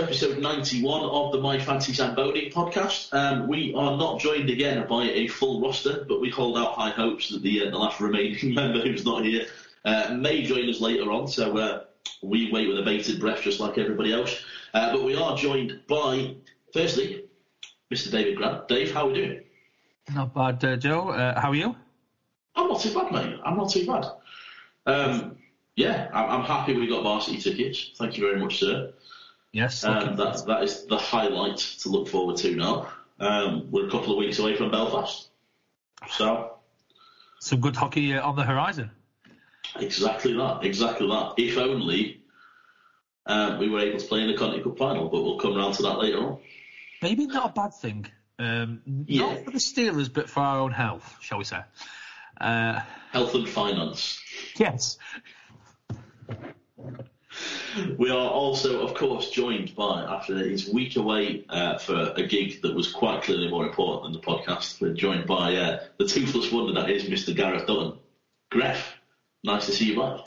to episode 91 of the My Fantasy Zamboni podcast. Um, we are not joined again by a full roster, but we hold out high hopes that the, uh, the last remaining member who's not here uh, may join us later on. So uh, we wait with a bated breath, just like everybody else. Uh, but we are joined by, firstly, Mr. David Grant. Dave, how are we doing? Not bad, uh, Joe. Uh, how are you? I'm not too bad, mate. I'm not too bad. Um, yeah, I'm, I'm happy we got varsity tickets. Thank you very much, sir. Yes. Um, that, that is the highlight to look forward to now. Um, we're a couple of weeks away from Belfast. So. Some good hockey uh, on the horizon. Exactly that. Exactly that. If only um, we were able to play in the Conti Cup final, but we'll come around to that later on. Maybe not a bad thing. Um, Yeah. Not for the Steelers, but for our own health, shall we say. Uh, Health and finance. yes. We are also, of course, joined by, after his week away uh, for a gig that was quite clearly more important than the podcast, we're joined by uh, the toothless wonder that is Mr. Gareth Dutton. Gref, nice to see you back.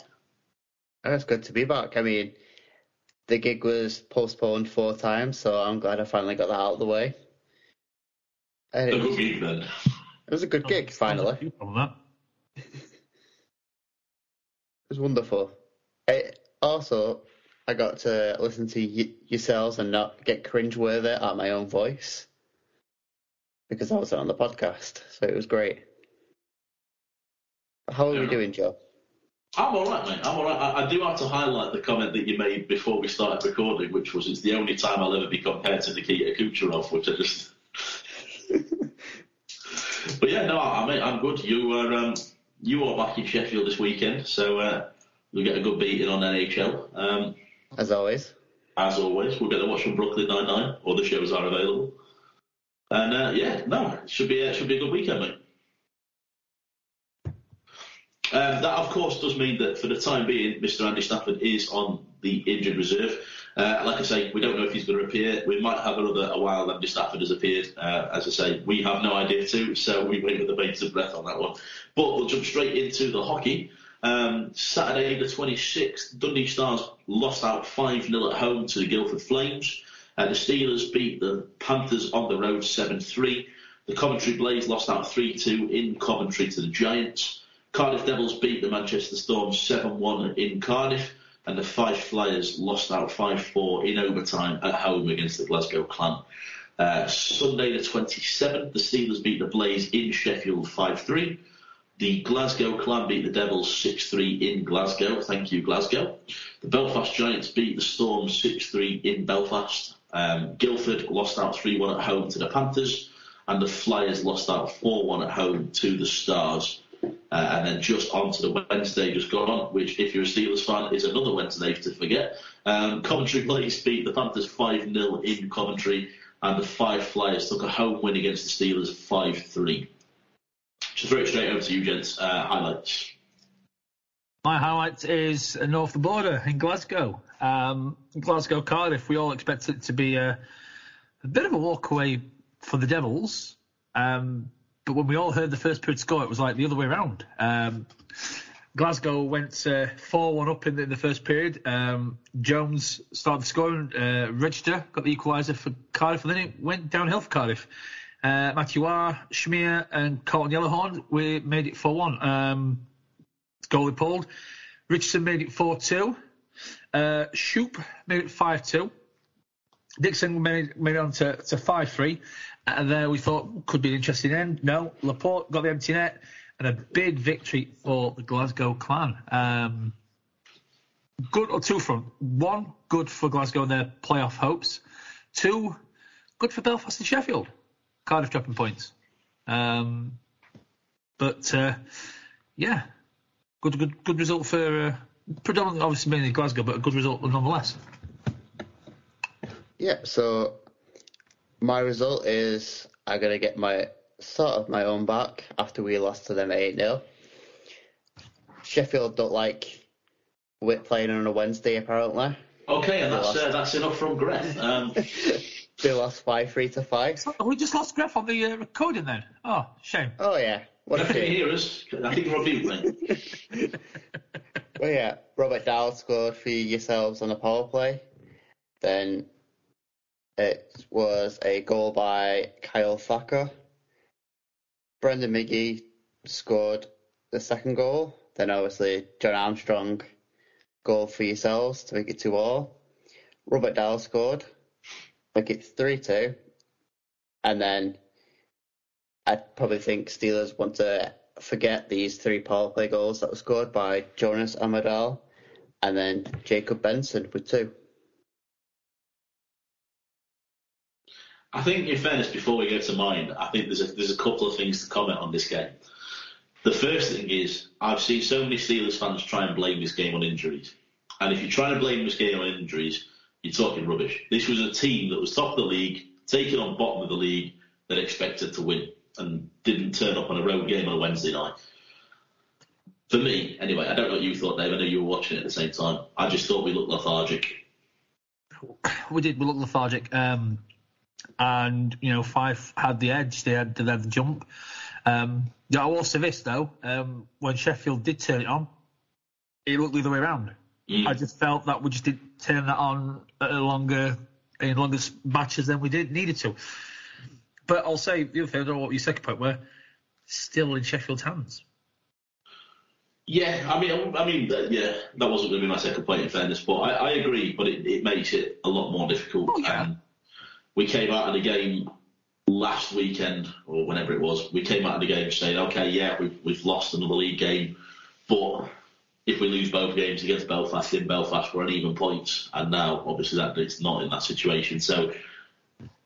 Oh, It's good to be back. I mean, the gig was postponed four times, so I'm glad I finally got that out of the way. And A it, good was, gig then. it was a good gig, finally. It On that. was wonderful. It, also, I got to listen to y- yourselves and not get cringe-worthy at my own voice because I wasn't on the podcast, so it was great. How are Yeah. we doing, Joe? I'm all right, mate. I'm all right. I, I do have to highlight the comment that you made before we started recording, which was it's the only time I'll ever be compared to Nikita Kucherov, which I just. but yeah, no, I mean, I'm good. You are um, you are back in Sheffield this weekend, so uh, we'll get a good beating on NHL. Um, As always. as always, we'll get to watch some Brooklyn Nine Nine. All the shows are available, and uh, yeah, no, it should be uh, should be a good weekend, mate. Um, that, of course, does mean that for the time being, Mr. Andy Stafford is on the injured reserve. Uh, like I say, we don't know if he's going to appear. We might have another a while Andy Stafford has appeared. Uh, as I say, we have no idea too, so we wait with a bated breath on that one. But we'll jump straight into the hockey. Um, Saturday the 26th, Dundee Stars lost out 5-0 at home to the Guildford Flames. Uh, the Steelers beat the Panthers on the road 7-3. The Coventry Blaze lost out 3-2 in Coventry to the Giants. Cardiff Devils beat the Manchester Storm 7-1 in Cardiff. And the Fife Flyers lost out 5-4 in overtime at home against the Glasgow Clan. Uh, Sunday the 27th, the Steelers beat the Blaze in Sheffield 5-3. The Glasgow Clan beat the Devils 6-3 in Glasgow. Thank you, Glasgow. The Belfast Giants beat the Storm 6-3 in Belfast. Um, Guildford lost out 3-1 at home to the Panthers. And the Flyers lost out 4-1 at home to the Stars. Uh, and then just on to the Wednesday just gone on, which, if you're a Steelers fan, is another Wednesday to forget. Um, Coventry Blaze beat the Panthers 5 0 in Coventry, and the Fife Flyers took a home win against the Steelers 5 3. Just throw it straight over to you, gents. Uh, highlights. My highlight is north of the border in Glasgow. Um, Glasgow Cardiff. We all expect it to be a, a bit of a walkaway for the Devils. Um, but when we all heard the first period score, it was like the other way around. Um, Glasgow went uh, 4 1 up in the, in the first period. Um, Jones started scoring. Uh, Register got the equaliser for Cardiff, and then it went downhill for Cardiff. Uh, Mathieu, Schmier, and Colton Yellowhorn we made it 4 1. Um, goalie pulled. Richardson made it 4 2. Uh, Shoop made it 5 2. Dixon made, made it on to, to 5 3. And there we thought could be an interesting end. No, Laporte got the empty net and a big victory for the Glasgow clan. Um, good or two front. One, good for Glasgow and their playoff hopes. Two, good for Belfast and Sheffield. Cardiff dropping points. Um, but uh, yeah, good, good, good result for uh, predominantly, obviously mainly Glasgow, but a good result nonetheless. Yeah, so my result is I'm gonna get my sort of my own back after we lost to them eight 0 Sheffield don't like we're playing on a Wednesday apparently. Okay, and that's, uh, that's enough from Greth. Um, They lost five three to Fife. Oh, we just lost Gref on the uh, recording then. Oh, shame. Oh yeah, what a can you pity. hear us? I think we're on mute, mate. Well yeah, Robert Dowd scored for yourselves on a power play. Then it was a goal by Kyle Thacker. Brendan Miggy scored the second goal. Then obviously John Armstrong goal for yourselves to make it two all. Robert Dowd scored, make it three two. And then I probably think Steelers want to forget these three power play goals that were scored by Jonas Amadal and then Jacob Benson with two. I think, in fairness, before we go to mine, I think there's a, there's a couple of things to comment on this game. The first thing is, I've seen so many Steelers fans try and blame this game on injuries. And if you're trying to blame this game on injuries, you're talking rubbish. This was a team that was top of the league, taken on bottom of the league, that expected to win and didn't turn up on a road game on a Wednesday night. For me, anyway, I don't know what you thought, Dave. I know you were watching it at the same time. I just thought we looked lethargic. We did. We looked lethargic. Um, and you know, Fife had the edge. They had, they had the jump. Um, yeah, I will say this though: um, when Sheffield did turn it on, it looked the other way around. Mm. I just felt that we just didn't turn that on at a longer in longer matches than we did needed to. But I'll say the other thing, I don't know what your second point were. Still in Sheffield's hands. Yeah, I mean, I mean, uh, yeah, that wasn't going to be my second point in fairness, but I, I agree. But it, it makes it a lot more difficult. Oh, yeah. And we came out of the game last weekend or whenever it was. We came out of the game saying, okay, yeah, we've we've lost another league game, but if we lose both games against Belfast in Belfast, we're on even points. And now, obviously, that it's not in that situation. So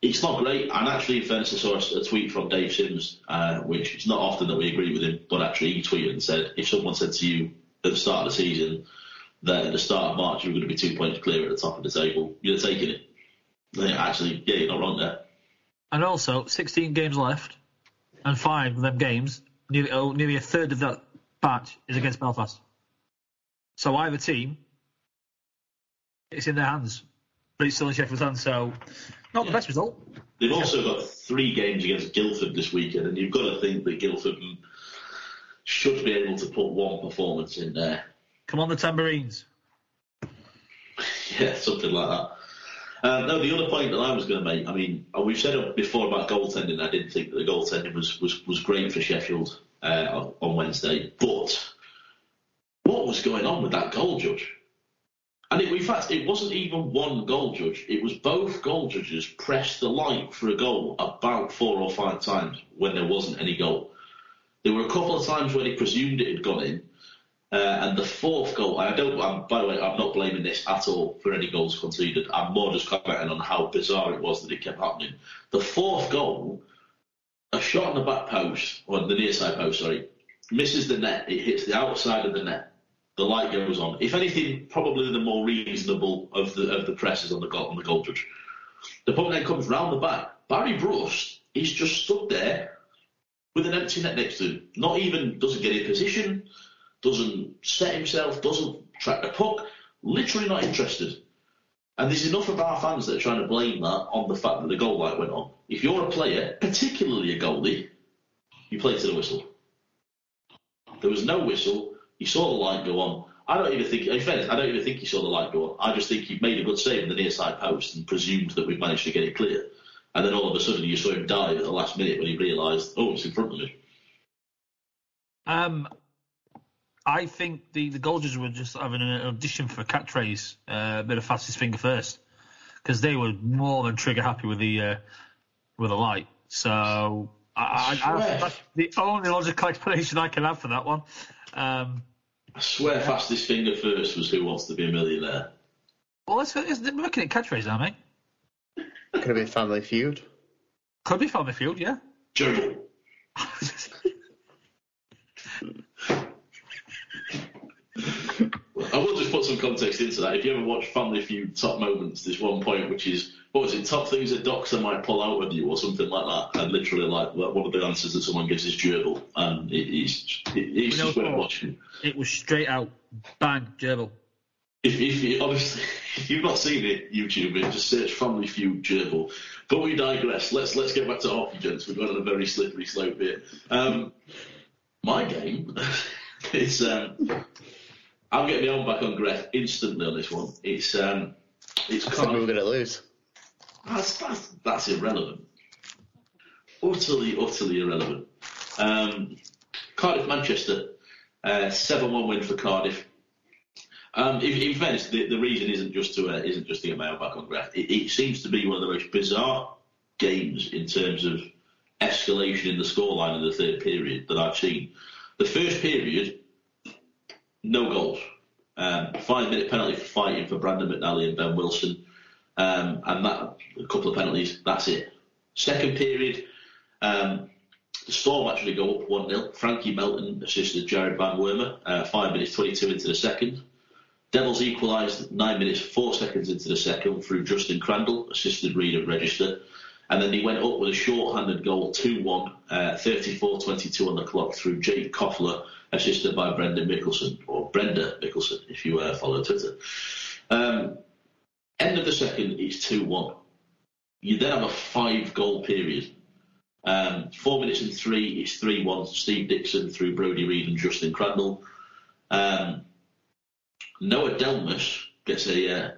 it's not great. And actually, in fairness, I saw a, tweet from Dave Sims, uh, which it's not often that we agree with him, but actually he tweeted and said, if someone said to you at the start of the season that at the start of March you were going to be two points clear at the top of the table, you'd have taken it. Then actually, yeah, you're not wrong there. And also, 16 games left, and five of them games, nearly, oh, nearly a third of that batch is against Belfast. So either team, it's in their hands, but it's still in Sheffield's hands. So not the best result. They've also got three games against Guildford this weekend, and you've got to think that Guildford should be able to put one performance in there. Come on, the tambourines. Yeah, something like that. Um, no, the other point that I was going to make, I mean, uh, we've said it before about goaltending. I didn't think that the goaltending was, was, was great for Sheffield uh, on- on Wednesday, but what was going on with that goal judge? And it, in fact, it wasn't even one goal judge. It was both goal judges pressed the light for a goal about four or five times when there wasn't any goal. There were a couple of times when he presumed it had gone in, uh, and the fourth goal, I don't. I'm, by the way, I'm not blaming this at all for any goals conceded. I'm more just commenting on how bizarre it was that it kept happening. The fourth goal, a shot on the back post, or the near side post, sorry, misses the net. It hits the outside of the net. The light goes on. If anything, probably the more reasonable of the of the presses on the goal on the goal judge. The puck then comes round the back. Barry Brust is just stood there with an empty net next to him. Not even doesn't get in position, doesn't set himself, doesn't track the puck. Literally not interested. And there's enough of our fans that are trying to blame that on the fact that the goal light went on. If you're a player, particularly a goalie, you play to the whistle. There was no whistle. He saw the light go on. I don't even think, in fairness, I don't even think he saw the light go on. I just think he made a good save in the near side post and presumed that we'd managed to get it clear. And then all of a sudden you saw him dive at the last minute when he realised, oh, it's in front of me. Um, I think the, the goal were just having an audition for catchphrase, uh, a bit of fastest finger first, because they were more than trigger happy with the uh, with the light. So I, I, I, that's the only logical explanation I can have for that one. Um, I swear fastest finger first was Who Wants to Be a Millionaire. well, let's, let's, we're looking at catchphrase now, mate. Could have been Family Feud. Could be Family Feud, yeah. Gerbil. I will just put some context into that. If you ever watch Family Feud Top Moments, there's one point which is, what was it, top things a doctor might pull out of you or something like that. And literally, like, one of the answers that someone gives is gerbil. And it, it's, it, it's just worth watching. it was straight out, bang, gerbil. If, if you, honestly, if you've not seen it, YouTube it, just search Family Feud gerbil. But we digress. Let's let's get back to hockey, gents. We're going on a very slippery slope here. Um, my game is um, I'm getting my own back on Gref instantly on this one. It's um, it's I said we were kind of, going to lose. That's, that's, that's irrelevant. Utterly, utterly irrelevant. Um, Cardiff Manchester, uh, 7 1 win for Cardiff. Um, in, in, fairness, the, the, reason isn't just to uh, isn't just to get my own back on Graf. It, it, seems to be one of the most bizarre games in terms of escalation in the scoreline in the third period that I've seen. The first period, no goals. Um, five minute penalty for fighting for Brandon McNally and Ben Wilson, um, and that a couple of penalties. That's it. Second period, um, the Storm actually go up 1 0. Frankie Melton assisted Jared Van Wormer, uh, 5 minutes 22 into the second. Devils equalised 9 minutes 4 seconds into the second through Justin Crandall, assisted Reid and Register. And then he went up with a short-handed goal, 2-1, uh, 34-22 on the clock through Jake Coughler, assisted by Brendan Mickelson, or Brenda Mickelson, if you uh, follow Twitter. Um, end of the second, it's 2-1. You then have a five-goal period. Um, four minutes and three, it's 3-1. Steve Dixon through Brodie Reid and Justin Crandall. Um, Noah Delmas gets a, uh, a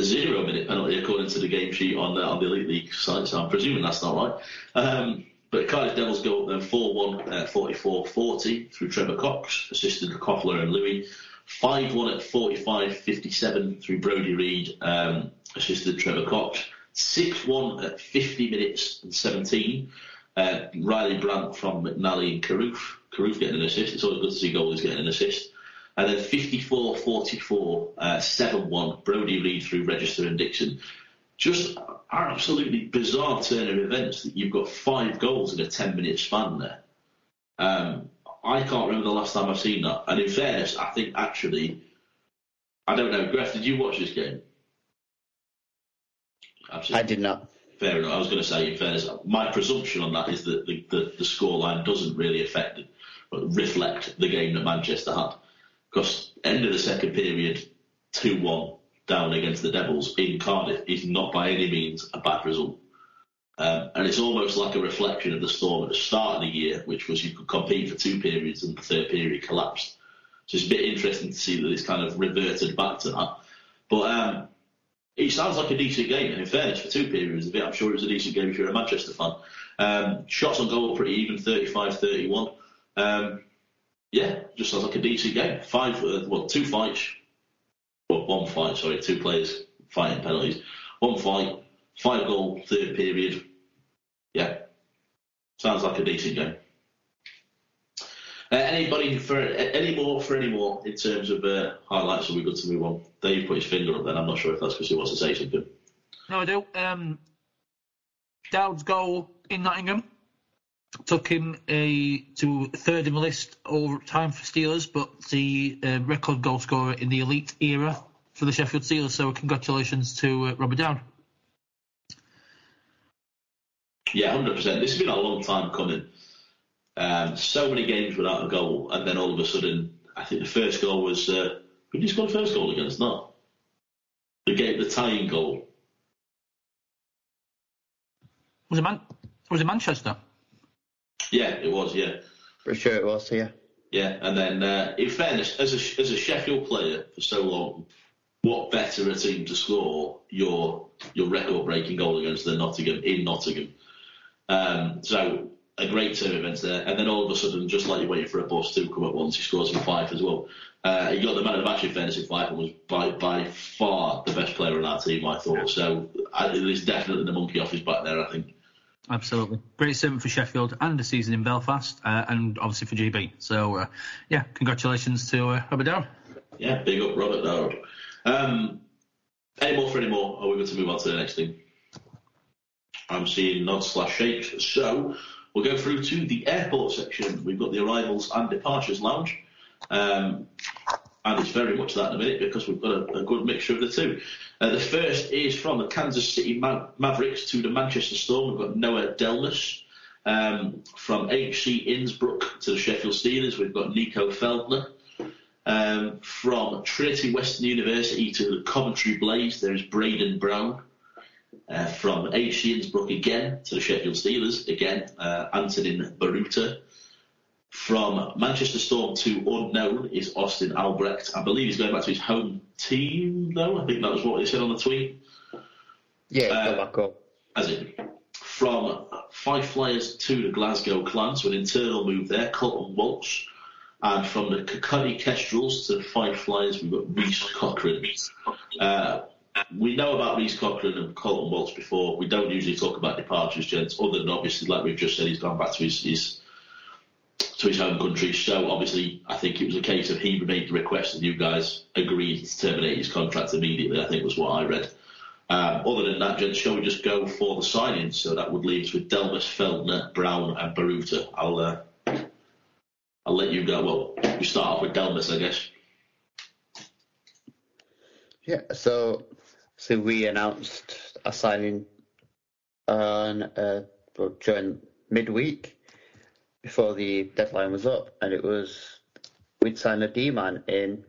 zero minute penalty according to the game sheet on the, on the Elite League site, so I'm presuming that's not right. Um, but Cardiff Devils go up then 4 1 uh, 44 40 through Trevor Cox, assisted Coughler and Louis. 5 1 at 45 57 through Brodie Reid, um, assisted Trevor Cox. 6 1 at 50 minutes and 17. Uh, Riley Brandt from McNally and Carruth. Carruth getting an assist. It's always good to see goalies getting an assist. And then 54 44, uh, 7 1, Brodie Reid through Register and Dixon. Just absolutely bizarre turn of events that you've got five goals in a 10 minute span there. Um, I can't remember the last time I've seen that. And in fairness, I think actually, I don't know, Gref, did you watch this game? Absolutely. I did not. Fair enough. I was going to say, in fairness, my presumption on that is that the, the, the scoreline doesn't really affect, reflect the game that Manchester had. Because end of the second period, 2-1 down against the Devils in Cardiff is not by any means a bad result. Um, and it's almost like a reflection of the Storm at the start of the year, which was you could compete for two periods and the third period collapsed. So it's a bit interesting to see that it's kind of reverted back to that. But um, it sounds like a decent game, and in fairness, for two periods of it, I'm sure it was a decent game if you're a Manchester fan. Um, shots on goal pretty even, 35-31. Um, yeah, just sounds like a decent game. Five, uh, well, two fights, well, one fight, sorry, two players fighting penalties. One fight, five goal, third period. Yeah, sounds like a decent game. Uh, anybody for any more for any more in terms of uh, highlights? Are we good to move on? Dave put his finger up. Then I'm not sure if that's because he wants to say something. No, I do. Um, Dowd's goal in Nottingham took him a, to third in the list all time for Steelers, but the uh, record goal scorer in the elite era for the Sheffield Steelers. So congratulations to uh, Robert Dowd. Yeah, hundred percent. This has been a long time coming. Um, so many games without a goal, and then all of a sudden, I think the first goal was uh, who did he score the first goal against? Not the game, the tying goal. Was it Man? Was it Manchester? Yeah, it was. Yeah, for sure it was. Yeah. Yeah, and then uh, in fairness, as a as a Sheffield player for so long, what better a team to score your your record breaking goal against than Nottingham in Nottingham? Um, so a great turn of events there, and then all of a sudden, just like you're waiting for a bus to come at once, he scores in Fife as well. Uh, he got the man of the match in fairness in Fife and was by by far the best player on our team, I thought. So there's definitely the monkey off his back there, I think. Absolutely. Great servant for Sheffield and a season in Belfast, uh, and obviously for GB. So, uh, yeah, congratulations to uh, Robert Dowd. Yeah, big up Robert Dowd. Um, any more for any more? Are we going to move on to the next thing? I'm seeing nods slash shakes. So, we'll go through to the airport section. We've got the arrivals and departures lounge. Um, and it's very much that in a minute because we've got a, a good mixture of the two. Uh, the first is from the Kansas City Ma- Mavericks to the Manchester Storm. We've got Noah Delmas. Um, from HC Innsbruck to the Sheffield Steelers, we've got Nico Feldner. Um, from Trinity Western University to the Coventry Blaze, there's Braden Brown. Uh, from HC Innsbruck again to the Sheffield Steelers, again, uh, Antonin Baruta. From Manchester Storm to unknown is Austin Albrecht. I believe he's going back to his home team, though. I think that was what he said on the tweet. Yeah, Uh, back up. as in from Fife Flyers to the Glasgow Clans, so an internal move there, Colton Walsh. And from the Kilkenny Kestrels to the Fife Flyers, we've got Reese Cochran. Uh, we know about Reese Cochran and Colton Walsh before. We don't usually talk about departures, gents, other than obviously, like we've just said, he's gone back to his, his to his home country. So obviously, I think it was a case of he made the request and you guys agreed to terminate his contract immediately. I think was what I read. Um, other than that, gents, shall we just go for the signings? So that would leave us with Delmas, Feldner, Brown, and Baruta. I'll uh, I'll let you go. Well, we start off with Delmas, I guess. Yeah, so so we announced a signing on uh, during midweek before the deadline was up, and it was we'd signed a D man in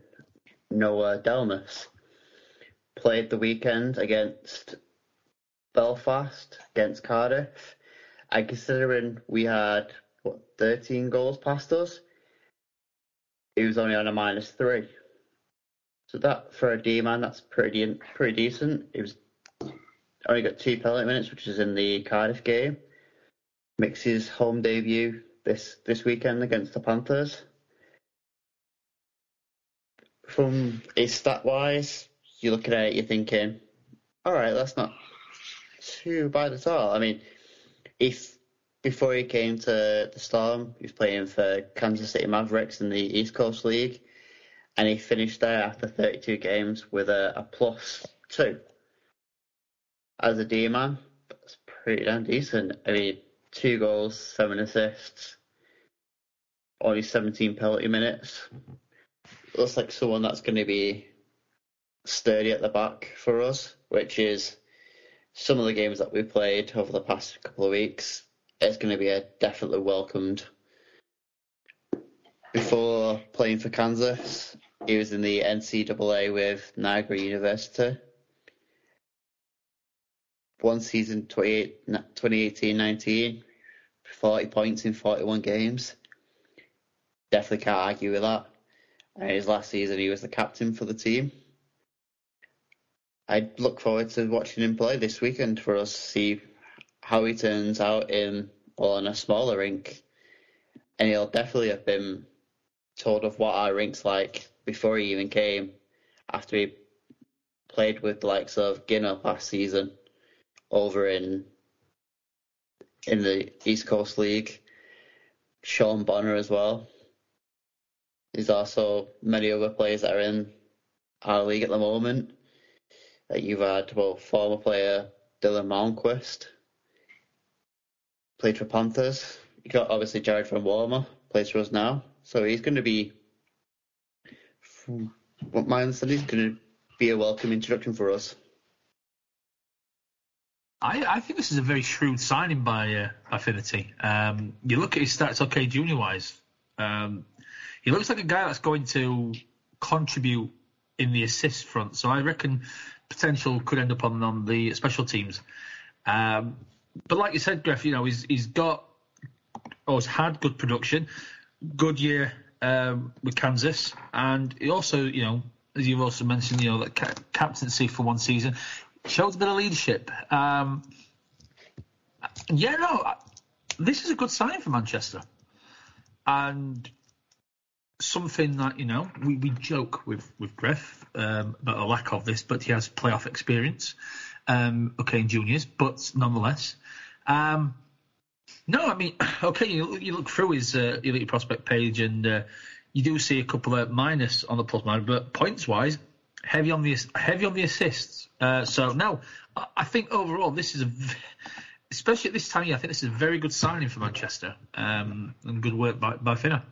Noah Delmas. Played the weekend against Belfast, against Cardiff, and considering we had what 13 goals past us, he was only on a minus three. So that for a D man, that's pretty pretty decent. He was only got two penalty minutes, which is in the Cardiff game. Makes his home debut this this weekend against the Panthers. From his stat wise, you're looking at it, you're thinking, all right, that's not too bad at all. I mean, if before he came to the Storm, he was playing for Kansas City Mavericks in the East Coast League and he finished there after 32 games with a, a plus two as a D man. That's pretty damn decent. I mean, two goals, seven assists, only 17 penalty minutes. Looks like someone that's going to be sturdy at the back for us, which is some of the games that we've played over the past couple of weeks. It's going to be a definitely welcomed. Before playing for Kansas, he was in the NCAA with Niagara University. One season, 2018-19, 40 points in 41 games. Definitely can't argue with that. And his last season, he was the captain for the team. I look forward to watching him play this weekend for us, see how he turns out in on a smaller rink. And he'll definitely have been told of what our rink's like before he even came, after he played with the likes of Ginnup last season over in in the East Coast League. Sean Bonner as well. There's also many other players that are in our league at the moment. That you've had well former player Dylan Malmquist played for Panthers. You got obviously Jared Van Wormer, plays for us now. So he's going to be, from what my understanding is, going to be a welcome introduction for us. I, I think this is a very shrewd signing by uh, Affinity. Um, you look at his stats, okay, junior wise. Um, he looks like a guy that's going to contribute in the assist front. So I reckon potential could end up on, on the special teams. Um, but like you said, Griff, you know, he's, he's got or has had good production, good year um, with Kansas, and he also, you know, as you've also mentioned, you know, that ca- captaincy for one season shows a bit of leadership. Um, yeah, no, this is a good sign for Manchester, and something that you know we, we joke with with Griff um, about a lack of this, but he has playoff experience. Um, okay, in juniors, but nonetheless. Um, no, I mean, okay, you, you look through his uh, elite prospect page and uh, you do see a couple of minus on the plus minus, but points wise, heavy on the heavy on the assists. Uh, so no, I, think overall this is a, especially at this time I think this is a very good signing for Manchester um, and good work by by Finner.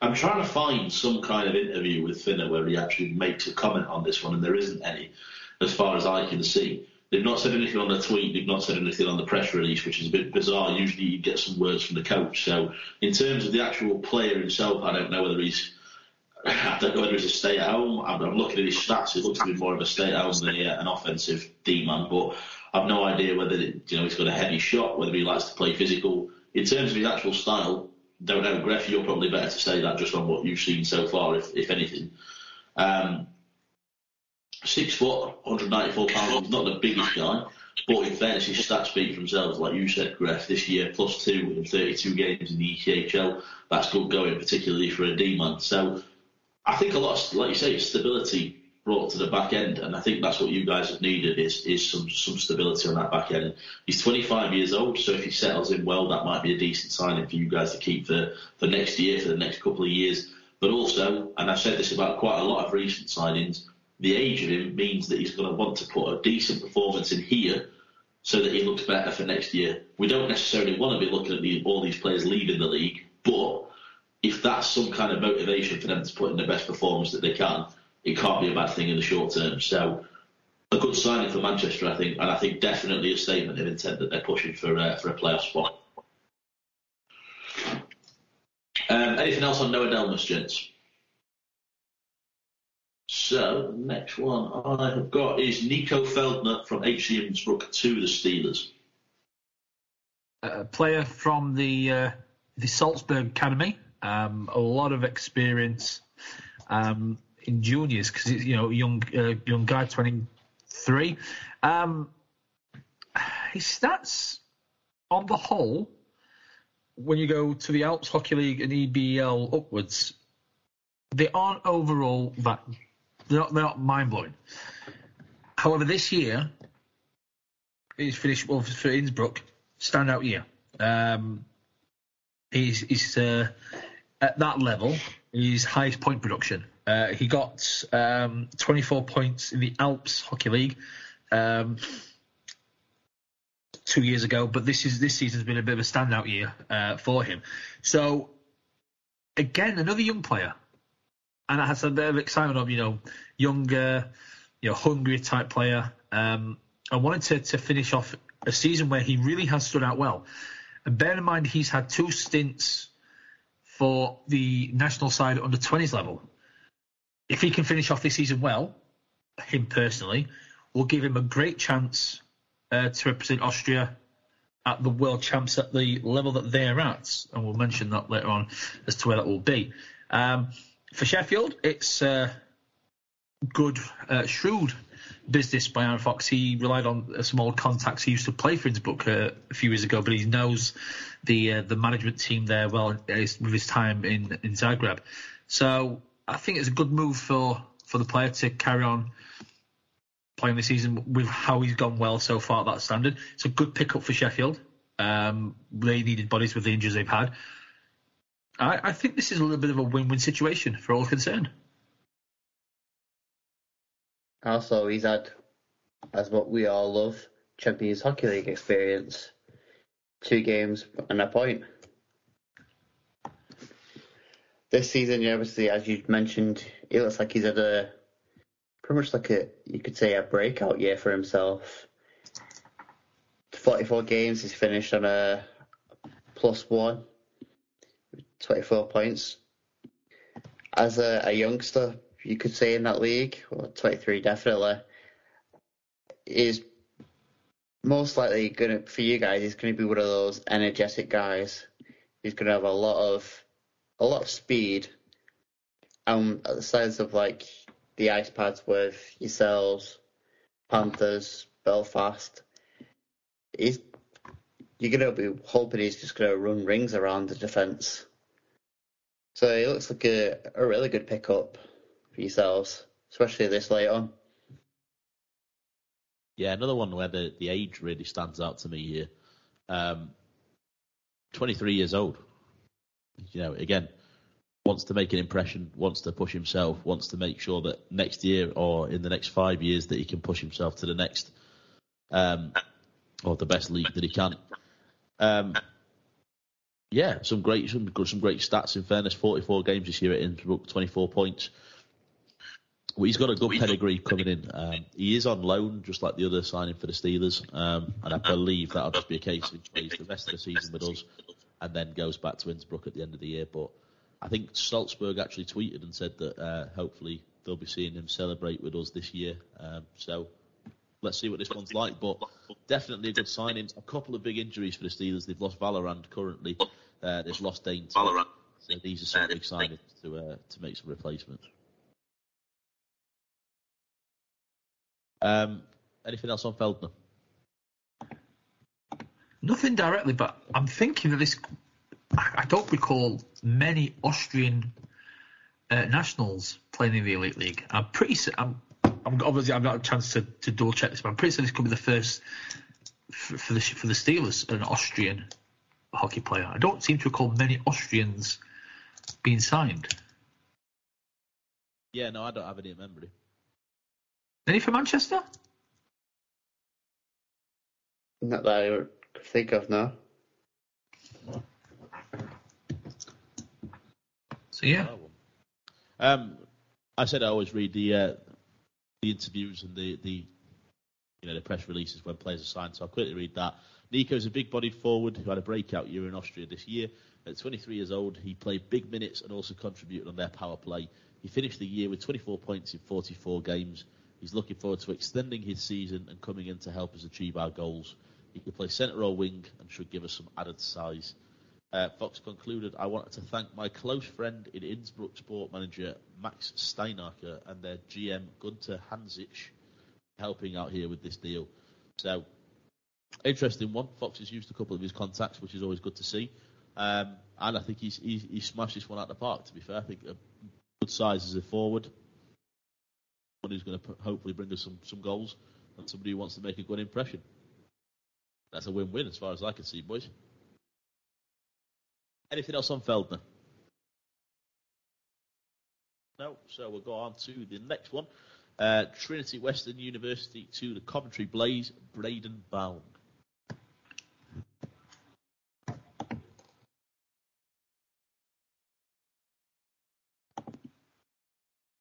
I'm trying to find some kind of interview with Finner where he actually makes a comment on this one, and there isn't any, as far as I can see. They've not said anything on the tweet. They've not said anything on the press release, which is a bit bizarre. Usually, you get some words from the coach. So, in terms of the actual player himself, I don't know whether he's. I don't know whether he's a stay at home. I'm, I'm looking at his stats. He looks to be more of a stay at home than an offensive D man. But I've no idea whether you know he's got a heavy shot, whether he likes to play physical. In terms of his actual style, don't know. Greff, you're probably better to say that just on what you've seen so far, if if anything. Um, six foot, 194 pounds. He's not the biggest guy, but in fairness, his stats speak for themselves. Like you said, Gref, this year plus two in 32 games in the ECHL. That's good going, particularly for a D man. So I think a lot, of, like you say, stability brought to the back end, and I think that's what you guys have needed is is some some stability on that back end. He's 25 years old, so if he settles in well, that might be a decent signing for you guys to keep for for next year, for the next couple of years. But also, and I've said this about quite a lot of recent signings, the age of him means that he's going to want to put a decent performance in here so that he looks better for next year. We don't necessarily want to be looking at the, all these players leaving the league, but if that's some kind of motivation for them to put in the best performance that they can, it can't be a bad thing in the short term. So a good signing for Manchester, I think, and I think definitely a statement of intent that they're pushing for uh, for a playoff spot. Um, anything else on Noah Delmas, gents? So the next one I have got is Nico Feldner from HC Innsbruck to the Steelers. A player from the uh, the Salzburg Academy, um, a lot of experience um, in juniors because he's you know young uh, young guy, twenty three. Um, his stats on the whole, when you go to the Alps Hockey League and EBL upwards, they aren't overall that they're not, they're not mind blowing. However, this year he's finished well for Innsbruck standout year. Um, he's he's uh, at that level his highest point production. Uh, he got um, 24 points in the Alps Hockey League um, two years ago, but this is this season's been a bit of a standout year uh, for him. So again, another young player, and I had a bit of excitement of you know younger, you know hungry type player. Um, I wanted to to finish off a season where he really has stood out well. And bear in mind, he's had two stints for the national side under 20s level. If he can finish off this season well, him personally, will give him a great chance uh, to represent Austria at the world champs at the level that they're at. And we'll mention that later on as to where that will be. Um, for Sheffield, it's uh, good, uh, shrewd business by Aaron Fox. He relied on some old contacts. He used to play for Innsbruck uh, a few years ago, but he knows the uh, the management team there well with his time in in Zagreb. So I think it's a good move for for the player to carry on playing the season with how he's gone well so far at that standard. It's a good pickup for Sheffield. Um, they needed bodies with the injuries they've had. I, I think this is a little bit of a win-win situation for all concerned. Also, he's had, as what we all love, Champions Hockey League experience. Two games and a point. This season, yeah, obviously, as you mentioned, it looks like he's had a pretty much like a you could say a breakout year for himself. 44 games, he's finished on a plus one, 24 points. As a, a youngster, you could say in that league, or 23 definitely, is most likely going to, for you guys, he's going to be one of those energetic guys. He's going to have a lot of, a lot of speed. Um, at the size of like the ice pads with yourselves, Panthers, Belfast, he's, you're going to be hoping he's just going to run rings around the defence. So he looks like a, a really good pickup for yourselves, especially this late on. Yeah, another one where the, the age really stands out to me here. Um, 23 years old. You know, again, wants to make an impression, wants to push himself, wants to make sure that next year or in the next five years that he can push himself to the next, um, or the best league that he can. Um, yeah, some great, some some great stats. In fairness, 44 games this year at Innsbruck, 24 points. Well, he's got a good pedigree coming in. Um, he is on loan, just like the other signing for the Steelers, um, and I believe that'll just be a case of he plays the rest of the season with us, and then goes back to Innsbruck at the end of the year. But I think Salzburg actually tweeted and said that uh, hopefully they'll be seeing him celebrate with us this year. Um, so let's see what this one's like. But definitely a good signing. A couple of big injuries for the Steelers. They've lost Vallerand currently. Uh, they've lost Dane. So these are some big signings to uh, to make some replacements. Um, anything else on Feldner? Nothing directly, but I'm thinking that this. I don't recall many Austrian uh, nationals playing in the elite league. I'm pretty. I'm, I'm obviously I've not a chance to, to double check this, but I'm pretty sure this could be the first for, for the for the Steelers an Austrian hockey player. I don't seem to recall many Austrians being signed. Yeah, no, I don't have any memory. Any for Manchester? Not that I could think of now. So yeah, Um, I said I always read the uh, the interviews and the, the you know the press releases when players are signed. So I'll quickly read that. Nico's a big-bodied forward who had a breakout year in Austria this year. At 23 years old, he played big minutes and also contributed on their power play. He finished the year with 24 points in 44 games. He's looking forward to extending his season and coming in to help us achieve our goals. He can play centre or wing and should give us some added size. Uh, Fox concluded, I wanted to thank my close friend in Innsbruck sport manager Max Steinacher and their GM Gunter Hansic helping out here with this deal. So, interesting one. Fox has used a couple of his contacts, which is always good to see. Um, and I think he's, he's, he smashed this one out of the park, to be fair. I think a good size as a forward. Who's going to hopefully bring us some, some goals and somebody who wants to make a good impression. That's a win-win as far as I can see, boys. Anything else on Feldner? No, so we'll go on to the next one. Uh, Trinity Western University to the Coventry Blaze, Braden Brown.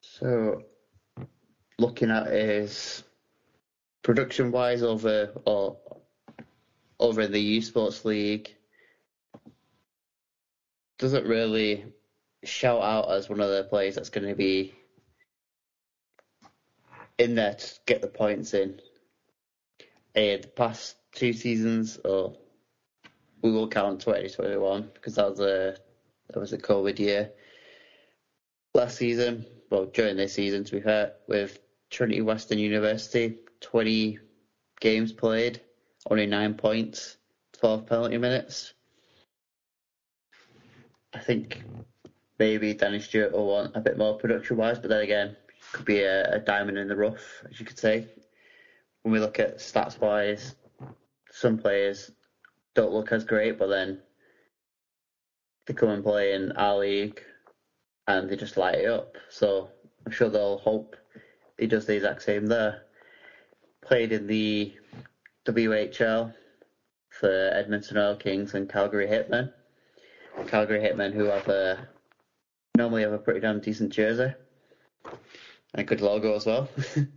So, looking at his production wise over or over the U Sports League, doesn't really shout out as one of the players that's going to be in there to get the points in. Uh, the past two seasons, or we will count 2021 because that was a that was a COVID year. Last season, well, during this season, to be fair, with Trinity Western University, 20 games played, only nine points, 12 penalty minutes. I think maybe Danny Stewart will want a bit more production wise, but then again, could be a, a diamond in the rough, as you could say. When we look at stats wise, some players don't look as great, but then they come and play in our league and they just light it up. So I'm sure they'll hope he does the exact same there. Played in the WHL for Edmonton Oil Kings and Calgary Hitmen. Calgary Hitmen who have a normally have a pretty damn decent jersey and a good logo as well.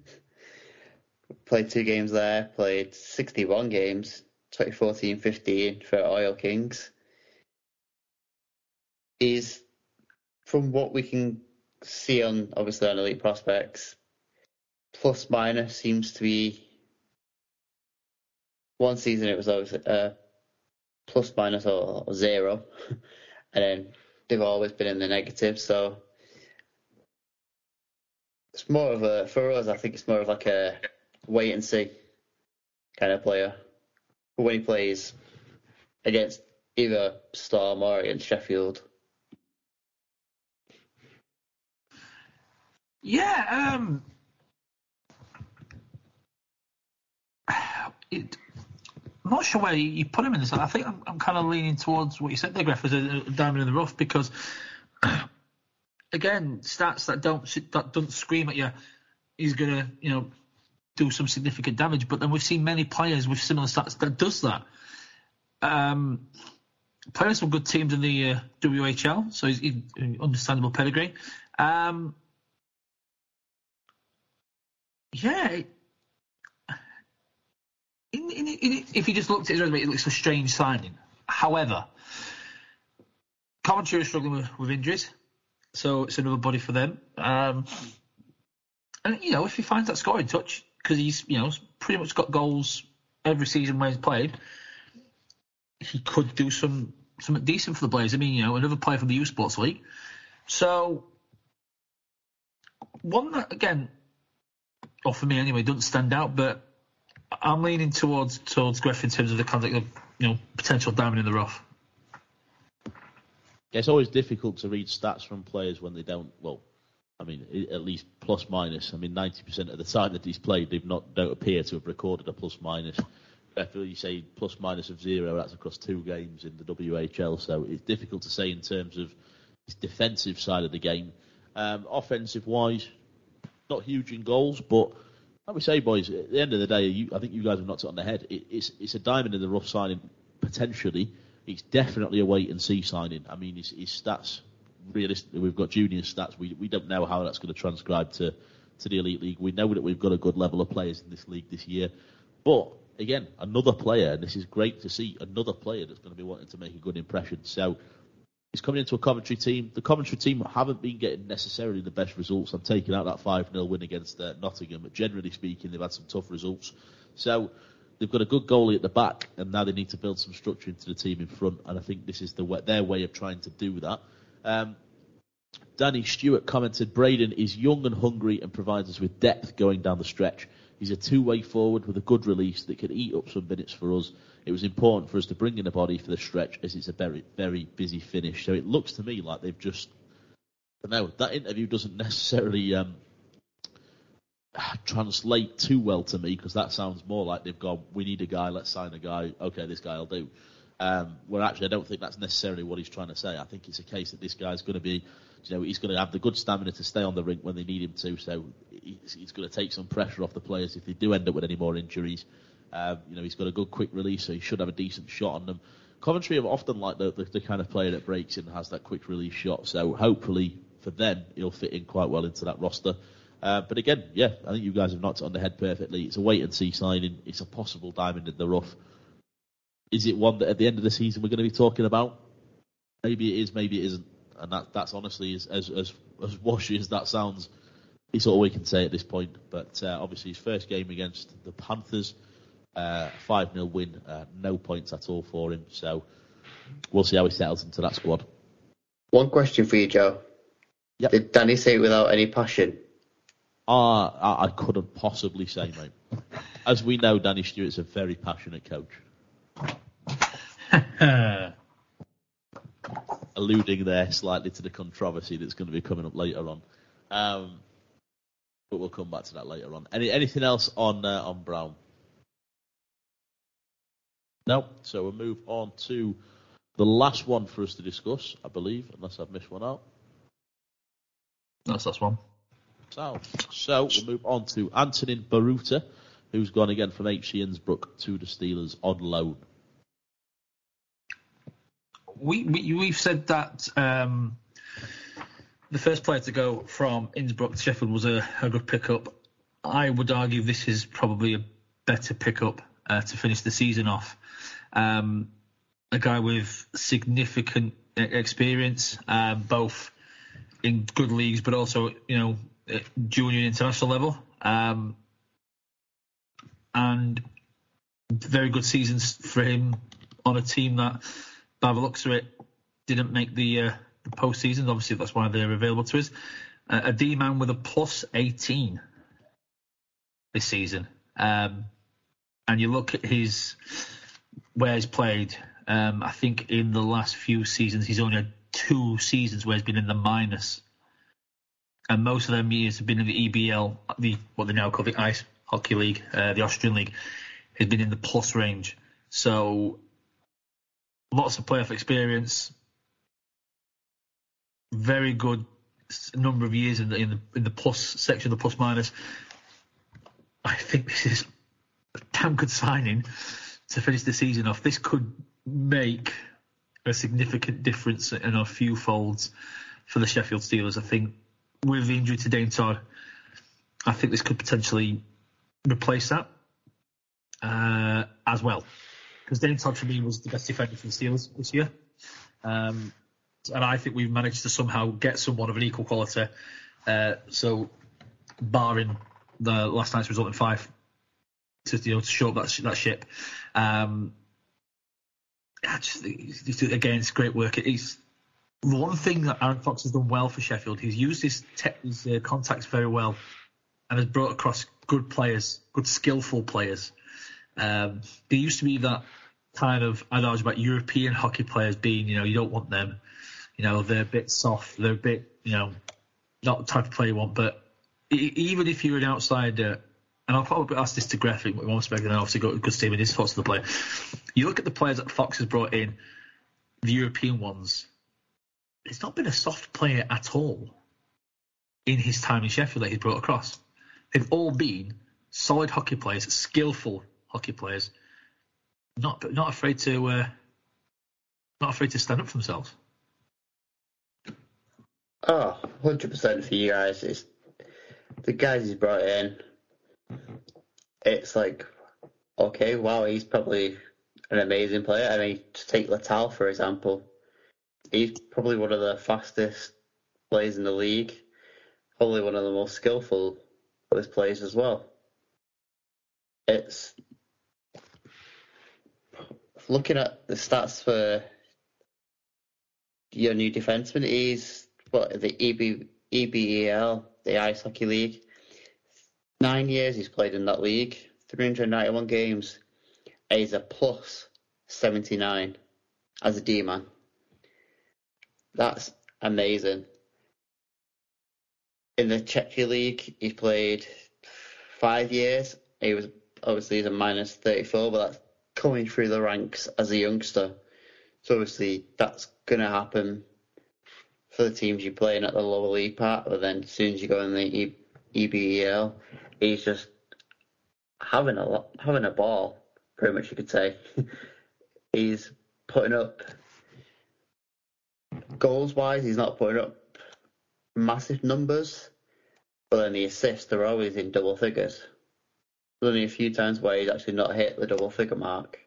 played two games there, played 61 games, 2014-15 for Oil Kings. Is from what we can see on obviously on Elite Prospects, plus minus seems to be one season it was always uh, plus minus or, or zero, and then they've always been in the negative. So it's more of a for us. I think it's more of like a wait and see kind of player. But when he plays against either Storm or against Sheffield, yeah. Um, it, I'm not sure where you put him in this. I think I'm, I'm kind of leaning towards what you said there, Gref, as a, a diamond in the rough, because again, stats that don't that don't scream at you, he's gonna you know do some significant damage. But then we've seen many players with similar stats that does that. Um, players from good teams in the uh, WHL, so he's, he's understandable pedigree. Um, yeah. In, in, in, if you just looked at it, it looks a strange signing. However, Coventry is struggling with, with injuries, so it's another body for them. Um, and you know, if he finds that scoring touch, because he's you know pretty much got goals every season when he's played, he could do some something decent for the Blaze. I mean, you know, another player from the U Sports League. So one that again, or for me anyway, doesn't stand out. But I'm leaning towards towards Griff in terms of the context of you know potential diamond in the rough. It's always difficult to read stats from players when they don't. Well, I mean, at least plus minus. I mean, 90% of the time that he's played, they've not don't appear to have recorded a plus minus. If you say plus minus of zero, that's across two games in the WHL. So it's difficult to say in terms of his defensive side of the game. Um, offensive wise, not huge in goals, but like we say, boys, at the end of the day, you, I think you guys have knocked it on the head. It, it's it's a diamond in the rough signing potentially. It's definitely a wait and see signing. I mean, his, his stats realistically, we've got junior stats. We we don't know how that's going to transcribe to to the elite league. We know that we've got a good level of players in this league this year, but again, another player, and this is great to see another player that's going to be wanting to make a good impression. So he's coming into a Coventry team. The Coventry team haven't been getting necessarily the best results. I'm taking out that 5 0 win against uh, Nottingham, but generally speaking, they've had some tough results. So they've got a good goalie at the back, and now they need to build some structure into the team in front. And I think this is the way, their way of trying to do that. Um, Danny Stewart commented, Braden is young and hungry and provides us with depth going down the stretch. He's a two-way forward with a good release that could eat up some minutes for us. It was important for us to bring in a body for the stretch as it's a very, very busy finish. So it looks to me like they've just, know that interview doesn't necessarily um, translate too well to me because that sounds more like they've gone, we need a guy, let's sign a guy. Okay, this guy will do. Um, where actually I don't think that's necessarily what he's trying to say. I think it's a case that this guy's going to be, you know, he's going to have the good stamina to stay on the rink when they need him to. So he's, he's going to take some pressure off the players if they do end up with any more injuries. Um, you know, he's got a good quick release, so he should have a decent shot on them. Coventry have often like the, the, the kind of player that breaks in and has that quick release shot. So hopefully for them, he'll fit in quite well into that roster. Uh, but again, yeah, I think you guys have knocked it on the head perfectly. It's a wait and see signing. It's a possible diamond in the rough. Is it one that at the end of the season we're going to be talking about? Maybe it is, maybe it isn't, and that that's honestly as as as, as washy as that sounds. It's all we can say at this point. But uh, obviously, his first game against the Panthers, uh, five uh, 0 win, uh, no points at all for him. So we'll see how he settles into that squad. One question for you, Joe. Yep. Did Danny say it without any passion? Uh, I, I couldn't possibly say, mate. As we know, Danny Stewart's a very passionate coach. Alluding there slightly to the controversy that's going to be coming up later on. Um, but we'll come back to that later on. Any anything else on uh, on Brown? No. So we'll move on to the last one for us to discuss, I believe, unless I've missed one out. That's last one. So, so we'll move on to Antonin Boruta, who's gone again from HC Innsbruck to the Steelers on loan we, we we've said that um, the first player to go from Innsbruck to Sheffield was a, a good pickup. I would argue this is probably a better pickup uh, to finish the season off. Um, a guy with significant experience, uh, both in good leagues, but also you know junior international level, um, and very good seasons for him on a team that by the looks of it, didn't make the, uh, the postseason. Obviously, that's why they're available to us. Uh, a D man with a plus 18 this season. Um, and you look at his where he's played. Um, I think in the last few seasons, he's only had two seasons where he's been in the minus, and most of them years have been in the EBL, the what they now call the Ice Hockey League, uh, the Austrian League. He's been in the plus range. So lots of playoff experience, very good number of years in the in the in the plus section, the plus minus. I think this is a damn good signing to finish the season off. This could make a significant difference in a few folds for the Sheffield Steelers. I think with the injury to Dane Todd, I think this could potentially replace that uh, as well because Dane Todd for me was the best defender for the Steelers this year. Um, and I think we've managed to somehow get someone of an equal quality. Uh, so, barring the last night's result in Fife, to you know to show up that that ship. Um, just, just, again, it's great work. It's one thing that Aaron Fox has done well for Sheffield. He's used his, his uh, contacts very well, and has brought across good players, good skillful players. Um, there used to be that kind of adage about European hockey players being, you know, you don't want them. You know, they're a bit soft. They're a bit, you know, not the type of player you want. But even if you're an outsider, and I'll probably ask this to Graphic, but we won't most and obviously got a good statement his thoughts of the player. You look at the players that Fox has brought in, the European ones. It's not been a soft player at all in his time in Sheffield that he's brought across. They've all been solid hockey players, skillful hockey players, not not afraid to uh, not afraid to stand up for themselves. Oh, 100% for you guys. It's the guys he's brought in. Mm-hmm. It's like, okay, wow, he's probably an amazing player. I mean, to take Latal, for example, he's probably one of the fastest players in the league, probably one of the most skillful players as well. It's looking at the stats for your new defenseman. He's what the EB, EBEL, the Ice Hockey League. Nine years he's played in that league, 391 games. He's a plus 79 as a D man. That's amazing. In the Czechia League, he's played five years. He was obviously he's a minus 34, but that's coming through the ranks as a youngster. So obviously that's going to happen for the teams you're playing at the lower league part, but then as soon as you go in the EBEL, he's just having a having a ball, pretty much you could say. he's putting up goals wise, he's not putting up massive numbers, but then the assists are always in double figures. There's only a few times where he's actually not hit the double figure mark.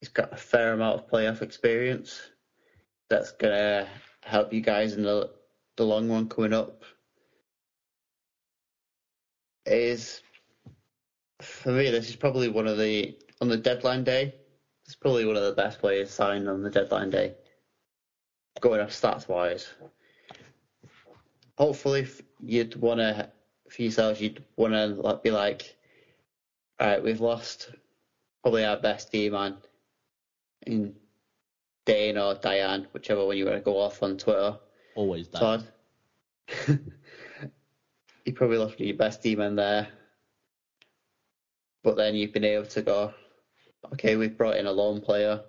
He's got a fair amount of playoff experience. That's gonna help you guys in the the long run coming up. Is for me, this is probably one of the on the deadline day. It's probably one of the best players signed on the deadline day. Going off stats wise, hopefully if you'd want to for yourselves, you'd want to be like, all right, we've lost probably our best D man in Dane or Diane, whichever one you want to go off on Twitter. Always Diane. Todd. you probably lost your best D man there. But then you've been able to go, okay, we've brought in a lone player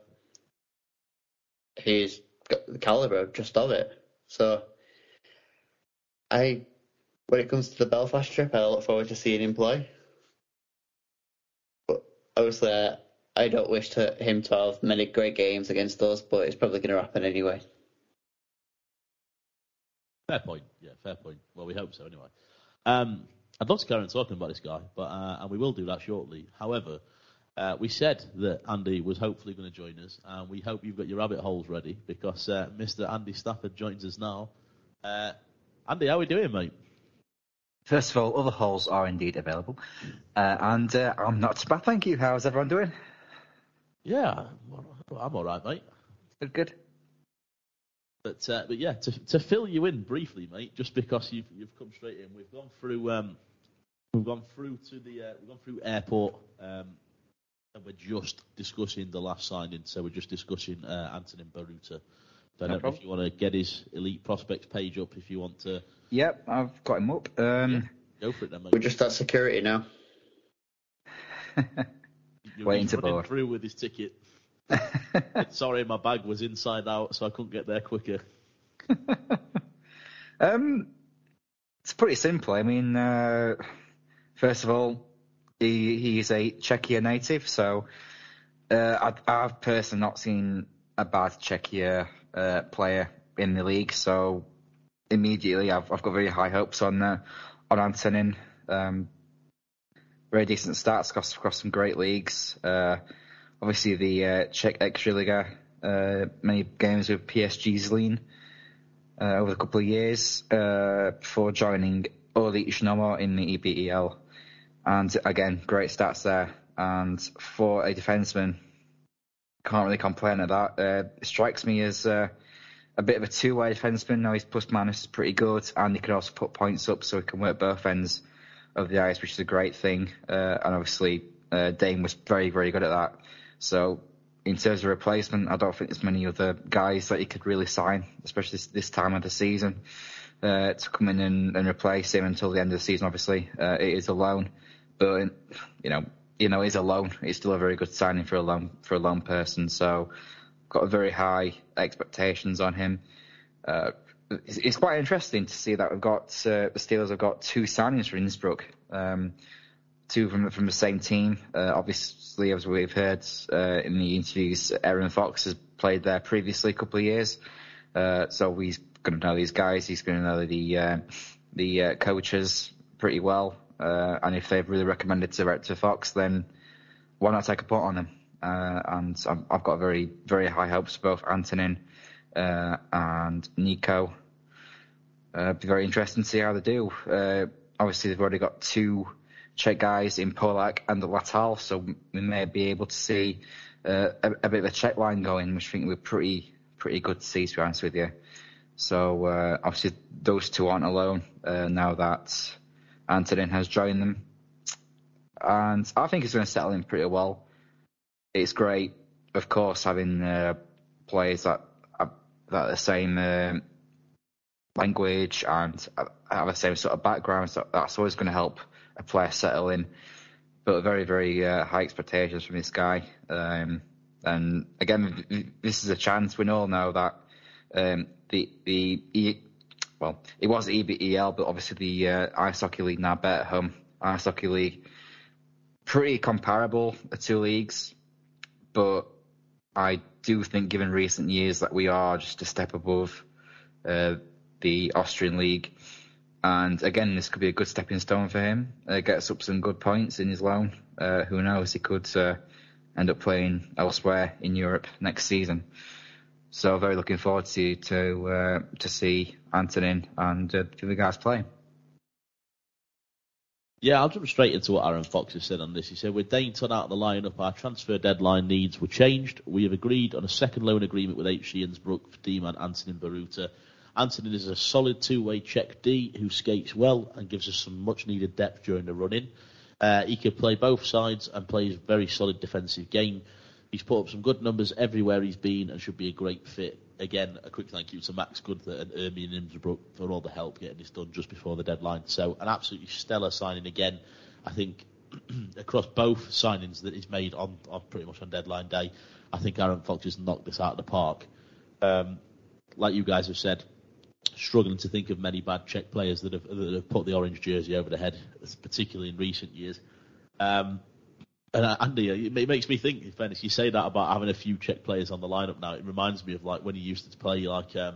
who's got the caliber just of it. So I when it comes to the Belfast trip, I look forward to seeing him play. But obviously, I, I don't wish to, him to have many great games against us, but it's probably going to happen anyway. Fair point. Yeah, fair point. Well, we hope so anyway. Um, I'd love to carry on talking about this guy, but uh, and we will do that shortly. However, uh, we said that Andy was hopefully going to join us, and we hope you've got your rabbit holes ready because uh, Mr. Andy Stafford joins us now. Uh, Andy, how are we doing, mate? First of all, other holes are indeed available, uh, and uh, I'm not too bad, thank you. How's everyone doing? Yeah, I'm all right, mate. Good, good. But uh, but yeah, to to fill you in briefly, mate, just because you've you've come straight in, we've gone through um, we've gone through to the uh, we've gone through airport, um, and we're just discussing the last signing. So we're just discussing uh, Antonin Boruta. So I don't know problem. if you want to get his elite prospects page up. If you want to Yep, I've got him up. Um, go for it, then, mate. We're just at security now. You're waiting just to board. through with his ticket. Sorry, my bag was inside out, so I couldn't get there quicker. um, it's pretty simple. I mean, uh, first of all, he he's a Czechia native, so uh, I, I've personally not seen a bad Czechia uh, player in the league. So immediately, I've I've got very high hopes on uh, on Antonin. Um, very decent stats across across some great leagues. Obviously, the uh, Czech Extraliga, uh, many games with PSG Zlín uh, over a couple of years uh, before joining Orli Znojmo in the EBEL. And again, great stats there. And for a defenseman, can't really complain at that. Uh, strikes me as uh, a bit of a two-way defenseman. Now his plus minus is pretty good, and he can also put points up, so he can work both ends of the ice, which is a great thing. Uh, and obviously, uh, Dane was very, very good at that. So, in terms of replacement, I don't think there's many other guys that you could really sign, especially this, this time of the season, uh, to come in and, and, replace him until the end of the season. Obviously, uh, it is a loan, but you know, you know, it's a loan. It's still a very good signing for a loan for a loan person. So, got very high expectations on him. Uh, it's, it's, quite interesting to see that we've got uh, the Steelers have got two signings for Innsbruck, um, two from from the same team. Uh, obviously, as we've heard uh, in the interviews, Aaron Fox has played there previously a couple of years, uh, so he's going to know these guys. He's going to know the uh, the coaches pretty well, and if they've really recommended to to Fox, then why not take a pot on them? and i have got very very high hopes for both Antonin uh, and Nico. Uh, be very interesting to see how they do. Uh, obviously, they've already got two Czech guys in Polak and the Latal, so we may be able to see uh, a, a, bit of a Czech line going, which I think we're pretty pretty good to see, to be honest with you. So uh, obviously, those two aren't alone uh, now that Antonin has joined them, and I think he's going to settle in pretty well. It's great, of course, having players that that the same um, language and have the same sort of background. So that's always going to help a player settle in. But very, very uh, high expectations from this guy. Um, and again, this is a chance. We all know that um, the the e, well, it was EBEL, but obviously the uh, ice hockey league now bet-at-home ice hockey league pretty comparable the two leagues, but I do think, given recent years, that we are just a step above uh, the Austrian league. And again, this could be a good stepping stone for him. Uh, gets up some good points in his loan. Uh, who knows? He could uh, end up playing elsewhere in Europe next season. So very looking forward to to uh, to see Antonin and uh, the other guys play. Yeah, I'll jump straight into what Aaron Fox has said on this. He said, with Dane Todd out of the lineup, our transfer deadline needs were changed. We have agreed on a second loan agreement with HC Innsbruck for D-man Antonin Boruta. Antonin is a solid two-way Czech D who skates well and gives us some much-needed depth during the run-in. Uh, he can play both sides and plays a very solid defensive game. He's put up some good numbers everywhere he's been and should be a great fit again, a quick thank you to Max Gunther and Ermin Innsbruck for all the help getting this done just before the deadline. So an absolutely stellar signing again. I think across both signings that he's made on, on pretty much on deadline day, I think Aaron Fox has knocked this out of the park. Um, like you guys have said, struggling to think of many bad Czech players that have, that have put the orange jersey over the head, particularly in recent years. Um, and uh, Andy, uh, it makes me think. In fairness, you say that about having a few Czech players on the lineup now. It reminds me of like when you used to play like um,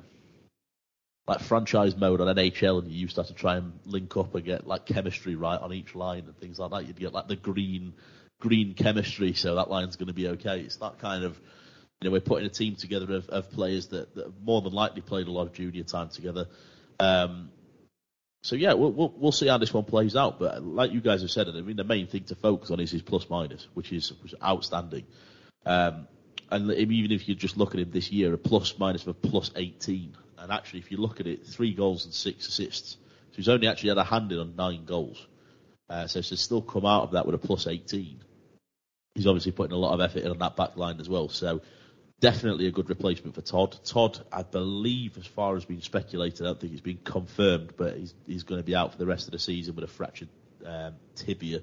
like franchise mode on NHL, and you used to have to try and link up and get like chemistry right on each line and things like that. You'd get like the green green chemistry, so that line's going to be okay. It's that kind of you know we're putting a team together of, of players that, that more than likely played a lot of junior time together. Um, so yeah, we'll, we'll, we'll see how this one plays out. But like you guys have said, I mean the main thing to focus on is his plus minus, which is, which is outstanding. Um, and even if you just look at him this year, a plus minus of a plus 18. And actually, if you look at it, three goals and six assists. So he's only actually had a hand in on nine goals. Uh, so to still come out of that with a plus 18, he's obviously putting a lot of effort in on that back line as well. So definitely a good replacement for Todd. Todd, I believe, as far as being speculated, I don't think it's been confirmed, but he's, he's going to be out for the rest of the season with a fractured um, tibia,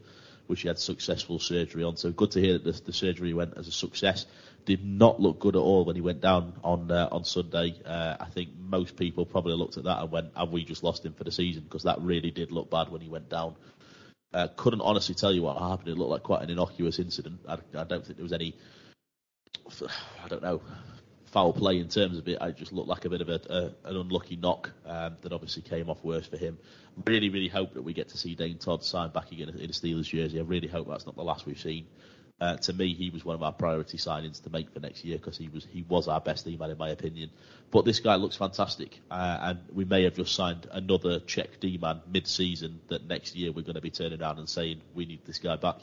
which he had successful surgery on. So good to hear that the, the, surgery went as a success. Did not look good at all when he went down on uh, on Sunday. Uh, I think most people probably looked at that and went, "Have we just lost him for the season?" Because that really did look bad when he went down. Uh, couldn't honestly tell you what happened. It looked like quite an innocuous incident. I, I don't think there was any I don't know, foul play in terms of it. I just looked like a bit of a, a, an unlucky knock um, that obviously came off worse for him. Really, really hope that we get to see Dane Todd sign back again in a Steelers jersey. I really hope that's not the last we've seen. Uh, to me, he was one of our priority signings to make for next year because he was he was our best D-man in my opinion. But this guy looks fantastic, uh, and we may have just signed another Czech D-man mid-season that next year we're going to be turning around and saying we need this guy back.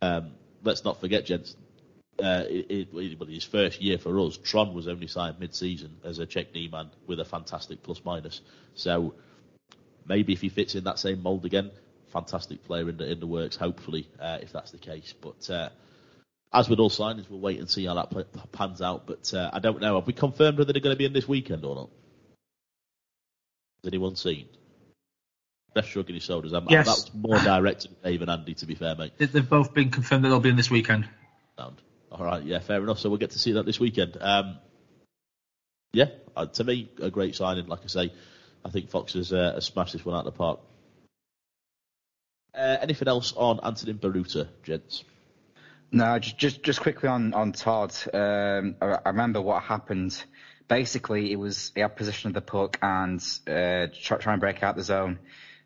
Um, let's not forget, gents, uh, it, it, his first year for us, Tron was only signed mid-season as a Czech D-man with a fantastic plus minus. So maybe if he fits in that same mould again, fantastic player in the in the works. Hopefully, uh, if that's the case. But uh, as with all signings, we'll wait and see how that play, pans out. But uh, I don't know. Have we confirmed whether they're going to be in this weekend or not? Has anyone seen? Best shrugging his shoulders. I'm, Yes. That was more directed to Dave and Andy, to be fair, mate. They- They've both been confirmed that they'll be in this weekend. Sound. All right, yeah, fair enough. So we'll get to see that this weekend. Um, yeah, uh, to me, a great signing. Like I say, I think Fox has, uh, has smashed this one out of the park. Uh, anything else on Anthony Boruta, gents? No, just just, just quickly on on Todd. Um, I, I remember what happened. Basically, it was he had possession of the puck and uh, try, try and break out the zone.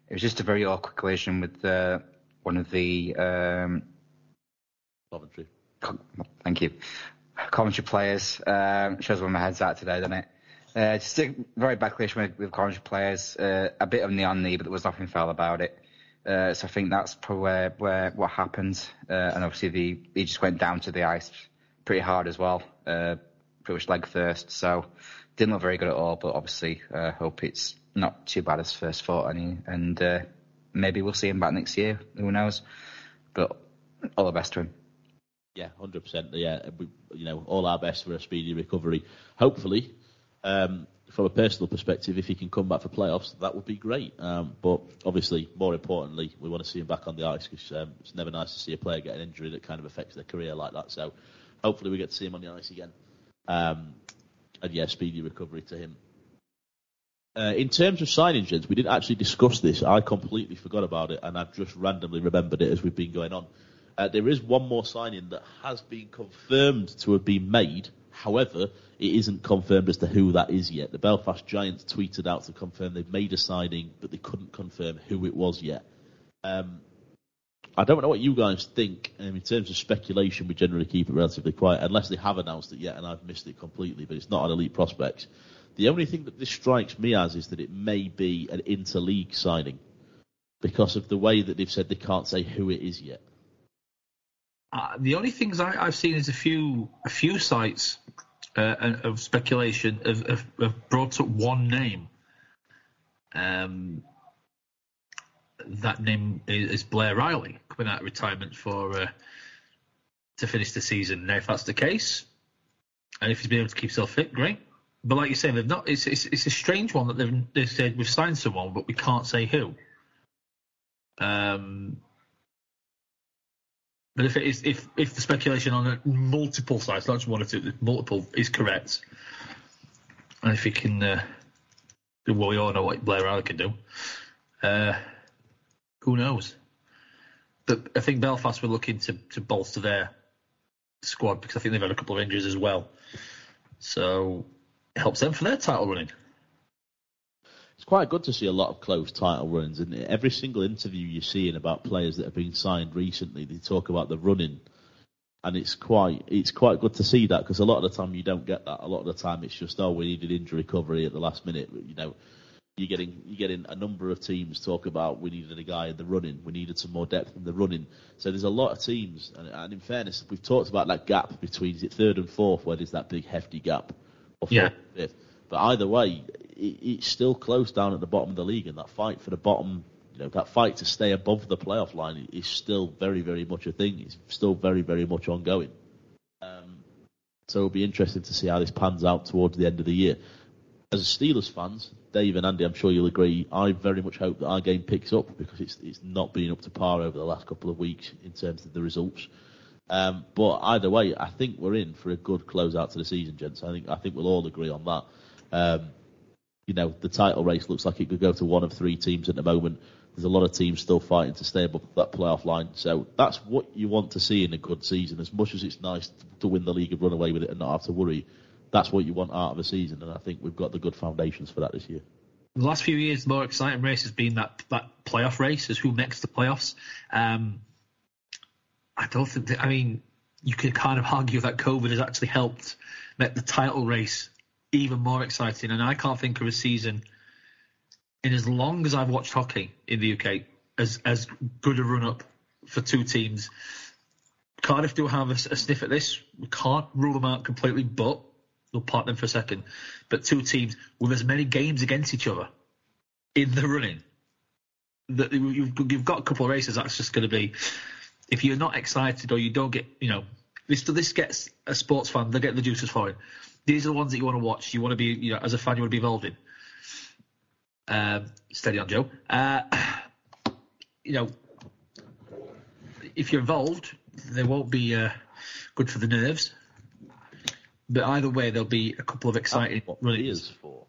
It was just a very awkward collision with uh, one of the um, Coventry. Thank you. Coventry players. Um, shows where my head's at today, doesn't it? Uh, just a very bad collision with, with Coventry players. Uh, a bit of knee knee, but there was nothing foul about it. Uh, so I think that's probably where, where what happened. Uh, and obviously the, he just went down to the ice pretty hard as well. Uh, pretty much leg first. So didn't look very good at all, but obviously uh, hope it's not too bad as first thought. And, and uh, maybe we'll see him back next year. Who knows? But all the best to him. Yeah, hundred percent. Yeah, we, you know, all our best for a speedy recovery. Hopefully, um, from a personal perspective, if he can come back for playoffs, that would be great. Um, but obviously, more importantly, we want to see him back on the ice because um, it's never nice to see a player get an injury that kind of affects their career like that. So, hopefully, we get to see him on the ice again. Um, and yeah, speedy recovery to him. Uh, in terms of signing, gents, we didn't actually discuss this. I completely forgot about it, and I've just randomly remembered it as we've been going on. Uh, there is one more signing that has been confirmed to have been made. However, it isn't confirmed as to who that is yet. The Belfast Giants tweeted out to confirm they've made a signing, but they couldn't confirm who it was yet. Um, I don't know what you guys think. Um, in terms of speculation, we generally keep it relatively quiet unless they have announced it yet, and I've missed it completely. But it's not on Elite Prospects. The only thing that this strikes me as is that it may be an interleague signing because of the way that they've said they can't say who it is yet. Uh, the only things I, I've seen is a few a few sites uh, of speculation have, have, have brought up one name. Um, that name is, is Blair Riley coming out of retirement for uh, to finish the season. Now, if that's the case, and if he's been able to keep himself fit, great. But like you say, they've not. It's, it's, it's a strange one that they've they said we've signed someone, but we can't say who. Um, but if it is, if if the speculation on multiple sites, not just one or two, multiple is correct, and if he can, uh, we all know what Blair Riley can do, uh, who knows? But I think Belfast were looking to to bolster their squad because I think they've had a couple of injuries as well, so it helps them for their title running. It's quite good to see a lot of close title runs, and every single interview you're seeing about players that have been signed recently, they talk about the running, and it's quite it's quite good to see that because a lot of the time you don't get that. A lot of the time it's just oh we needed injury recovery at the last minute. You know, you're getting you're getting a number of teams talk about we needed a guy in the running, we needed some more depth in the running. So there's a lot of teams, and, and in fairness, we've talked about that gap between is it third and fourth, where there's that big hefty gap, or fourth Yeah. fifth. But either way, it, it's still close down at the bottom of the league, and that fight for the bottom, you know, that fight to stay above the playoff line is still very, very much a thing. It's still very, very much ongoing. Um, so it'll be interesting to see how this pans out towards the end of the year. As Steelers fans, Dave and Andy, I'm sure you'll agree. I very much hope that our game picks up because it's it's not been up to par over the last couple of weeks in terms of the results. Um, but either way, I think we're in for a good close out to the season, gents. I think I think we'll all agree on that. Um, you know, the title race looks like it could go to one of three teams at the moment. There's a lot of teams still fighting to stay above that playoff line. So that's what you want to see in a good season. As much as it's nice to win the league and run away with it and not have to worry, that's what you want out of a season. And I think we've got the good foundations for that this year. the last few years, the more exciting race has been that that playoff race, is who makes the playoffs. Um, I don't think. That, I mean, you could kind of argue that COVID has actually helped make the title race even more exciting. And I can't think of a season in as long as I've watched hockey in the UK as as good a run up for two teams. Cardiff do have a, a sniff at this. We can't rule them out completely, but we'll park them for a second. But two teams with as many games against each other in the running that you've, you've got a couple of races that's just going to be if you're not excited or you don't get you know this this gets a sports fan they get the juices it. These are the ones that you want to watch. You want to be you know as a fan you want to be involved in. Um, steady on, Joe. Uh, you know, if you're involved, they won't be uh, good for the nerves. But either way, there'll be a couple of exciting what runnings. beers for?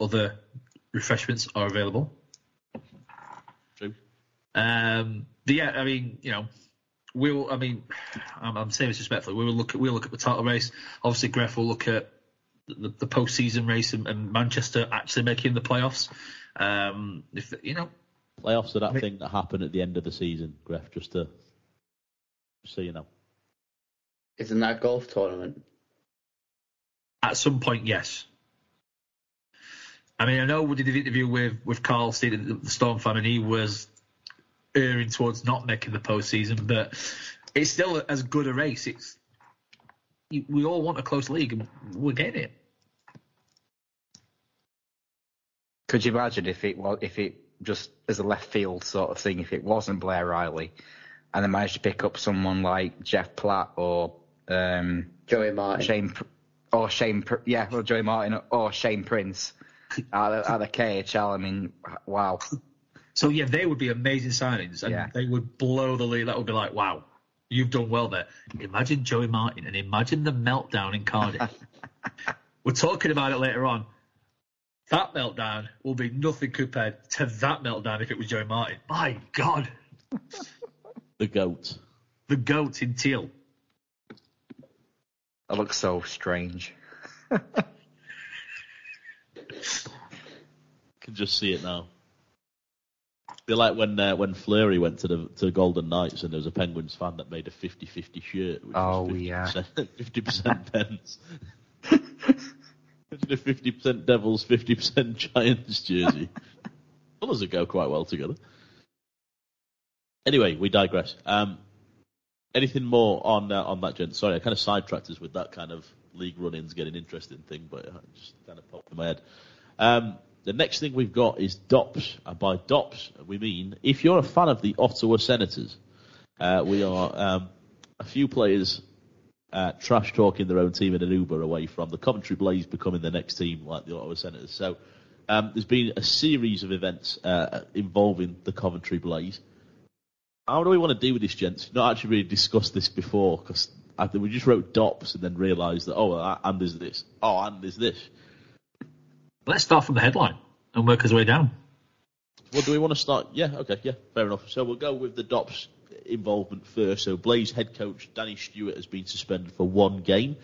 Other refreshments are available. True. Um, but yeah, I mean, you know, we'll. I mean, I'm, I'm saying this respectfully. We will look at we'll look at the title race. Obviously, Griff will look at the, the post-season race and, and Manchester actually making the playoffs. Um, if you know, Playoffs are that mean- thing that happened at the end of the season, Griff, just to just so you know. Isn't that a golf tournament? at some point, yes. I mean, I know we did an interview with with Carl Steed, the the Storm fan, and he was erring towards not making the postseason, but it's still as good a race. It's we all want a close league, and we're getting it. Could you imagine if it was if it just as a left field sort of thing, if it wasn't Blair Riley, and they managed to pick up someone like Jeff Platt or um, Joey Martin. Shane or Shane, Pr- yeah, or Joey Martin or Shane Prince out of, out of KHL. I mean, wow. So yeah, they would be amazing signings, and Yeah. they would blow the league. That would be like, wow, you've done well there. Imagine Joey Martin, and imagine the meltdown in Cardiff. We're talking about it later on. That meltdown will be nothing compared to that meltdown if it was Joey Martin. My God, The goat. the goat in teal. That looks so strange. can just see it now. Be like when uh, when Fleury went to the to the Golden Knights and there was a Penguins fan that made a 50-50 shirt. Which Oh, was 50%, yeah. fifty percent Pens. Imagine a fifty percent Devils, fifty percent Giants jersey. Colours would go quite well together. Anyway, we digress. Um, anything more on uh, on that, gent? Sorry, I kind of sidetracked us with that kind of league run-ins getting interesting thing, but it just kind of popped in my head. Um, the next thing we've got is DOPS. And by DOPS, we mean if you're a fan of the Ottawa Senators, uh, we are um, a few players uh, trash talking their own team in an Uber away from the Coventry Blaze becoming the next team like the Ottawa Senators. So um, there's been a series of events uh, involving the Coventry Blaze. How do we want to deal with this, gents? Not actually really discussed this before because we just wrote DOPS and then realised that oh, and there's this, oh, and there's this. Let's start from the headline and work our way down. Well, do we want to start? Yeah, okay, yeah, fair enough. So we'll go with the DOPS involvement first. So Blaze head coach Danny Stewart has been suspended for one game.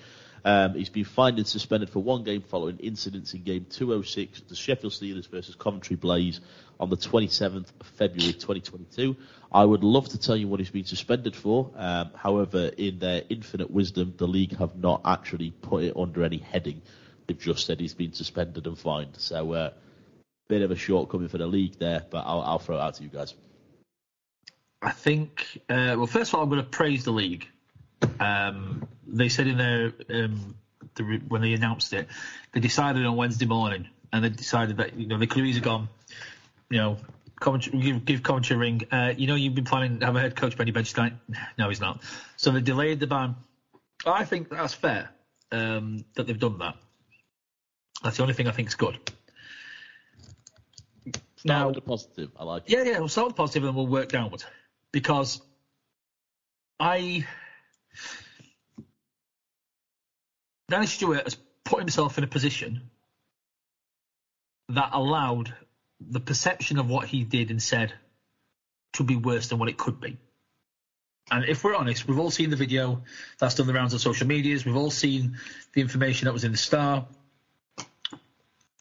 Um, he's been fined and suspended for one game following incidents in game 206 the Sheffield Steelers versus Coventry Blaze on the 27th of February 2022. I would love to tell you what he's been suspended for. Um, however, in their infinite wisdom, the league have not actually put it under any heading. They've just said he's been suspended and fined. So, uh, bit of a shortcoming for the league there, but I'll, I'll throw it out to you guys. I think, uh, well, first of all, I'm going to praise the league. Um, they said in their, um, the, when they announced it, they decided on Wednesday morning, and they decided that, you know, they could easily gone, you know, give, give Coventry a ring. Uh, you know, you've been planning to have a head coach Benny bench tonight. No, he's not. So they delayed the ban. I think that's fair um, that they've done that. That's the only thing I think is good. Start Now- with the positive. I like it. Yeah, yeah, we'll start with the positive and we'll work downward. Because I. Danny Stewart has put himself in a position that allowed the perception of what he did and said to be worse than what it could be. And if we're honest, we've all seen the video that's done the rounds on social medias. We've all seen the information that was in the Star.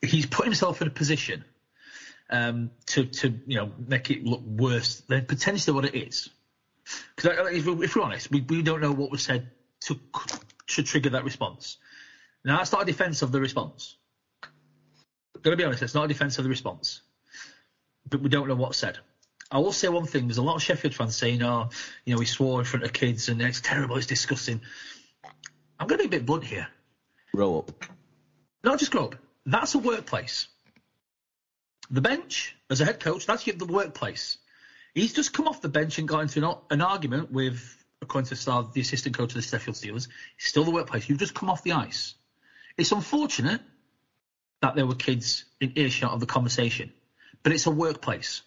He's put himself in a position um, to to you know make it look worse than potentially what it is. Because if, we- if we're honest, we, we don't know what was said to to trigger that response. Now that's not a defence of the response. I'm Going to be honest, it's not a defence of the response, but we don't know what's said. I will say one thing: there's a lot of Sheffield fans saying, "Oh, you know, he swore in front of kids and it's terrible, it's disgusting." I'm going to be a bit blunt here. Grow up. Not just grow up. That's a workplace. The bench, as a head coach, that's the workplace. He's just come off the bench and got into an, an argument with, according to Star, the assistant coach of the Sheffield Steelers. It's still the workplace. You've just come off the ice. It's unfortunate that there were kids in earshot of the conversation, but it's a workplace.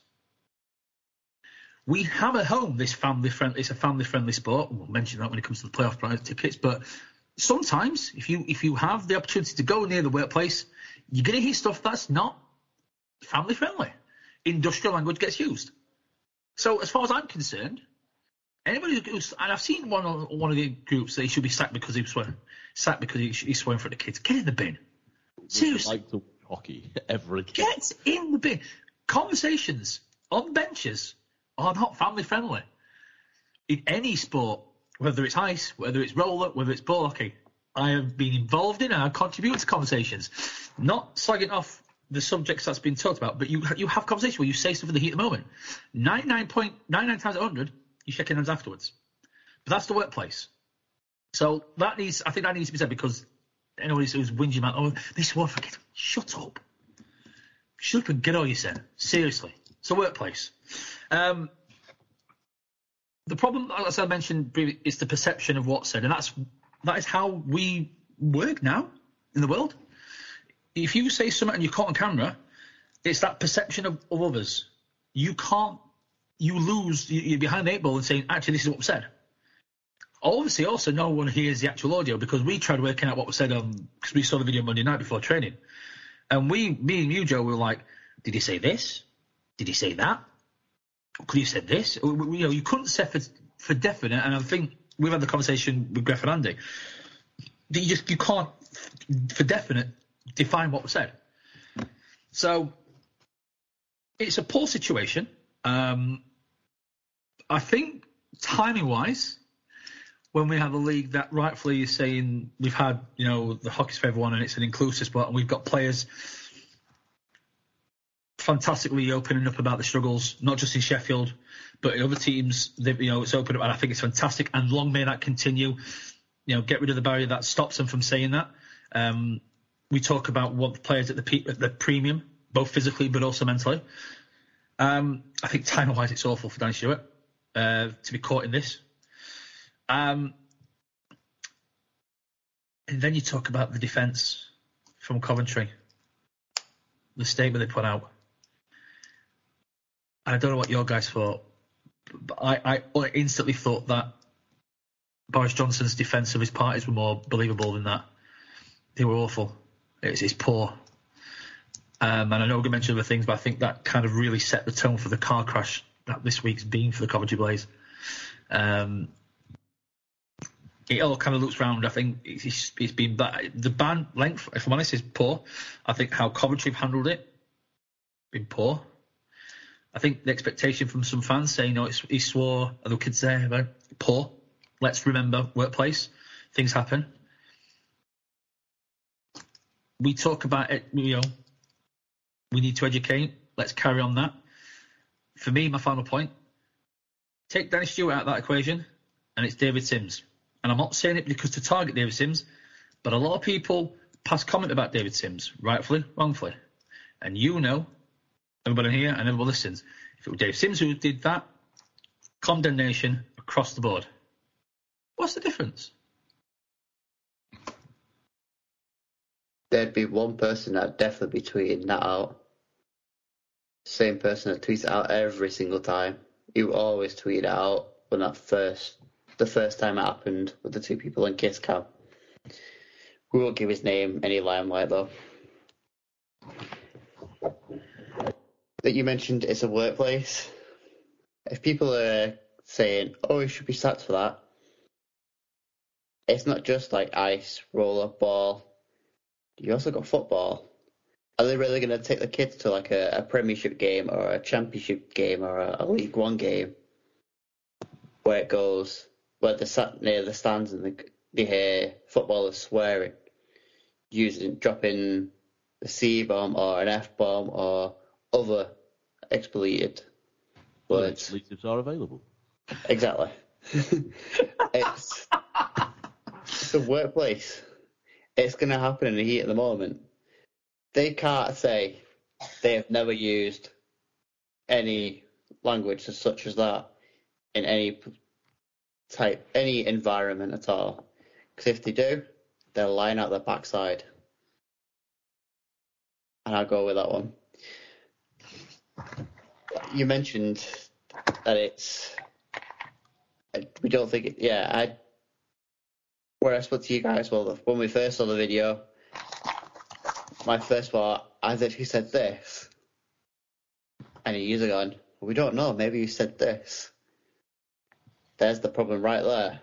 We have at home this family friendly. It's a family friendly sport. We'll mention that when it comes to the playoff tickets. But sometimes, if you if you have the opportunity to go near the workplace, you're going to hear stuff that's not family friendly. Industrial language gets used. So as far as I'm concerned, anybody who's and I've seen one on one of the groups that he should be sacked because he was swearing, sacked because he, he's swearing for the kids. Get in the bin. Seriously. Like to hockey ever again. Get in the bin. Conversations on benches are not family friendly. In any sport, whether it's ice, whether it's roller, whether it's ball hockey, I have been involved in and I contribute to conversations. Not slagging off the subjects that's been talked about, but you you have conversation where you say stuff in the heat of the moment. 99.99 times out of 100, you shake hands afterwards. But that's the workplace. So that needs, I think that needs to be said because anyone who's whinging about, oh, this one, forget, shut up. Shut up and get all you said. Seriously. It's a workplace. Um, the problem, as I mentioned, is the perception of what's said, and that's that is how we work now in the world. If you say something and you're caught on camera, it's that perception of, of others. You can't, you lose, you're behind the eight ball and saying, actually, this is what was said. Obviously, also, no one hears the actual audio because we tried working out what was said on, because we saw the video Monday night before training. And we, me and you, Joe, were like, did he say this? Did he say that? Could he have said this? You know, you couldn't say for, for definite, and I think we've had the conversation with Griff and Andy. You just you can't for definite define what was said. So it's a poor situation. Um, I think timing wise, when we have a league that rightfully is saying we've had, you know, the hockey's for everyone and it's an inclusive sport and we've got players fantastically opening up about the struggles, not just in Sheffield, but in other teams. You know, it's open up, and I think it's fantastic. And long may that continue. You know, get rid of the barrier that stops them from saying that. Um, we talk about what the players at the, pe- at the premium, both physically but also mentally. Um, I think time-wise, it's awful for Danny Stewart uh, to be caught in this. Um, and then you talk about the defence from Coventry, the statement they put out. I don't know what your guys thought, I, I instantly thought that Boris Johnson's defence of his parties were more believable than that. They were awful. It's, it's poor. Um, and I know we mentioned other things, but I think that kind of really set the tone for the car crash that this week's been for the Coventry Blaze. Um, it all kind of looks round. I think it's, it's been the ban length, if I'm honest, is poor. I think how Coventry have handled it, been poor. I think the expectation from some fans saying, "No, it's, he swore," other kids say, about poor. Let's remember workplace. Things happen. We talk about it. You know, we need to educate. Let's carry on that. For me, my final point: take Danny Stewart out of that equation, and it's David Sims. And I'm not saying it because to target David Sims, but a lot of people pass comment about David Sims, rightfully, wrongfully. And you know everybody here and everybody listens. If it was Dave Sims who did that, condemnation across the board. What's the difference? There'd be one person that'd definitely be tweeting that out. Same person that tweets out every single time. He would always tweet out when that first, the first time it happened with the two people in Kiss Cam. We won't give his name any limelight though. That you mentioned is a workplace. If people are saying, "Oh, he should be sacked for that," it's not just like ice, roller, ball. You also got football. Are they really going to take the kids to like a, a Premiership game or a Championship game or a, a League One game where it goes where they're sat near the stands and they hear footballers swearing, using dropping the C bomb or an F bomb or other expletive words. Expletives are available. Exactly. it's, it's a workplace. It's going to happen in the heat of the moment. They can't say, they have never used any language such as that in any type, any environment at all. Because if they do, they're lying out their backside. And I'll go with that one. You mentioned that it's. We don't think it. Yeah, I. Where I spoke to you guys, well, when we first saw the video, my first thought, I said he said this. And are going, we don't know, maybe you said this. There's the problem right there.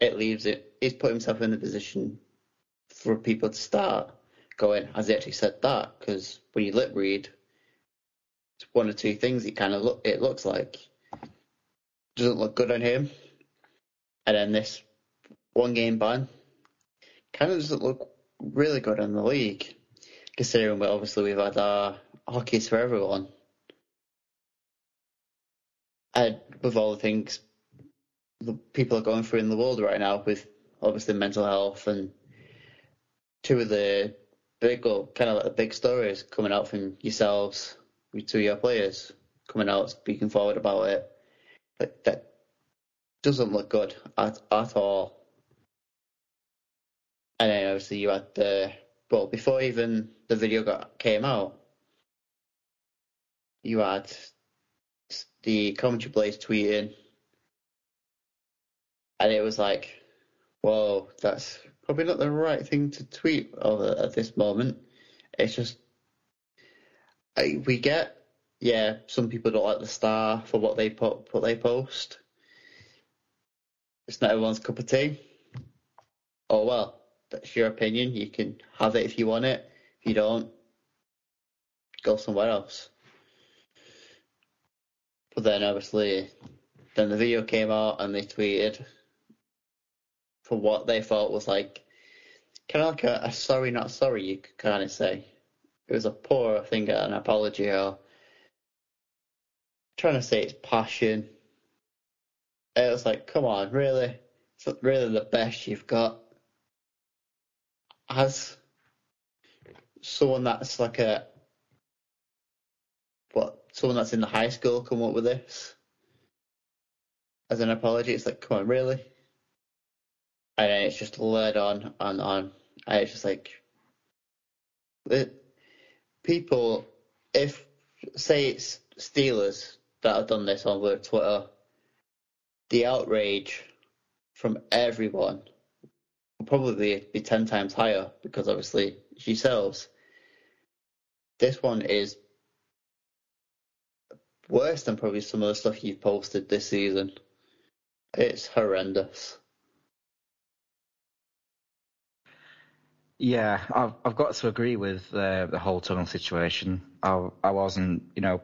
It leaves it, he's put himself in the position for people to start going, has he actually said that? Because when you lip read, one or two things it kind of look, it looks like. Doesn't look good on him. And then this one game ban kind of doesn't look really good in the league, considering we obviously we've had our hockey's for everyone. And with all the things the people are going through in the world right now, with obviously mental health and two of the big, or kind of like the big stories coming out from yourselves, with two of your players coming out speaking forward about it. But that doesn't look good at at all. And then obviously you had the well before even the video got came out, you had the Coventry players tweeting, and it was like, "Whoa, that's probably not the right thing to tweet over at this moment." It's just we get, yeah, some people don't like the star for what they put, what they post. It's not everyone's cup of tea. Oh well, that's your opinion. You can have it if you want it. If you don't, go somewhere else. But then obviously, then the video came out and they tweeted for what they thought was like kind of like a, a sorry not sorry. You could kind of say it was a poor thing, an apology or trying to say it's passion. It was like, come on, really? It's not really the best you've got as someone that's like a what someone that's in the high school come up with this as an apology. It's like, come on, really? And it's just led on and on. And it's just like it, people, if say it's Steelers that have done this on Twitter, the outrage from everyone will probably be 10 times higher because obviously she sells. This one is worse than probably some of the stuff you've posted this season. It's horrendous. Yeah, I've I've got to agree with uh, the whole tunnel situation. I I wasn't you know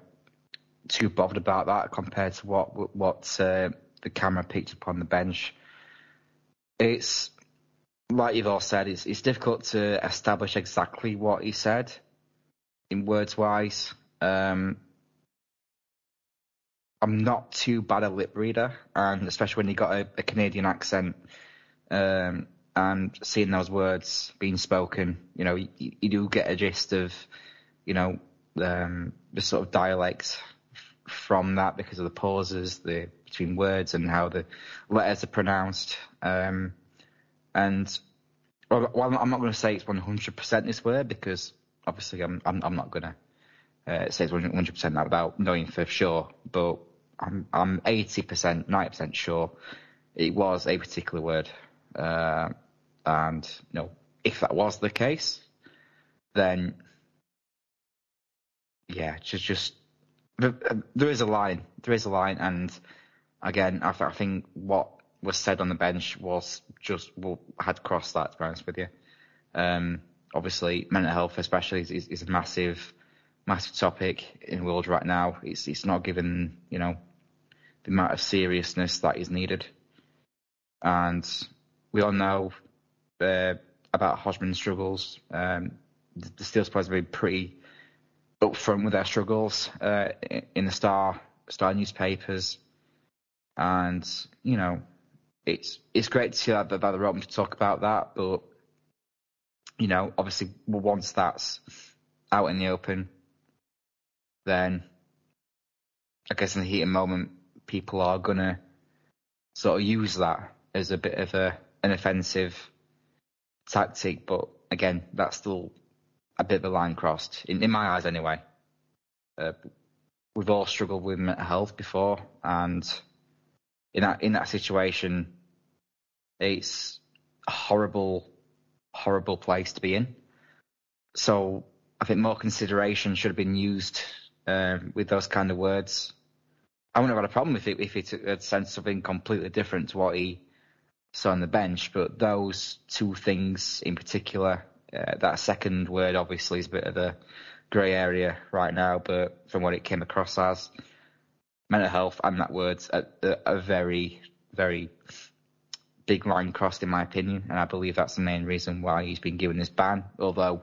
too bothered about that compared to what what uh, the camera picked up on the bench. It's like you've all said, it's, it's difficult to establish exactly what he said in words wise. Um, I'm not too bad a lip reader, and especially when you got a, a Canadian accent um, and seeing those words being spoken, you know, you, you do get a gist of, you know, um, the sort of dialect from that because of the pauses the between words and how the letters are pronounced. Um, and well, I'm not going to say it's 100% this word because obviously I'm I'm, I'm not going to uh, say it's 100% that without knowing for sure. But I'm I'm 80%, 90% sure it was a particular word. Uh, and you know, if that was the case, then yeah, just just there is a line. There is a line, and again, I, I think what was said on the bench was just well, had crossed that. To be honest with you, um, obviously mental health, especially, is, is, a massive, massive topic in the world right now. It's it's not given you know the amount of seriousness that is needed, and we all know uh, about Hodgman's struggles. Um, the, the Steelers players have been pretty upfront with their struggles uh, in the Star Star newspapers, and you know it's it's great to see that, that they're open to talk about that, but you know, obviously, once that's out in the open, then I guess in the heat of the moment, people are gonna sort of use that as a bit of a an offensive tactic. But again, that's still a bit of a line crossed in, in my eyes, anyway. Uh, we've all struggled with mental health before, and in that in that situation, it's a horrible, horrible place to be in. So I think more consideration should have been used uh, with those kind of words. I wouldn't have had a problem if it if it had said something completely different to what he saw on the bench, but those two things in particular, uh, that second word obviously is a bit of a grey area right now, but from what it came across as, mental health and that word's a, a very, very big line crossed in my opinion, and I believe that's the main reason why he's been given this ban. Although,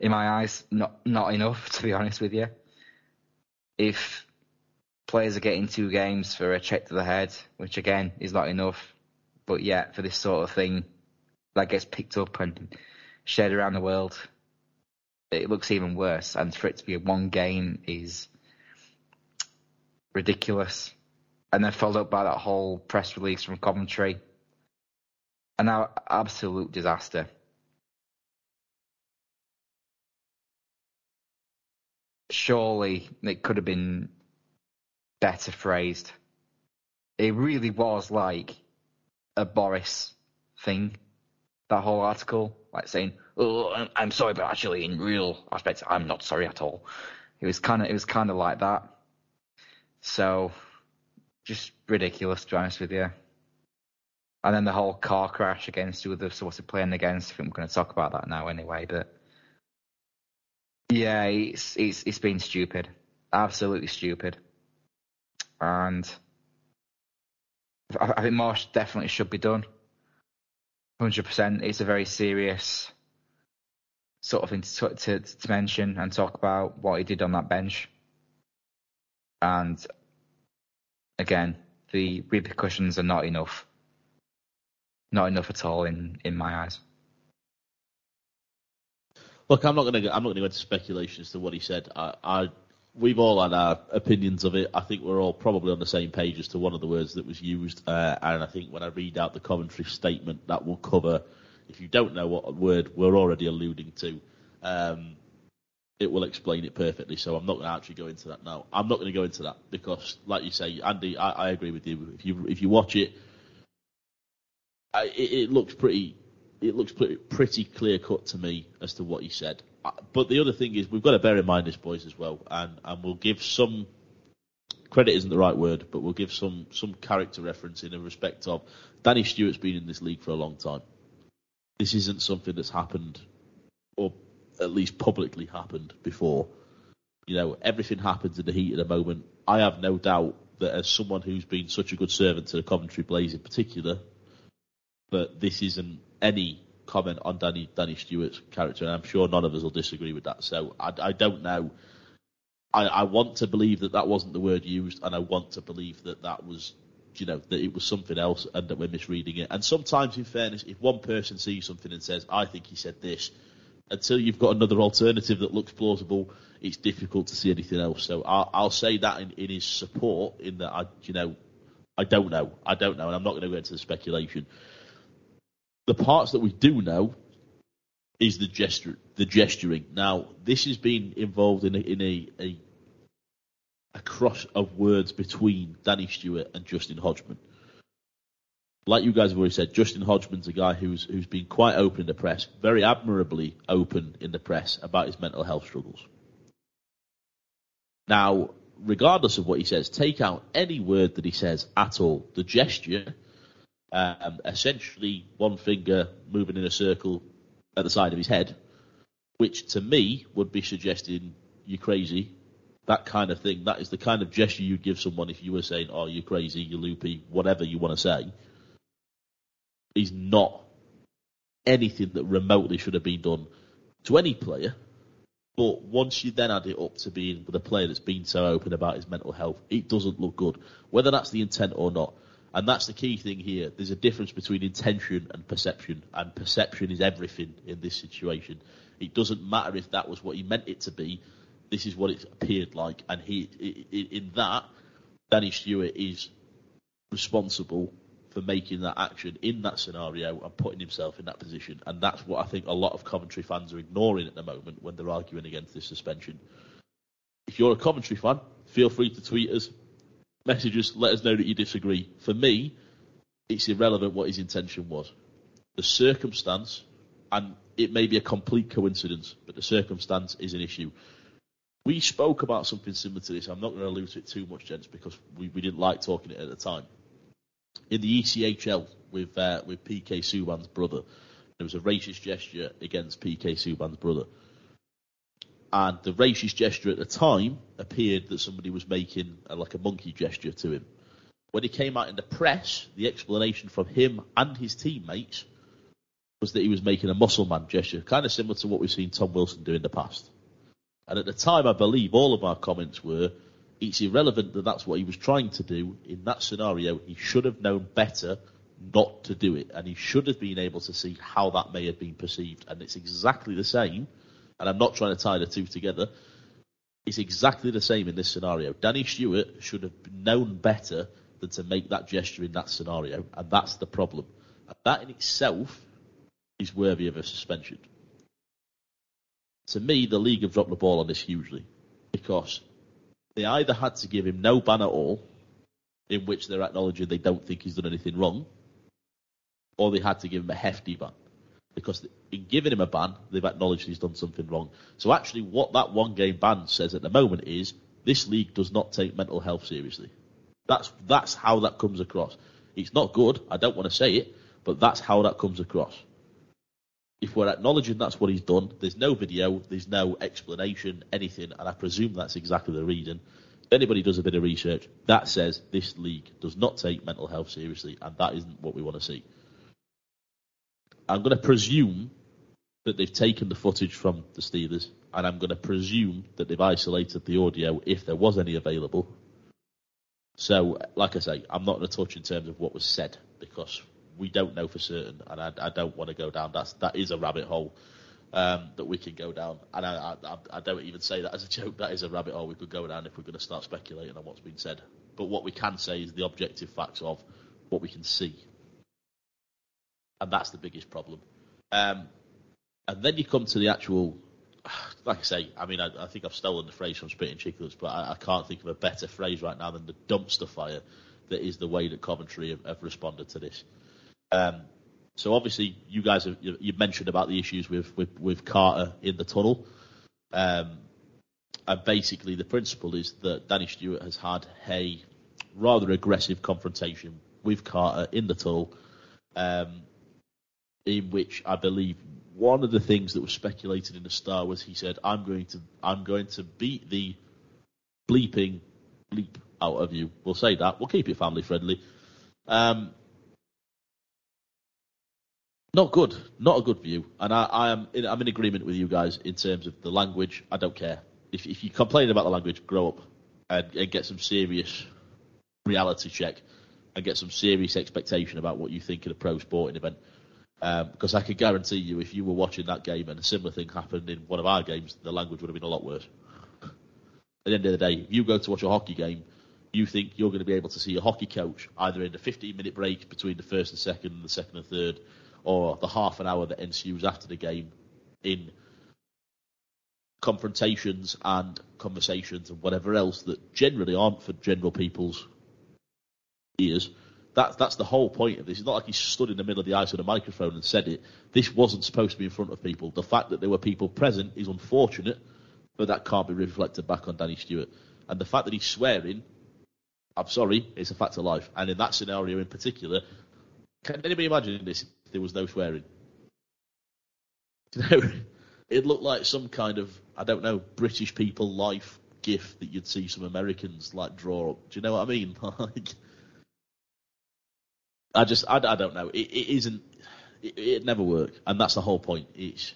in my eyes, not not enough to be honest with you. If players are getting two games for a check to the head, which again is not enough, but yet for this sort of thing that gets picked up and shared around the world, it looks even worse. And for it to be a one game is ridiculous. And then followed up by that whole press release from Coventry. An absolute disaster. Surely it could have been better phrased. It really was like a Boris thing. That whole article, like saying, "Oh, I'm, I'm sorry, but actually, in real aspects, I'm not sorry at all." It was kind of, it was kind of like that. So, just ridiculous, to be honest with you. And then the whole car crash against who they're to be playing against. I think we're going to talk about that now anyway. But yeah, it's it's it's been stupid, absolutely stupid. And I think more definitely should be done. Hundred percent. It's a very serious sort of thing to, to, to mention and talk about what he did on that bench. And again, the repercussions are not enough. Not enough at all in, in my eyes. Look, I'm not going to. I'm not to go into speculation as to what he said. I, I we've all had our opinions of it. I think we're all probably on the same page as to one of the words that was used. Uh, and I think when I read out the Coventry statement, that will cover, if you don't know what word we're already alluding to, um, it will explain it perfectly. So I'm not going to actually go into that now. I'm not going to go into that because, like you say, Andy, I, I agree with you. If you if you watch it, I, it, it looks pretty. It looks pretty, pretty clear cut to me as to what he said but the other thing is we've got to bear in mind this, boys, as well, and and we'll give some credit isn't the right word, but we'll give some some character reference in respect of Danny Stewart's been in this league for a long time. This isn't something that's happened, or at least publicly happened before. You know, everything happens in the heat of the moment. I have no doubt that as someone who's been such a good servant to the Coventry Blaze in particular, that this isn't any comment on Danny Danny Stewart's character, and I'm sure none of us will disagree with that. So I, I don't know. I, I want to believe that that wasn't the word used, and I want to believe that that was, you know, that it was something else, and that we're misreading it. And sometimes, in fairness, if one person sees something and says, "I think he said this," until you've got another alternative that looks plausible, it's difficult to see anything else. So I'll, I'll say that in, in his support, in that I, you know, I don't know, I don't know, and I'm not going to go into the speculation. The parts that we do know is the gesture, the gesturing. Now, this has been involved in a, in a, a, a cross of words between Danny Stewart and Justin Hodgman. Like you guys have already said, Justin Hodgman's a guy who's who's been quite open in the press, very admirably open in the press about his mental health struggles. Now, regardless of what he says, take out any word that he says at all. The gesture um, essentially one finger moving in a circle at the side of his head, which to me would be suggesting you're crazy, that kind of thing. That is the kind of gesture you'd give someone if you were saying, "Oh, you're crazy, you're loopy," whatever you want to say. Is not anything that remotely should have been done to any player. But once you then add it up to being with a player that's been so open about his mental health, it doesn't look good. Whether that's the intent or not, and that's the key thing here. There's a difference between intention and perception, and perception is everything in this situation. It doesn't matter if that was what he meant it to be. This is what it appeared like, and he in that, Danny Stewart is responsible for making that action in that scenario and putting himself in that position, and that's what I think a lot of Coventry fans are ignoring at the moment when they're arguing against this suspension. If you're a Coventry fan, feel free to tweet us, message us, let us know that you disagree. For me, it's irrelevant what his intention was. The circumstance, and it may be a complete coincidence, but the circumstance is an issue. We spoke about something similar to this. I'm not going to allude to it too much, gents, because we, we didn't like talking it at the time. In the ECHL with uh, with PK Subban's brother, there was a racist gesture against PK Subban's brother, and the racist gesture at the time appeared that somebody was making a, like a monkey gesture to him. When he came out in the press, the explanation from him and his teammates was that he was making a muscle man gesture, kind of similar to what we've seen Tom Wilson do in the past. And at the time, I believe all of our comments were, it's irrelevant that that's what he was trying to do. In that scenario, he should have known better not to do it, and he should have been able to see how that may have been perceived. And it's exactly the same, and I'm not trying to tie the two together. It's exactly the same in this scenario. Danny Stewart should have known better than to make that gesture in that scenario, and that's the problem. And that in itself is worthy of a suspension. To me, the league have dropped the ball on this hugely because they either had to give him no ban at all, in which they're acknowledging they don't think he's done anything wrong, or they had to give him a hefty ban. Because in giving him a ban, they've acknowledged he's done something wrong. So actually, what that one game ban says at the moment is this league does not take mental health seriously. That's that's how that comes across. It's not good. I don't want to say it, but that's how that comes across. If we're acknowledging that's what he's done, there's no video, there's no explanation, anything, and I presume that's exactly the reason. If anybody does a bit of research, that says this league does not take mental health seriously, and that isn't what we want to see. I'm going to presume that they've taken the footage from the Steelers, and I'm going to presume that they've isolated the audio if there was any available. So, like I say, I'm not going to touch in terms of what was said because we don't know for certain, and I, I don't want to go down. That's that is a rabbit hole um, that we can go down, and I, I, I don't even say that as a joke. That is a rabbit hole we could go down if we're going to start speculating on what's been said. But what we can say is the objective facts of what we can see, and that's the biggest problem. Um, and then you come to the actual, like I say, I mean, I, I think I've stolen the phrase from Spitting Chicklets, but I, I can't think of a better phrase right now than the dumpster fire that is the way that Coventry have, have responded to this. Um, so obviously, you guys have you, mentioned about the issues with with, with Carter in the tunnel, um, and basically the principle is that Danny Stewart has had a rather aggressive confrontation with Carter in the tunnel, um, in which I believe one of the things that was speculated in the Star was he said, "I'm going to I'm going to beat the bleeping bleep out of you." We'll say that. We'll keep it family friendly. Um, not good, not a good view, and I, I am in, I'm in agreement with you guys in terms of the language. I don't care if if you complain about the language, grow up and, and get some serious reality check and get some serious expectation about what you think in a pro sporting event. Um, because I can guarantee you, if you were watching that game and a similar thing happened in one of our games, the language would have been a lot worse. At the end of the day, if you go to watch a hockey game, you think you're going to be able to see a hockey coach either in the 15 minute break between the first and second and the second and third, or the half an hour that ensues after the game in confrontations and conversations and whatever else that generally aren't for general people's ears. That's that's the whole point of this. It's not like he stood in the middle of the ice with a microphone and said it. This wasn't supposed to be in front of people. The fact that there were people present is unfortunate, but that can't be reflected back on Danny Stewart. And the fact that he's swearing, I'm sorry, it's a fact of life. And in that scenario in particular, can anybody imagine this if there was no swearing? You know, it looked like some kind of I don't know British people life gif that you'd see some Americans like draw up. Do you know what I mean? Like, I just I, I don't know. It, it isn't. It, it never work, and that's the whole point. It's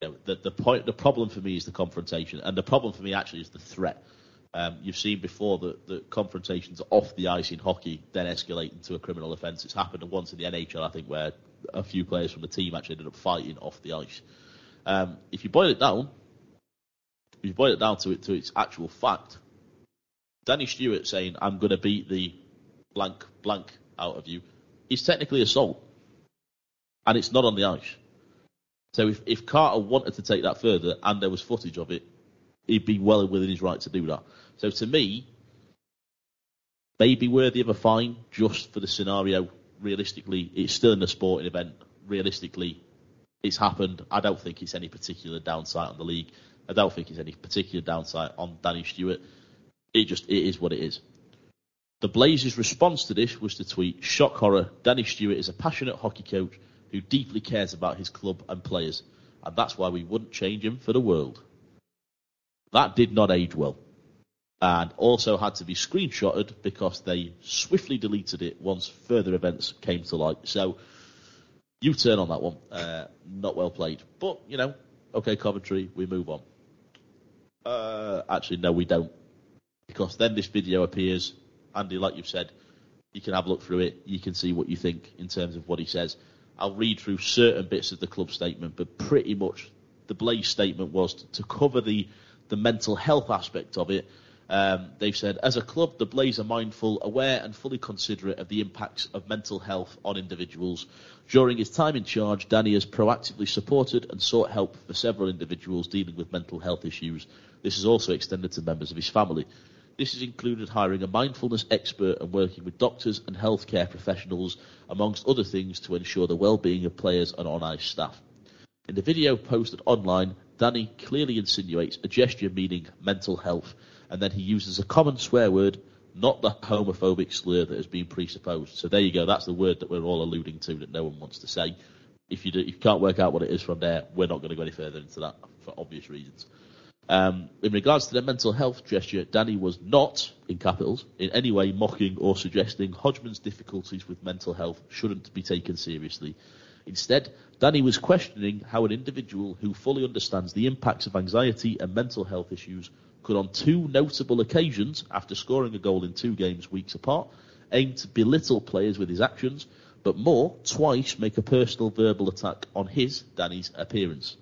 you know, the the point. The problem for me is the confrontation, and the problem for me actually is the threat. Um, you've seen before that, that confrontations off the ice in hockey then escalate into a criminal offence. It's happened once in the NHL, I think, where a few players from the team actually ended up fighting off the ice. Um, if you boil it down, if you boil it down to it to its actual fact, Danny Stewart saying, I'm going to beat the blank blank out of you, is technically assault. And it's not on the ice. So if, if Carter wanted to take that further and there was footage of it, he'd be well within his right to do that. So to me, maybe worthy of a fine just for the scenario. Realistically, it's still in a sporting event. Realistically, it's happened. I don't think it's any particular downside on the league. I don't think it's any particular downside on Danny Stewart. It just it is what it is. The Blaze's response to this was to tweet, "Shock horror! Danny Stewart is a passionate hockey coach who deeply cares about his club and players, and that's why we wouldn't change him for the world." That did not age well, and also had to be screenshotted because they swiftly deleted it once further events came to light. So, you turn on that one. Uh, not well played, but you know, okay, Coventry, we move on. Uh, actually, no, we don't because then this video appears. Andy, like you've said, you can have a look through it. You can see what you think in terms of what he says. I'll read through certain bits of the club statement, but pretty much the Blaze statement was to, to cover the the mental health aspect of it. Um, they've said, as a club, the Blaze are mindful, aware, and fully considerate of the impacts of mental health on individuals. During his time in charge, Danny has proactively supported and sought help for several individuals dealing with mental health issues. This is also extended to members of his family. This has included hiring a mindfulness expert and working with doctors and healthcare professionals, amongst other things, to ensure the well-being of players and on-ice staff. In the video posted online, Danny clearly insinuates a gesture meaning mental health, and then he uses a common swear word, not the homophobic slur that has been presupposed. So there you go. That's the word that we're all alluding to that no one wants to say. If you, do, if you can't work out what it is from there, we're not going to go any further into that for obvious reasons. Um, in regards to the mental health gesture, Danny was not, in capitals, in any way mocking or suggesting Hodgman's difficulties with mental health shouldn't be taken seriously. Instead, Danny was questioning how an individual who fully understands the impacts of anxiety and mental health issues could, on two notable occasions, after scoring a goal in two games weeks apart, aim to belittle players with his actions, but more, twice make a personal verbal attack on his, Danny's, appearance.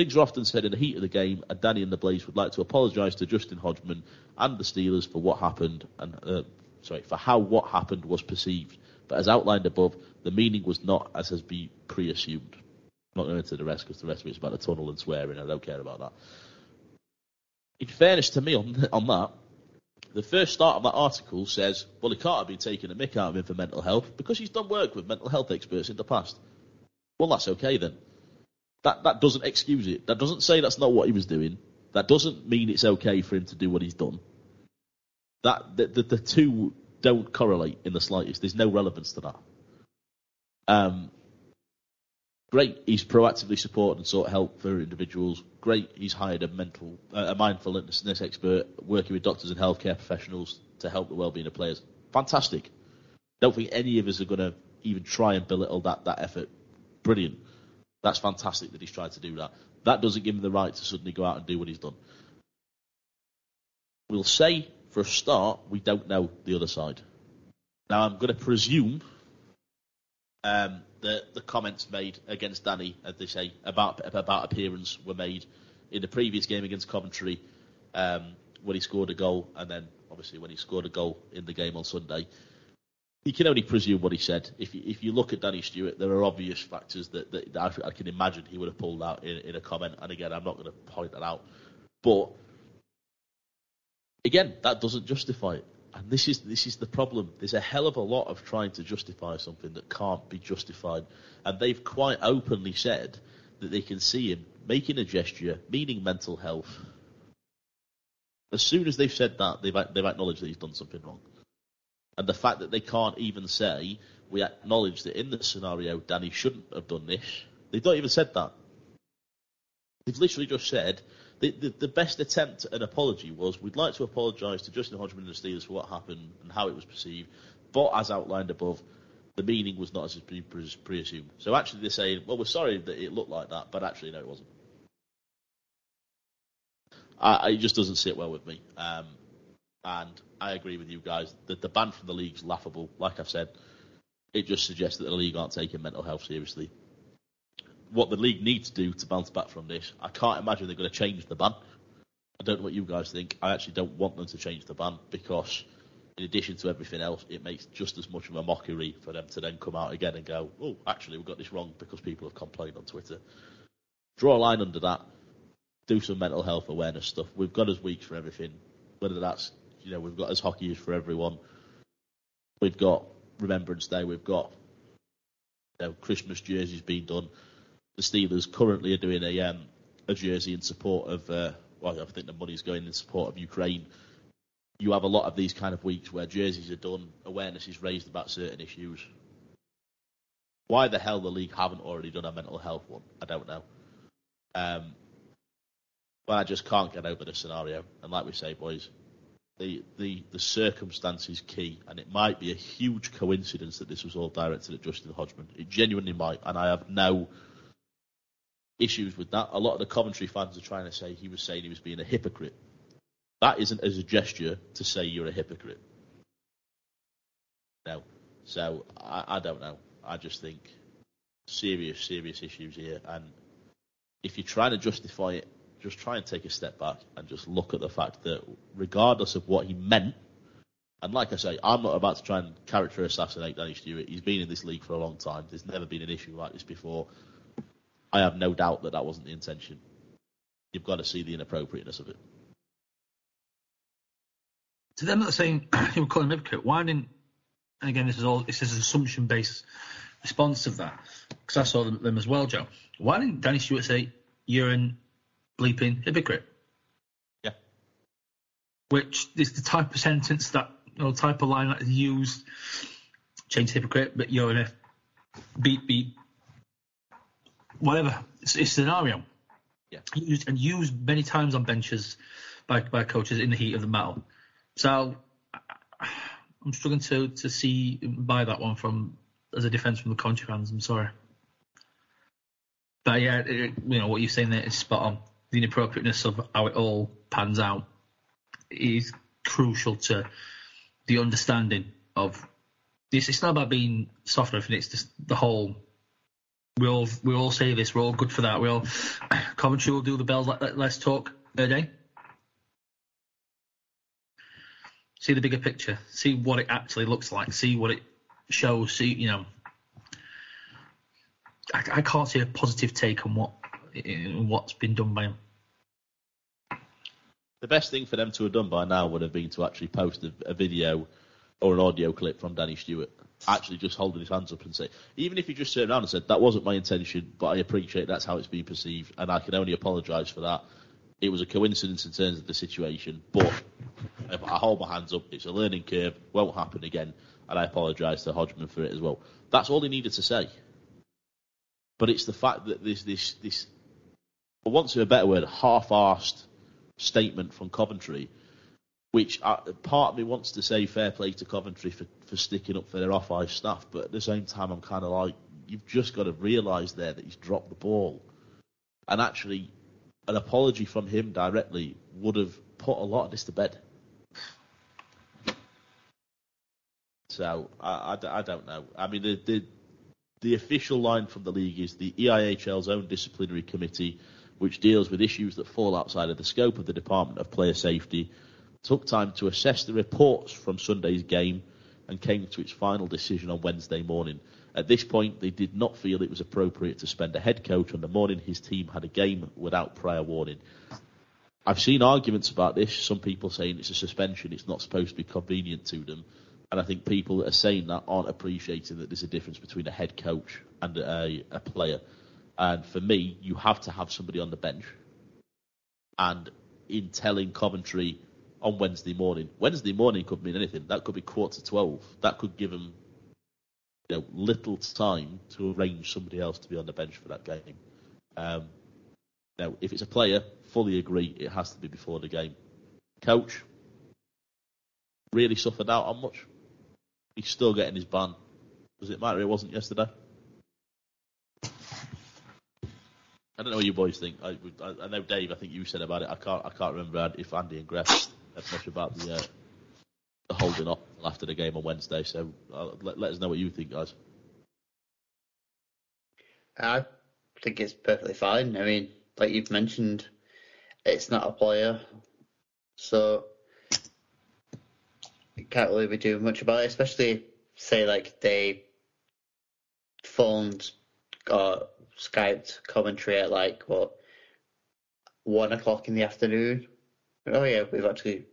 Things are often said in the heat of the game, and Danny and the Blaze would like to apologise to Justin Hodgman and the Steelers for what happened and uh, sorry for how what happened was perceived. But as outlined above, the meaning was not as has been pre-assumed. I'm not going into the rest because the rest of it's about the tunnel and swearing. I don't care about that. In fairness to me on on that, the first start of that article says, well, he can't have been taking a mick out of him for mental health because he's done work with mental health experts in the past. Well, that's okay then that that doesn't excuse it. That doesn't say that's not what he was doing. That doesn't mean it's okay for him to do what he's done. That the, the, the two don't correlate in the slightest. There's no relevance to that. Um, great, he's proactively supported and sought help for individuals. Great, he's hired a mental, uh, a mindfulness expert working with doctors and healthcare professionals to help the well-being of players. Fantastic. Don't think any of us are going to even try and belittle that that effort. Brilliant. That's fantastic that he's tried to do that. That doesn't give him the right to suddenly go out and do what he's done. We'll say, for a start, we don't know the other side. Now, I'm going to presume um, that the comments made against Danny, as they say, about about appearance were made in the previous game against Coventry um, when he scored a goal, and then obviously when he scored a goal in the game on Sunday you can only presume what he said. If you, if you look at Danny Stewart, there are obvious factors that, that, that I, I, can imagine he would have pulled out in, in a comment. And again, I'm not going to point that out. But again, that doesn't justify it. And this is this is the problem. There's a hell of a lot of trying to justify something that can't be justified. And they've quite openly said that they can see him making a gesture, meaning mental health. As soon as they've said that, they've they've acknowledged that he's done something wrong. And the fact that they can't even say, we acknowledge that in this scenario, Danny shouldn't have done this. They've not even said that. They've literally just said, the, the, the best attempt at an apology was, we'd like to apologise to Justin Hodgman and the Steelers for what happened and how it was perceived, but as outlined above, the meaning was not as pre-assumed. So actually they're saying, well, we're sorry that it looked like that, but actually, no, it wasn't. I, it just doesn't sit well with me. Um, and I agree with you guys. that the ban from the league's laughable. Like I've said, it just suggests that the league aren't taking mental health seriously. What the league needs to do to bounce back from this, I can't imagine they're going to change the ban. I don't know what you guys think. I actually don't want them to change the ban because, in addition to everything else, it makes just as much of a mockery for them to then come out again and go, "Oh, actually, we got this wrong because people have complained on Twitter." Draw a line under that. Do some mental health awareness stuff. We've got us weeks for everything, whether that's you know we've got us hockey is for everyone. We've got Remembrance Day. We've got you know, Christmas jerseys being done. The Steelers currently are doing a um, a jersey in support of. Uh, well, I think the money's going in support of Ukraine. You have a lot of these kind of weeks where jerseys are done, awareness is raised about certain issues. Why the hell the league haven't already done a mental health one, I don't know. Um, but I just can't get over the scenario. And like we say, boys, the, the, the circumstance is key, and it might be a huge coincidence that this was all directed at Justin Hodgman. It genuinely might, and I have no issues with that. A lot of the Coventry fans are trying to say he was saying he was being a hypocrite. That isn't as a gesture to say you're a hypocrite. No. So I, I don't know. I just think serious, serious issues here, and if you're trying to justify it, just try and take a step back and just look at the fact that regardless of what he meant, and like I say, I'm not about to try and character assassinate Danny Stewart. He's been in this league for a long time. There's never been an issue like this before. I have no doubt that that wasn't the intention. You've got to see the inappropriateness of it. To them that are saying you were calling him hypocrite, why didn't? And again, this is all this is an assumption based response of that because I saw them, them as well, Joe. Why didn't Danny Stewart say you're an bleeping hypocrite? Yeah. Which is the type of sentence that or type of line that is used. Change hypocrite, but you're in a beat beat whatever it's, it's scenario. Yeah. Used, and used many times on benches by by coaches in the heat of the battle. So I'm struggling to to see buy that one from as a defence from the Coventry fans. I'm sorry. But yeah, it, you know what you're saying there is spot on. The inappropriateness of how it all pans out is crucial to the understanding of this. It's not about being soft anything. It's just the whole. We all we all say this. We're all good for that. We all Coventry will do the bells. Let, us talk a day. See the bigger picture. See what it actually looks like. See what it shows. See you know. I, I can't see a positive take on what what's been done by him. The best thing for them to have done by now would have been to actually post a, a video or an audio clip from Danny Stewart, actually just holding his hands up and say, even if he just turned around and said, that wasn't my intention, but I appreciate that's how it's been perceived, and I can only apologise for that. It was a coincidence in terms of the situation, but if I hold my hands up, it's a learning curve, won't happen again, and I apologise to Hodgman for it as well. That's all he needed to say. But it's the fact that there's this, this for want of a better word, half-arsed statement from Coventry, which uh, part of me wants to say fair play to Coventry for, for sticking up for their off-ice staff, but at the same time, I'm kind of like, you've just got to realise there that he's dropped the ball, and actually, an apology from him directly would have put a lot of this to bed. So I, I, I don't know. I mean, the, the the official line from the league is the EIHL's own disciplinary committee which deals with issues that fall outside of the scope of the Department of Player Safety, took time to assess the reports from Sunday's game and came to its final decision on Wednesday morning. At this point, they did not feel it was appropriate to spend a head coach on the morning his team had a game without prior warning. I've seen arguments about this, some people saying it's a suspension, it's not supposed to be convenient to them. And I think people that are saying that aren't appreciating that there's a difference between a head coach and a, a player. And for me, you have to have somebody on the bench. And in telling Coventry on Wednesday morning, Wednesday morning could mean anything. That could be quarter to 12. That could give them you know, little time to arrange somebody else to be on the bench for that game. Um, now, if it's a player, fully agree it has to be before the game. Coach, really suffered out on much. He's still getting his ban. Does it matter? It wasn't yesterday. I don't know what you boys think. I, I, know Dave. I think you said about it. I can't. I can't remember if Andy and Greg said much about the uh, the holding up after the game on Wednesday. So uh, let, let us know what you think, guys. I think it's perfectly fine. I mean, like you've mentioned, it's not a player. So I can't really be doing much about it, especially say like they phoned or Skyped Coventry at like what one o'clock in the afternoon. Oh yeah, we've actually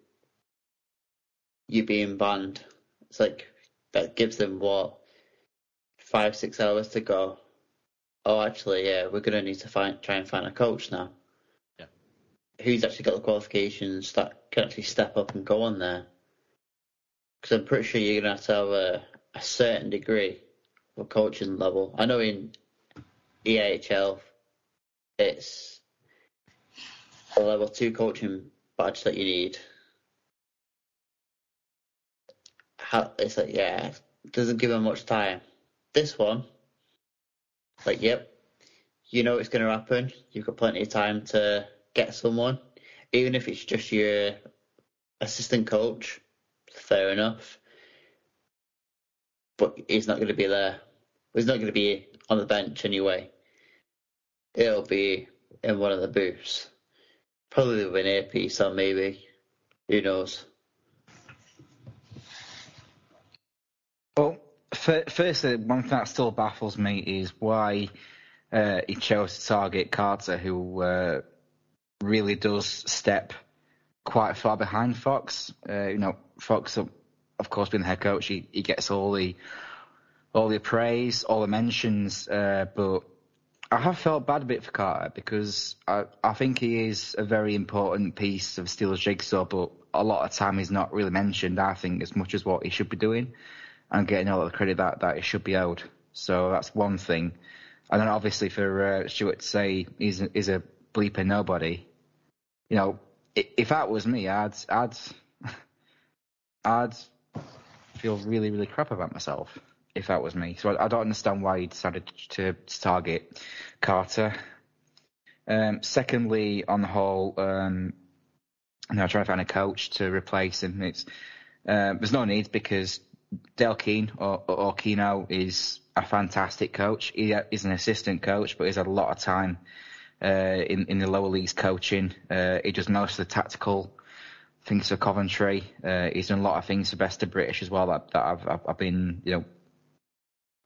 you being banned. It's like that gives them what five six hours to go. Oh, actually, yeah, we're gonna need to find try and find a coach now. Yeah. Who's actually got the qualifications that can actually step up and go on there? Because I'm pretty sure you're gonna have to have a, a certain degree of coaching level. I know in EAHL it's a level two coaching badge that you need. How, it's like yeah, doesn't give them much time. This one, like yep, you know it's going to happen. You've got plenty of time to get someone, even if it's just your assistant coach. Fair enough, but he's not going to be there. He's not going to be on the bench anyway. It'll be in one of the booths. Probably with an earpiece on, maybe. Who knows? Well, firstly, one thing that still baffles me is why uh, he chose to target Carter, who uh, really does step quite far behind Fox. Uh, you know, Fox, of course, being the head coach, he, he gets all the all the praise, all the mentions, uh, but I have felt bad a bit for Carter because I, I think he is a very important piece of Steelers jigsaw, but a lot of time he's not really mentioned, I think, as much as what he should be doing and getting all the credit that, that he should be owed. So that's one thing. And then obviously for uh, Stewart to say he's a, he's a bleeper nobody, you know, if that was me, I'd, I'd, I'd feel really, really crap about myself if that was me. So I, I don't understand why he decided to, to target Carter. Um, secondly, on the whole, um, know, trying to find a coach to replace him. It's uh, there's no need because Dale Keene or, or Keno is a fantastic coach. He is an assistant coach, but he's had a lot of time uh, in in the lower leagues coaching. Uh, he does most of the tactical things for Coventry. Uh, he's done a lot of things for Best of British as well that, that I've, I've been you know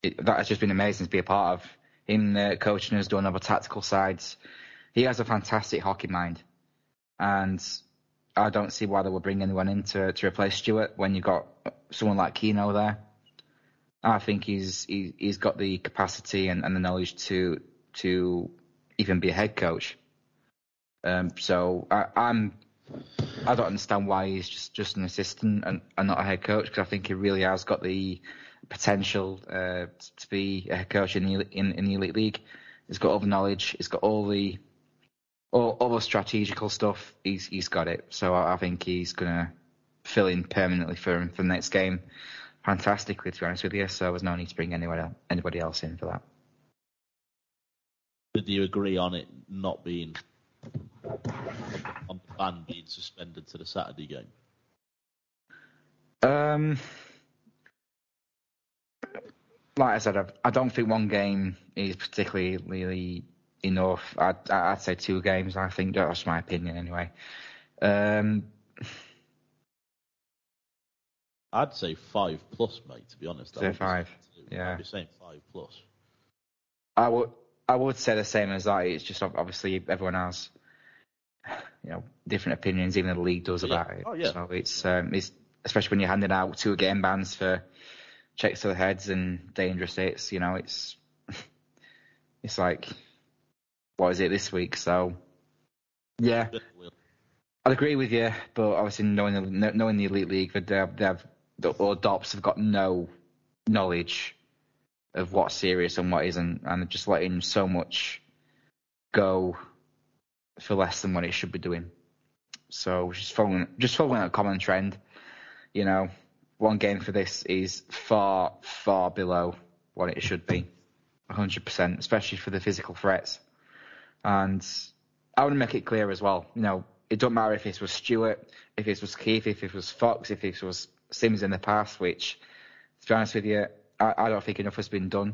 it, that has just been amazing to be a part of. Him uh, coaching us, doing other tactical sides. He has a fantastic hockey mind, and I don't see why they would bring anyone in to, to replace Stewart when you've got someone like Keno there. I think he's he, he's got the capacity and, and the knowledge to to even be a head coach. Um, so I, I'm I don't understand why he's just, just an assistant and, and not a head coach because I think he really has got the potential uh, to be a head coach in the in, in the elite league. He's got all the knowledge. He's got all the all, all the strategical stuff. He's he's got it. So I, I think he's gonna fill in permanently for for the next game. Fantastically, to be honest with you. So there's no need to bring anyone anybody else in for that. Did you agree on it not being on the ban being suspended to the Saturday game? Um, like I said, I, I don't think one game is particularly enough. I'd, I'd say two games. I think that's my opinion anyway. Um, I'd say five plus, mate. To be honest, say five. Yeah, I'd be saying five plus. I would. I would say the same as that. It's just obviously everyone has, you know, different opinions. Even the league does Yeah. about it. Oh, yeah. So it's um, it's especially when you're handing out two game bans for checks to the heads and dangerous hits. You know, it's it's like what is it this week? So yeah, I'd agree with you, but obviously knowing the knowing the elite league, that they have, they have the or DOPS have got no knowledge of what's serious and what isn't, and they're just letting so much go for less than what it should be doing. So just following just following a common trend, you know, one game for this is far far below what it should be, 100%, especially for the physical threats. And I want to make it clear as well, you know, it don't matter if this was Stewart, if this was Keith, if it was Fox, if this was Sims in the past, which, to be honest with you, I, I don't think enough has been done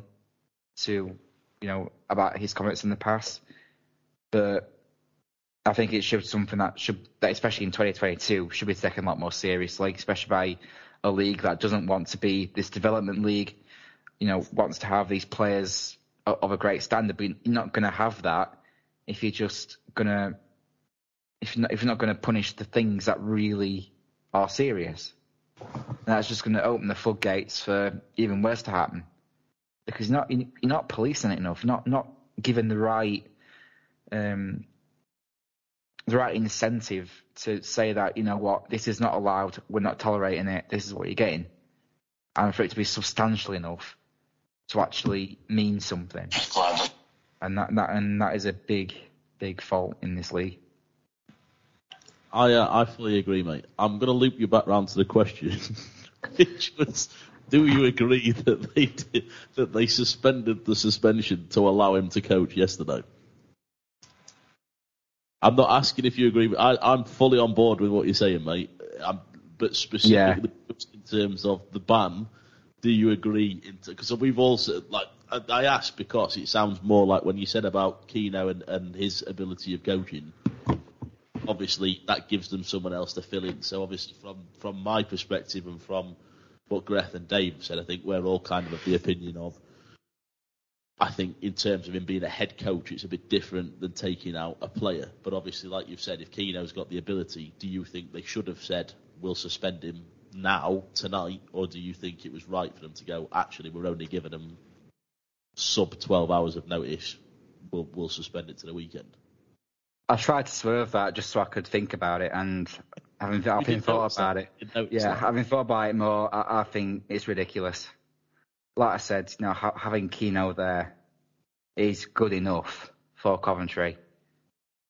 to, you know, about his comments in the past. But I think it should be something that should, that especially in 2022, should be taken a lot more seriously, especially by a league that doesn't want to be this development league. You know, wants to have these players of, a great standard, but you're not going to have that if you're just going to if you're not, if you're not going to punish the things that really are serious. And that's just going to open the floodgates for even worse to happen because you're not you're not policing it enough, not not given the right um, the right incentive to say that you know what this is not allowed, we're not tolerating it, this is what you're getting, and for it to be substantial enough to actually mean something. And that, that and that is a big big fault in this league. I uh, I fully agree, mate. I'm going to loop you back round to the question, which was, do you agree that they did, that they suspended the suspension to allow him to coach yesterday? I'm not asking if you agree. I, I'm fully on board with what you're saying, mate. I'm, but specifically in terms of the ban, do you agree? Because we've also like I, I asked because it sounds more like when you said about Keano and, and his ability of coaching obviously that gives them someone else to fill in. So obviously from from my perspective and from what Griff and Dave said, I think we're all kind of of the opinion of. I think in terms of him being a head coach, it's a bit different than taking out a player. But obviously, like you've said, if Keno's got the ability, do you think they should have said we'll suspend him now tonight, or do you think it was right for them to go? Actually, we're only giving him sub 12 hours of notice. We'll we'll suspend it to the weekend. I tried to swerve that just so I could think about it, and having, having thought about it, yeah, that. having thought about it more, I, I, think it's ridiculous. Like I said, you know, ha- having Keano there is good enough for Coventry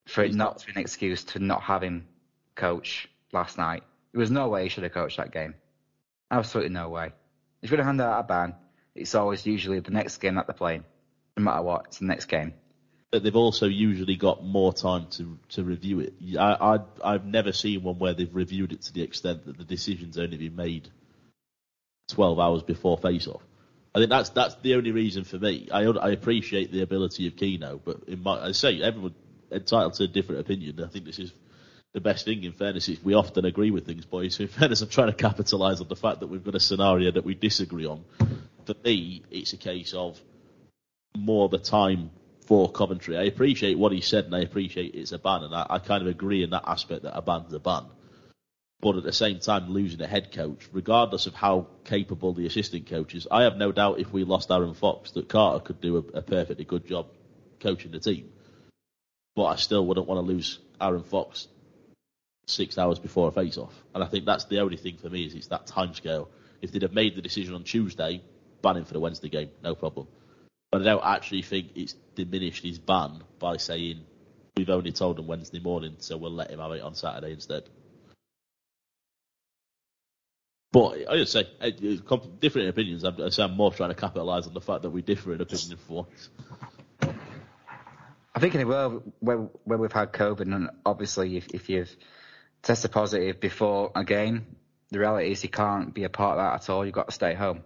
for it not to be an excuse to not have him coach last night. There was no way he should have coached that game. Absolutely no way. If you're going to hand out a ban, it's always usually the next game that they're playing. No matter what, it's the next game but they've also usually got more time to to review it. I, I have never seen one where they've reviewed it to the extent that the decision's only been made twelve hours before face off. I think that's that's the only reason for me. I I appreciate the ability of Keno, but in my I say everyone entitled to a different opinion. I think this is the best thing. In fairness, is we often agree with things, boys. So in fairness, I'm trying to capitalise on the fact that we've got a scenario that we disagree on. For me, it's a case of more the time for Coventry. I appreciate what he said, and I appreciate it's a ban, and I, I kind of agree in that aspect that a ban's a ban. But at the same time, losing a head coach, regardless of how capable the assistant coach is, I have no doubt if we lost Aaron Fox that Carter could do a, a perfectly good job coaching the team. But I still wouldn't want to lose Aaron Fox six hours before a face-off, and I think that's the only thing for me is it's that time scale. If they'd have made the decision on Tuesday, ban him for the Wednesday game, no problem. But I don't actually think it's diminished his ban by saying we've only told him Wednesday morning, so we'll let him have it on Saturday instead. But I would say uh, different opinions. I say I'm more trying to capitalise on the fact that we differ in opinion for once. I think in a world where where we've had COVID, and obviously if, if you've tested positive before a game, the reality is you can't be a part of that at all. You've got to stay home.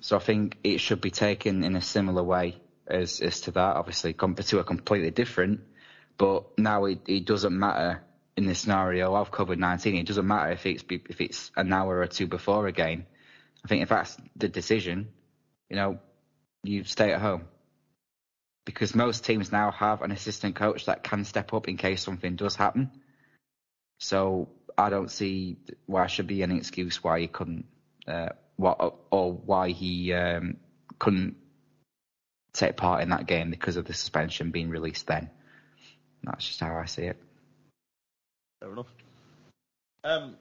So I think it should be taken in a similar way as, as to that. Obviously, to a completely different, but now it, it doesn't matter in the scenario of COVID nineteen. It doesn't matter if it's if it's an hour or two before a game. I think if that's the decision, you know, you stay at home because most teams now have an assistant coach that can step up in case something does happen. So I don't see why should be any excuse why you couldn't uh, what or why he um, couldn't take part in that game because of the suspension being released then. That's just how I see it. Fair enough. Um,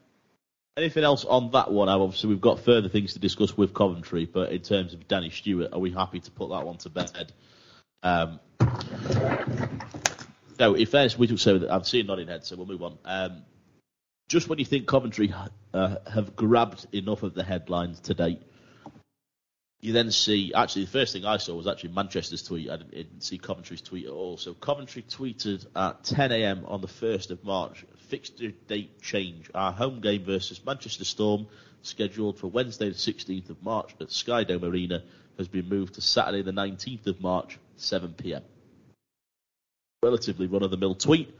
anything else on that one? Obviously, we've got further things to discuss with Coventry, but in terms of Danny Stewart, are we happy to put that one to bed? Um, no, if there's, we say that I've seen nodding head, so we'll move on. Um, just when you think Coventry uh, have grabbed enough of the headlines to date, you then see actually the first thing I saw was actually Manchester's tweet. I didn't, didn't see Coventry's tweet at all. So Coventry tweeted at 10 a.m. on the 1st of March, fixture date change. Our home game versus Manchester Storm, scheduled for Wednesday the 16th of March at Skydome Arena, has been moved to Saturday the 19th of March, 7 p.m. Relatively run-of-the-mill tweet.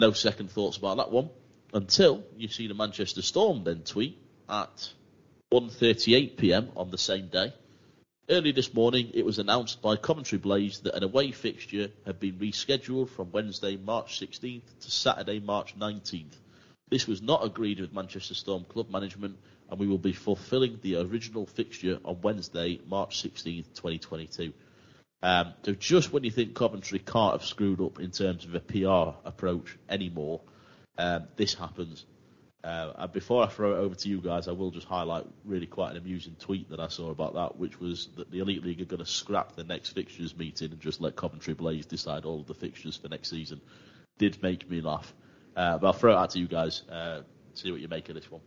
No second thoughts about that one until you see the Manchester Storm then tweet at 1:38 p.m. on the same day. Early this morning, it was announced by Coventry Blaze that an away fixture had been rescheduled from Wednesday, March 16th to Saturday, March 19th. This was not agreed with Manchester Storm club management, and we will be fulfilling the original fixture on Wednesday, March 16th, 2022. Um, so just when you think Coventry can't have screwed up in terms of a PR approach anymore, um, this happens. Uh, before I throw it over to you guys, I will just highlight really quite an amusing tweet that I saw about that, which was that the Elite League are going to scrap the next fixtures meeting and just let Coventry Blaze decide all of the fixtures for next season. Did make me laugh. Uh, but I'll throw it out to you guys, uh, see what you make of this one.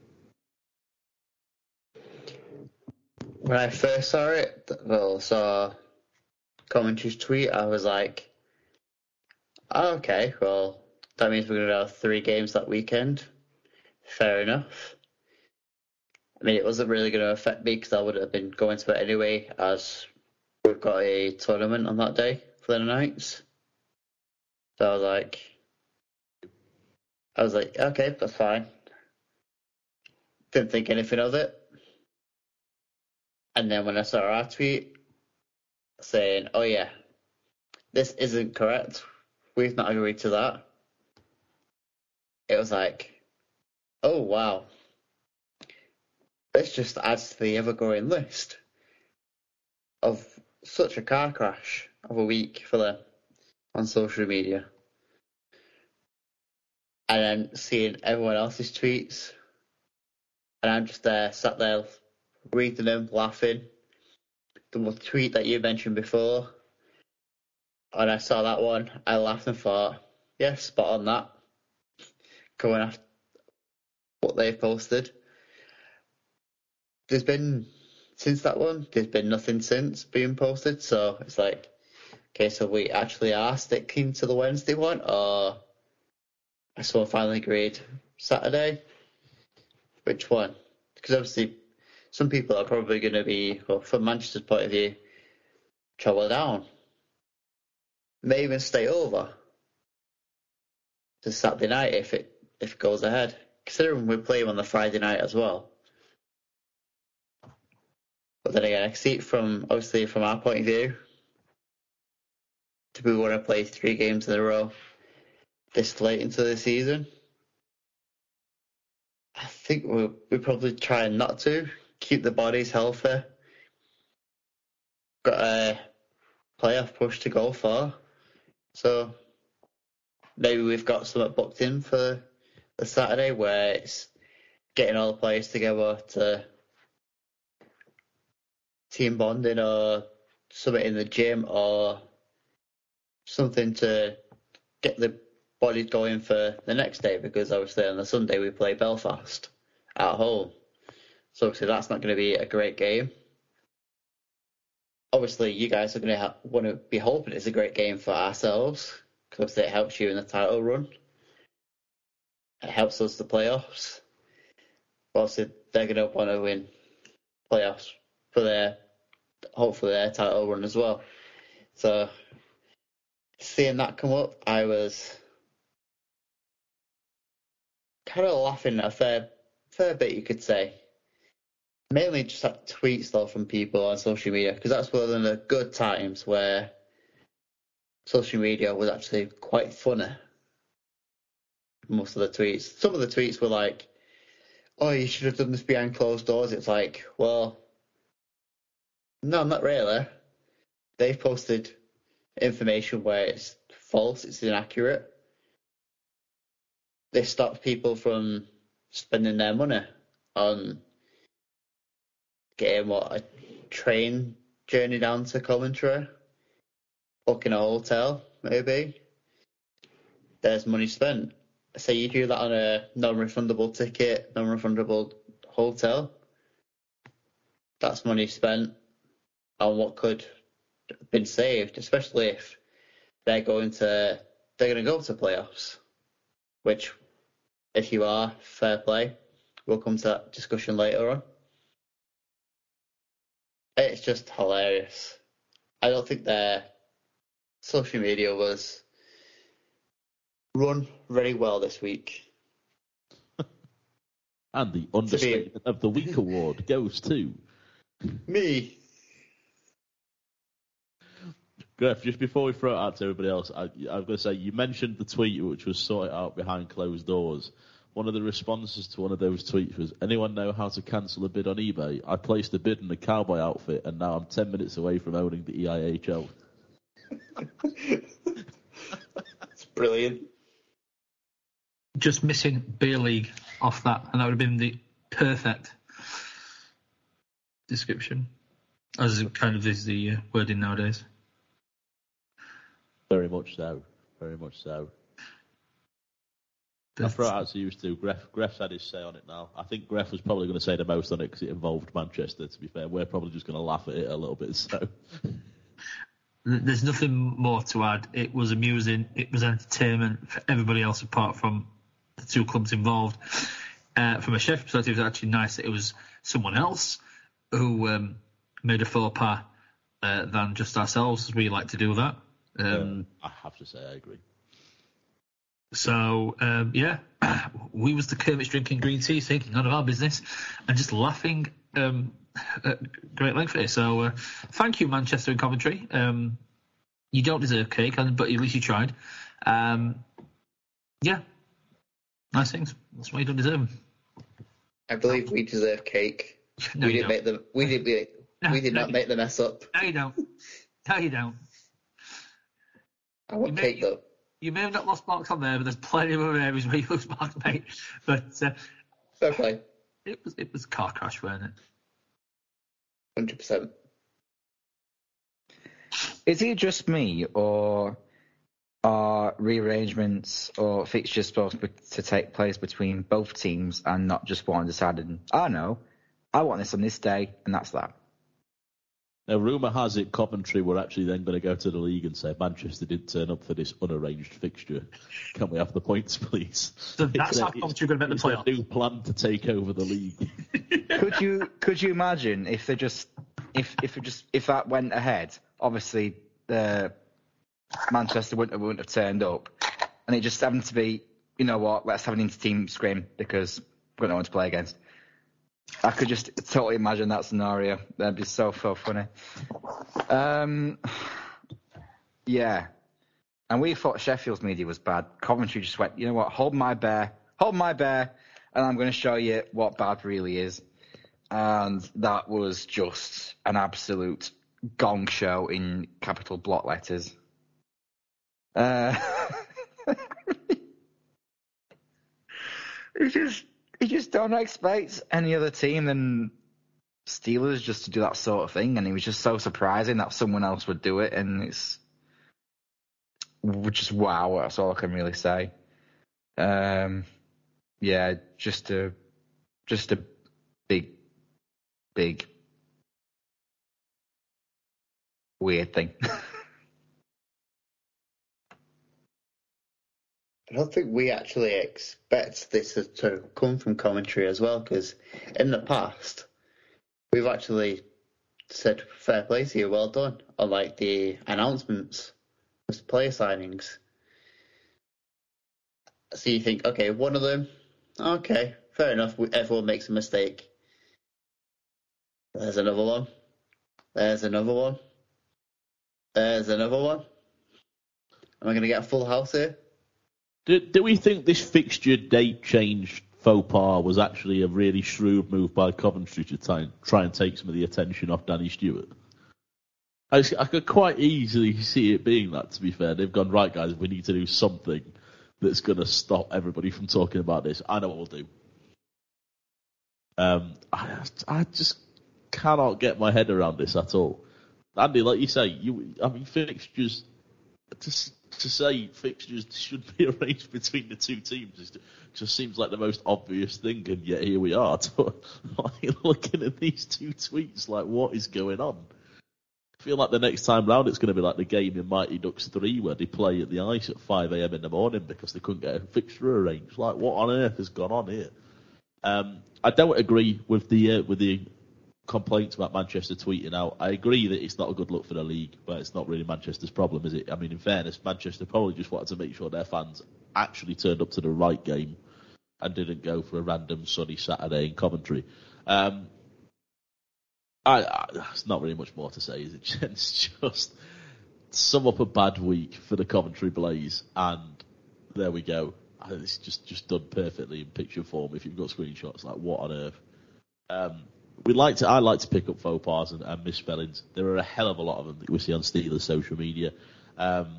When I first saw it, well, saw Coventry's tweet, I was like, oh, okay, well, that means we're going to have three games that weekend. Fair enough. I mean, it wasn't really going to affect me because I would have been going to it anyway, as we've got a tournament on that day for the Knights. So I was like, I was like, okay, that's fine. Didn't think anything of it. And then when I saw our tweet saying, oh yeah, this isn't correct, we've not agreed to that, it was like, oh wow, this just adds to the ever growing list of such a car crash of a week for them on social media. And then seeing everyone else's tweets, and I'm just there, sat there, reading them, laughing. The tweet that you mentioned before, and I saw that one, I laughed and thought, yeah, spot on that. Going after what they've posted. There's been since that one, there's been nothing since being posted, so it's like, okay, so we actually are sticking to the Wednesday one, or I saw finally agreed Saturday. Which one? Because obviously, some people are probably going to be, well, from Manchester's point of view, travel down, may even stay over to Saturday night if it if it goes ahead considering we play on the Friday night as well. But then again, I see it from obviously from our point of view. Do we want to play three games in a row this late into the season? I think we we probably try not to keep the bodies healthy. Got a playoff push to go for, so maybe we've got something booked in for a Saturday where it's getting all the players together to team bonding or something in the gym or something to get the bodies going for the next day because obviously on the Sunday we play Belfast at home. So obviously that's not going to be a great game. Obviously you guys are going to ha- want to be hoping it's a great game for ourselves because it helps you in the title run. It helps us the playoffs. Obviously, they're going to want to win playoffs for their hopefully their title run as well. So seeing that come up, I was kind of laughing a fair fair bit, you could say. Mainly just like tweets though from people on social media because that's one of the good times where social media was actually quite funny most of the tweets. Some of the tweets were like, "Oh, you should have done this behind closed doors." It's like, well, no, not really. They've posted information where it's false, it's inaccurate. They stopped people from spending their money on getting what a train journey down to Coventry, booking a hotel, maybe. There's money spent say you do that on a non-refundable ticket, non-refundable hotel, that's money spent on what could have been saved, especially if they're going to they're going to go to playoffs, which if you are fair play, we'll come to that discussion later on. It's just hilarious. I don't think their social media was run very well this week. And the understatement of the week award goes to Me. Griff. Just before we throw it out to everybody else, I, I was going to say you mentioned the tweet which was sorted out behind closed doors. One of the responses to one of those tweets was, "Anyone know how to cancel a bid on eBay? I placed a bid in a cowboy outfit, and now I'm ten minutes away from owning the EIHL." It's brilliant. Just missing beer league off that, and that would have been the perfect description, as it kind of is the uh, wording nowadays. Very much so. Very much so. I'll throw it out to you two. Griff, Griff's had his say on it now. I think Griff was probably going to say the most on it because it involved Manchester, to be fair. We're probably just going to laugh at it a little bit, so. There's nothing more to add. It was amusing. It was entertainment for everybody else apart from the two clubs involved. Uh, from a chef perspective, it was actually nice that it was someone else who um, made a faux pas uh, than just ourselves. We like to do that. Um, I have to say, I agree. So um, yeah, we was the Kermit's drinking green tea, thinking none of our business, and just laughing um, at great length here. So uh, thank you, Manchester and Coventry. Um, you don't deserve cake, but at least you tried. Um, yeah, nice things. That's why you don't deserve them. I believe we deserve cake. No, we didn't make the we did we, No, we did no, not make the mess up. No, you don't. No, you don't. I want You cake made- though. You may have not lost marks on there, but there's plenty of other areas where you lose marks, mate. But uh, Fair play. it was it was a car crash, wasn't it? Hundred percent. Is it just me, or are rearrangements or fixtures supposed to take place between both teams and not just one decided? I know, I want this on this day, and that's that. Now, rumour has it Coventry were actually then going to go to the league and say Manchester did turn up for this unarranged fixture. Can we have the points, please? So that's It's how a- Coventry are going to make it's the a playoffs. new plan to take over the league. could you could you imagine if they just if if just if that went ahead? Obviously, the Manchester wouldn't have, wouldn't have turned up, and it just happened to be, you know what? Let's have an inter-team scrim because we've got no one to play against. I could just totally imagine that scenario. That'd be so so funny. Um, yeah, and we thought Sheffield's media was bad. Coventry just went, you know what? Hold my bear, hold my bear, and I'm going to show you what bad really is. And that was just an absolute gong show in capital block letters. Uh, you just you just don't expect any other team than Steelers just to do that sort of thing, and it was just so surprising that someone else would do it, and it's just wow. That's all I can really say. Um, yeah, just a just a big, big weird thing. I don't think we actually expect this to come from Coventry as well, because in the past we've actually said fair play to you, well done, on like the announcements, with player signings. So you think, okay, one of them, okay, fair enough. Everyone makes a mistake. There's another one. There's another one. There's another one. Am I going to get a full house here? Do, do we think this fixture date change faux pas was actually a really shrewd move by Coventry to try and, try and take some of the attention off Danny Stewart? I could quite easily see it being that, to be fair. They've gone, right, guys, we need to do something that's going to stop everybody from talking about this. I know what we'll do. Um, I, I just cannot get my head around this at all. Andy, like you say, you, I mean, fixtures s- to say fixtures should be arranged between the two teams is, just seems like the most obvious thing, and yet here we are, looking at these two tweets, like what is going on? I feel like the next time round it's going to be like the game in Mighty Ducks 3 where they play at the ice at 5am in the morning because they couldn't get a fixture arranged. Like, what on earth has gone on here? Um, I don't agree with the uh, with the complaints about Manchester tweeting out. I agree that it's not a good look for the league, but it's not really Manchester's problem, is it? I mean, in fairness, Manchester probably just wanted to make sure their fans actually turned up to the right game and didn't go for a random sunny Saturday in Coventry. Um, I, I, there's not really much more to say, is it? It's just sum up a bad week for the Coventry Blaze, and there we go. It's just just done perfectly in picture form. If you've got screenshots, like what on earth? Um, we like to. I like to pick up faux pas and, and, misspellings. There are a hell of a lot of them that we see on Steelers social media. Um,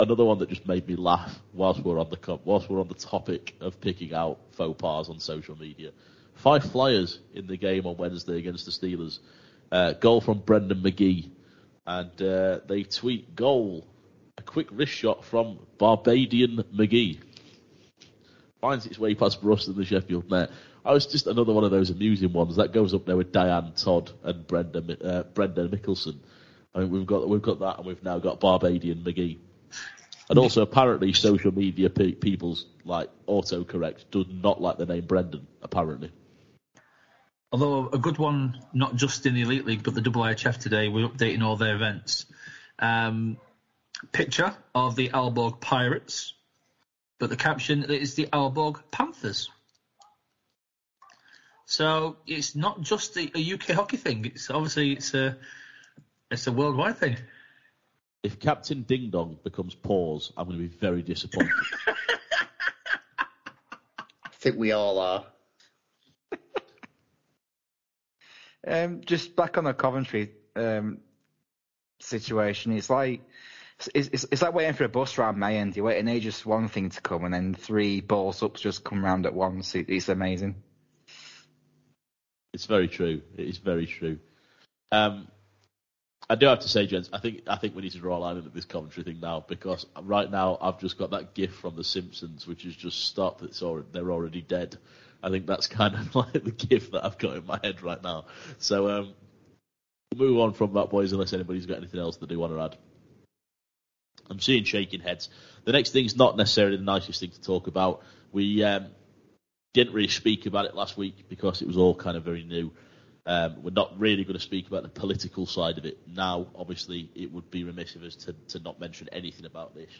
another one that just made me laugh whilst we're on the whilst we're on the topic of picking out faux pas on social media. Fife Flyers in the game on Wednesday against the Steelers. Uh, goal from Brendan McGee, and uh, they tweet goal. A quick wrist shot from Barbadian McGee finds its way past Russ and the Sheffield net. I was just another one of those amusing ones that goes up there with Diane Todd and Brenda uh, Brenda Mickelson. I mean, we've got we've got that, and we've now got Barbadian McGee. And also, apparently, social media pe- people's like autocorrect do not like the name Brendan. Apparently, although a good one, not just in the Elite League, but the IIHF today, we're updating all their events. Um, picture of the Aalborg Pirates, but the caption is the Aalborg Panthers. So it's not just a, a UK hockey thing. It's obviously it's a it's a worldwide thing. If Captain Ding Dong becomes pause, I'm going to be very disappointed. I think we all are. um, just back on the Coventry um, situation, it's like it's, it's, it's, like waiting for a bus around my end. You're waiting ages for one thing to come, and then three balls ups just come round at once. It, it's amazing. It's very true. It is very true. Um, I do have to say, gents, I think I think we need to draw a line at this Coventry thing now because right now I've just got that gif from The Simpsons, which is just stop. It's already, they're already dead. I think that's kind of like the gif that I've got in my head right now. So um, we'll move on from that, boys, unless anybody's got anything else that they want to add. I'm seeing shaking heads. The next thing's not necessarily the nicest thing to talk about. We um, didn't really speak about it last week because it was all kind of very new. Um, we're not really going to speak about the political side of it now. Obviously, it would be remiss of us to, to not mention anything about this.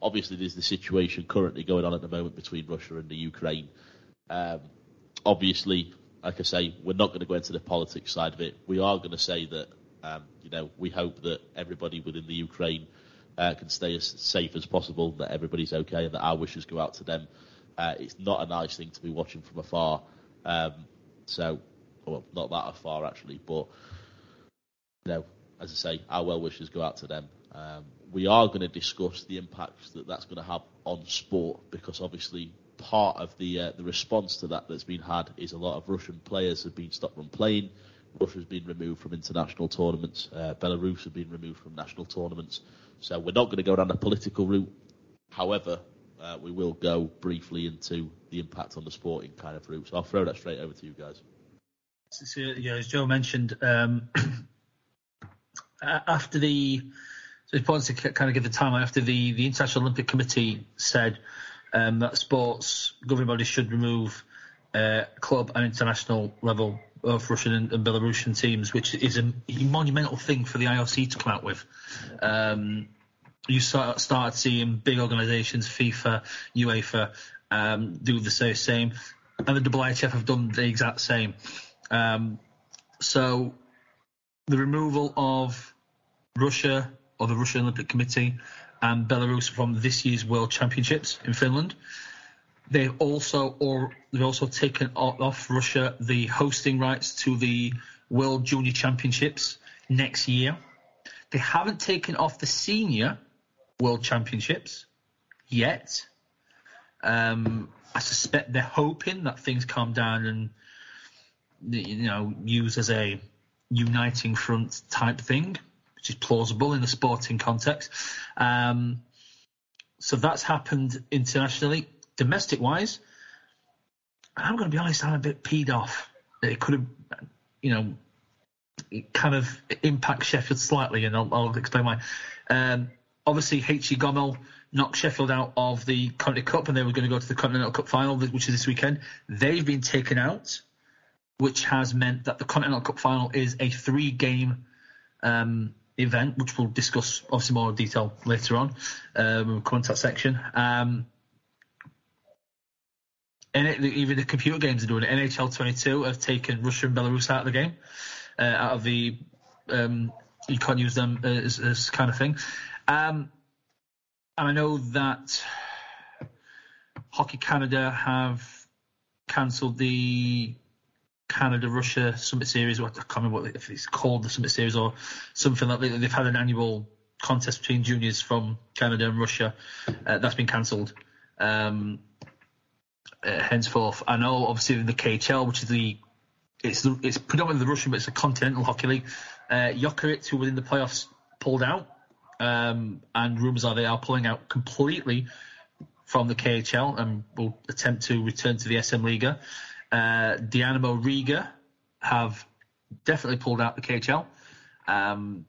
Obviously, there's the situation currently going on at the moment between Russia and the Ukraine. Um, obviously, like I say, we're not going to go into the politics side of it. We are going to say that, um, you know, we hope that everybody within the Ukraine uh, can stay as safe as possible, that everybody's okay, and that our wishes go out to them. Uh, it's not a nice thing to be watching from afar. Um, so, well, not that afar actually, but you know, as I say, our well wishes go out to them. Um, we are going to discuss the impacts that that's going to have on sport because obviously part of the uh, the response to that that's been had is a lot of Russian players have been stopped from playing. Russia's been removed from international tournaments. Uh, Belarus have been removed from national tournaments. So we're not going to go down the political route. However, uh, we will go briefly into the impact on the sporting kind of route. So I'll throw that straight over to you guys. So, yeah, as Joe mentioned, um, after the so it's important to kind of give the timeline after the the International Olympic Committee said um, that sports governing bodies should remove uh, club and international level of Russian and, and, Belarusian teams, which is a monumental thing for the IOC to come out with. Um, you start, started seeing big organisations, FIFA, UEFA, um, do the same, and the IIHF have done the exact same. Um, so the removal of Russia or the Russian Olympic Committee and Belarus from this year's World Championships in Finland. They've also or they've also taken off Russia the hosting rights to the World Junior Championships next year. They haven't taken off the senior World Championships yet. Um, I suspect they're hoping that things calm down and you know use as a uniting front type thing, which is plausible in the sporting context. Um, so that's happened internationally, domestic wise. I'm going to be honest, I'm a bit peed off. It could have, you know, it kind of impacts Sheffield slightly, and I'll, I'll explain why. Um, obviously HC Gomel knocked Sheffield out of the Continental Cup and they were going to go to the Continental Cup final, which is this weekend. They've been taken out which has meant that the Continental Cup final is a three-game um, event, which we'll discuss obviously more detail later on. Um, we'll come that section. Um, and it, even the computer games are doing it. NHL 22 have taken Russia and Belarus out of the game, uh, out of the um, you can't use them as, as kind of thing. Um, and I know that Hockey Canada have cancelled the Canada Russia Summit Series. I can't remember what, if it's called the Summit Series or something like that. They've had an annual contest between juniors from Canada and Russia. Uh, that's been cancelled. Um, uh, henceforth, I know obviously the KHL, which is the it's the, it's predominantly the Russian, but it's a continental hockey league. Uh, Jokerit, who were in the playoffs, pulled out, um, and rumours are they are pulling out completely from the KHL and will attempt to return to the SM Liga. Uh, Dynamo Riga have definitely pulled out the KHL um,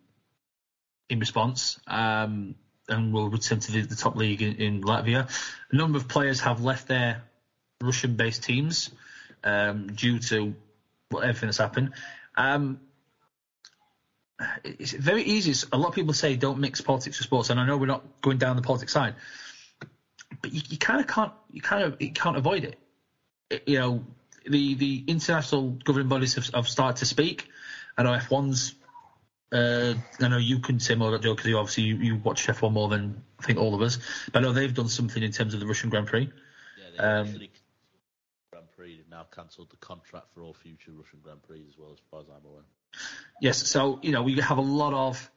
in response um, and will return to the, the top league in, in, Latvia. A number of players have left their Russian based teams um, due to well, everything that's happened. Um, it's very easy. A lot of people say don't mix politics with sports, and I know we're not going down the politics side, but you, you kind of can't. You kind of you can't avoid it. it you know, the the international governing bodies have, have started to speak. I know F1's. Uh, I know you can say more about Joe because you obviously you, you watch F1 more than I think all of us. But I know they've done something in terms of the Russian Grand Prix. Yeah, they um, Grand Prix have now cancelled the contract for all future Russian Grand Prix as well, as far as I'm aware. Yes, so you know we have a lot of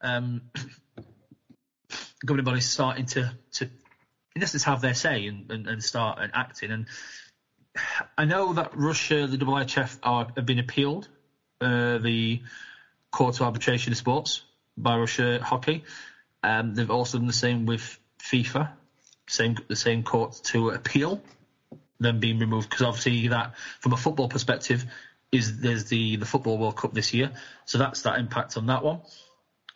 um, governing bodies starting to to in essence have their say and, and, and start and acting and I know that Russia, the IIHF, are, have been appealed, uh, the Court of Arbitration of Sports by Russia Hockey. Um, they've also done the same with FIFA, same the same court to appeal them being removed because obviously that from a football perspective is there's the the football World Cup this year, so that's that impact on that one.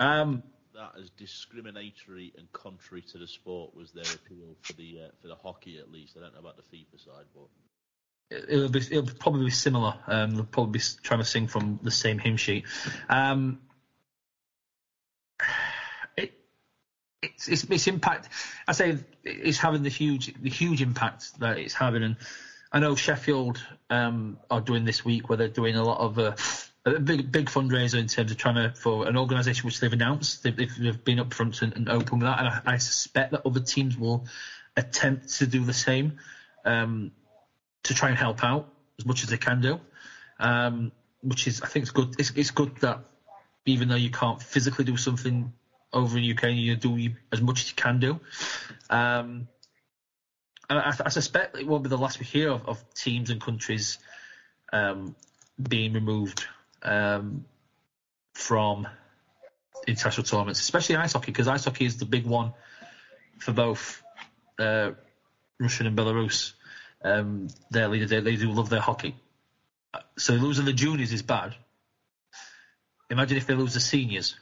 Um, that as discriminatory and contrary to the sport was their appeal for the uh, for the hockey at least. I don't know about the FIFA side, but it'll be it'll probably be similar. Um, they'll probably be trying to sing from the same hymn sheet. Um, it, it's, it's, its impact. I say it's having the huge the huge impact that it's having, and I know Sheffield um, are doing this week where they're doing a lot of. Uh, a big big fundraiser in terms of trying to for an organisation which they've announced they've, they've been upfront and, and open with that and I, I, suspect that other teams will attempt to do the same um, to try and help out as much as they can do, um, which is I think it's good. It's, it's good that even though you can't physically do something over in the UK, you do as much as you can do. Um, I, I, suspect it won't be the last we hear of, of teams and countries um, being removed um, from international tournaments, especially ice hockey, because ice hockey is the big one for both uh, Russian and Belarus um, their leader. They, they, do love their hockey. So losing the juniors is bad. Imagine if they lose the seniors.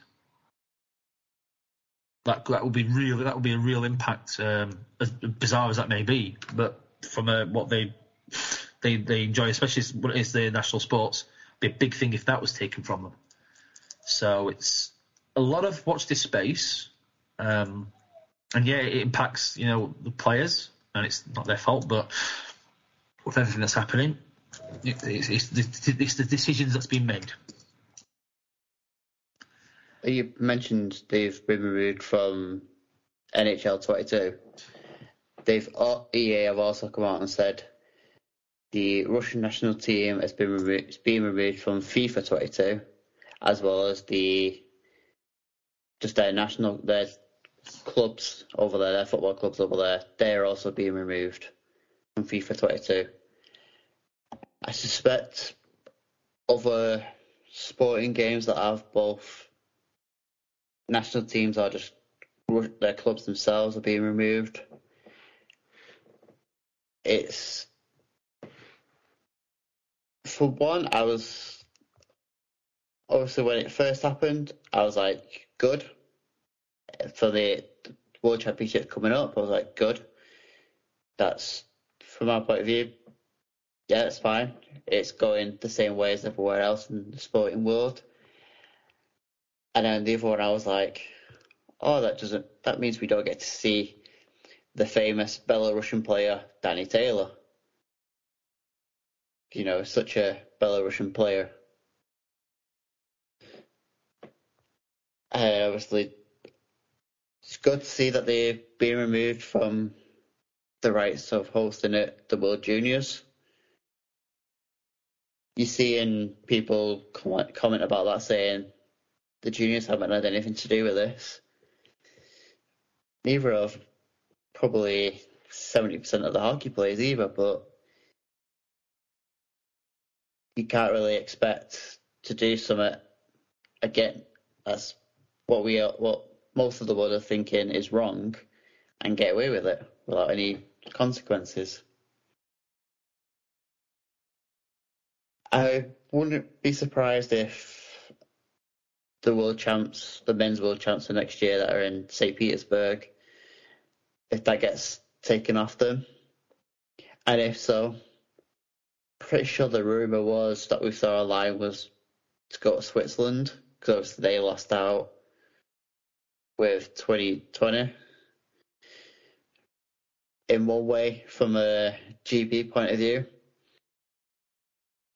That that would be real. That would be a real impact, um, as bizarre as that may be. But from a, what they they they enjoy, especially it's their national sports, be a big thing if that was taken from them. So it's a lot of watch this space, um, and yeah, it impacts you know the players, and it's not their fault, but with everything that's happening. It's, it's, the, it's the decisions that's been made. You mentioned they've been removed from NHL 22. They've EA have also come out and said the Russian national team has been removed, been removed from FIFA 22, as well as the just their national their clubs over there, their football clubs over there. They're also being removed from FIFA 22. I suspect other sporting games that have both national teams are just their clubs themselves are being removed. It's for one, I was obviously when it first happened, I was like, good for the World Championship coming up. I was like, good. That's from our point of view, yeah, it's fine. It's going the same way as everywhere else in the sporting world. And then the other one, I was like, oh, that doesn't. That means we don't get to see the famous Belarusian player Danny Taylor. You know, such a Belarusian player. And obviously, it's good to see that they've been removed from the rights of hosting it, the World Juniors. You see in people comment, comment about that saying the juniors haven't had anything to do with this. Neither of probably 70% of the hockey players either, but you can't really expect to do something again. That's what we are, what most of the world are thinking is wrong and get away with it without any consequences. I wouldn't be surprised if the world champs, the men's world champs for next year that are in St. Petersburg, if that gets taken off them. And if so, pretty sure the rumour was that we saw a line was to go to Switzerland because they lost out with 2020 in one way from a GB point of view.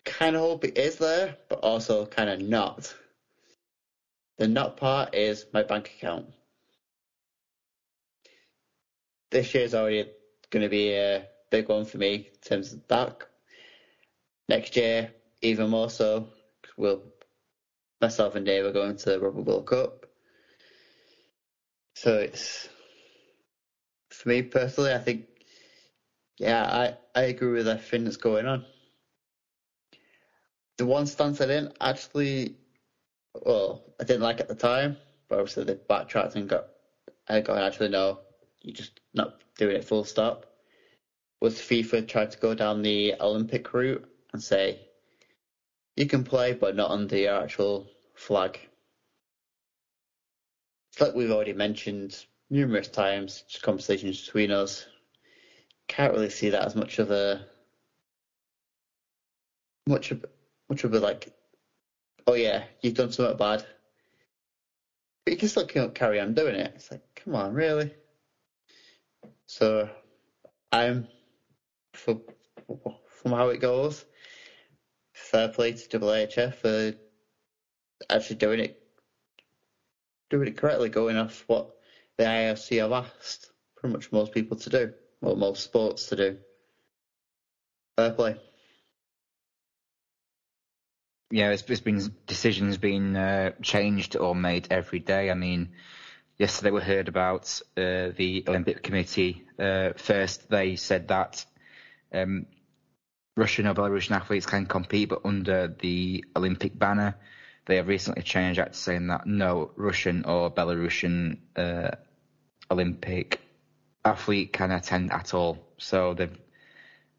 Kind of hope it is there, but also kind of not. The not part is my bank account. This year's already going to be a big one for me in terms of that. Next year, even more so, we'll myself and Dave are going to the Rugby World Cup. So it's for me personally, I think, yeah, I, I agree with everything that's going on. The one stance I didn't actually, well, I didn't like at the time, but obviously they backtracked and got, I got actually no, you're just not doing it full stop. Was FIFA tried to go down the Olympic route and say, you can play, but not under your actual flag. It's like we've already mentioned numerous times, just conversations between us. Can't really see that as much of a much of much of a like, oh yeah, you've done something bad, but you can still carry on doing it. It's like, come on, really? So, I'm for from how it goes. Fair play to IIHF for actually doing it, doing it correctly, going off what the IOC have asked pretty much most people to do, or most sports to do. Fair play. Yeah, it's, it's been decisions being uh, changed or made every day. I mean, yesterday we heard about uh, the Olympic Committee. Uh, first, they said that um, Russian or Belarusian athletes can compete, but under the Olympic banner. They have recently changed that saying that no Russian or Belarusian uh, Olympic athlete can attend at all. So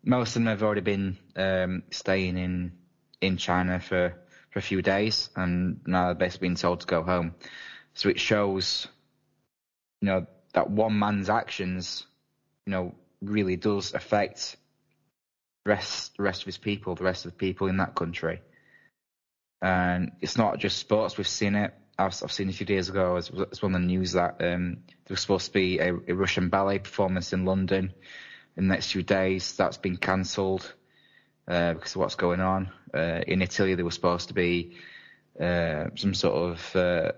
most of them have already been um, staying in in China for, for a few days, and now they're basically being told to go home. So it shows, you know, that one man's actions, you know, really does affect rest the rest of his people, the rest of the people in that country. And it's not just sports; we've seen it. I've, I've seen a few days ago, as was on the news that um, there was supposed to be a, a, Russian ballet performance in London in the next few days. That's been cancelled uh, because of what's going on. Uh, in Italy, there was supposed to be uh, some sort of uh,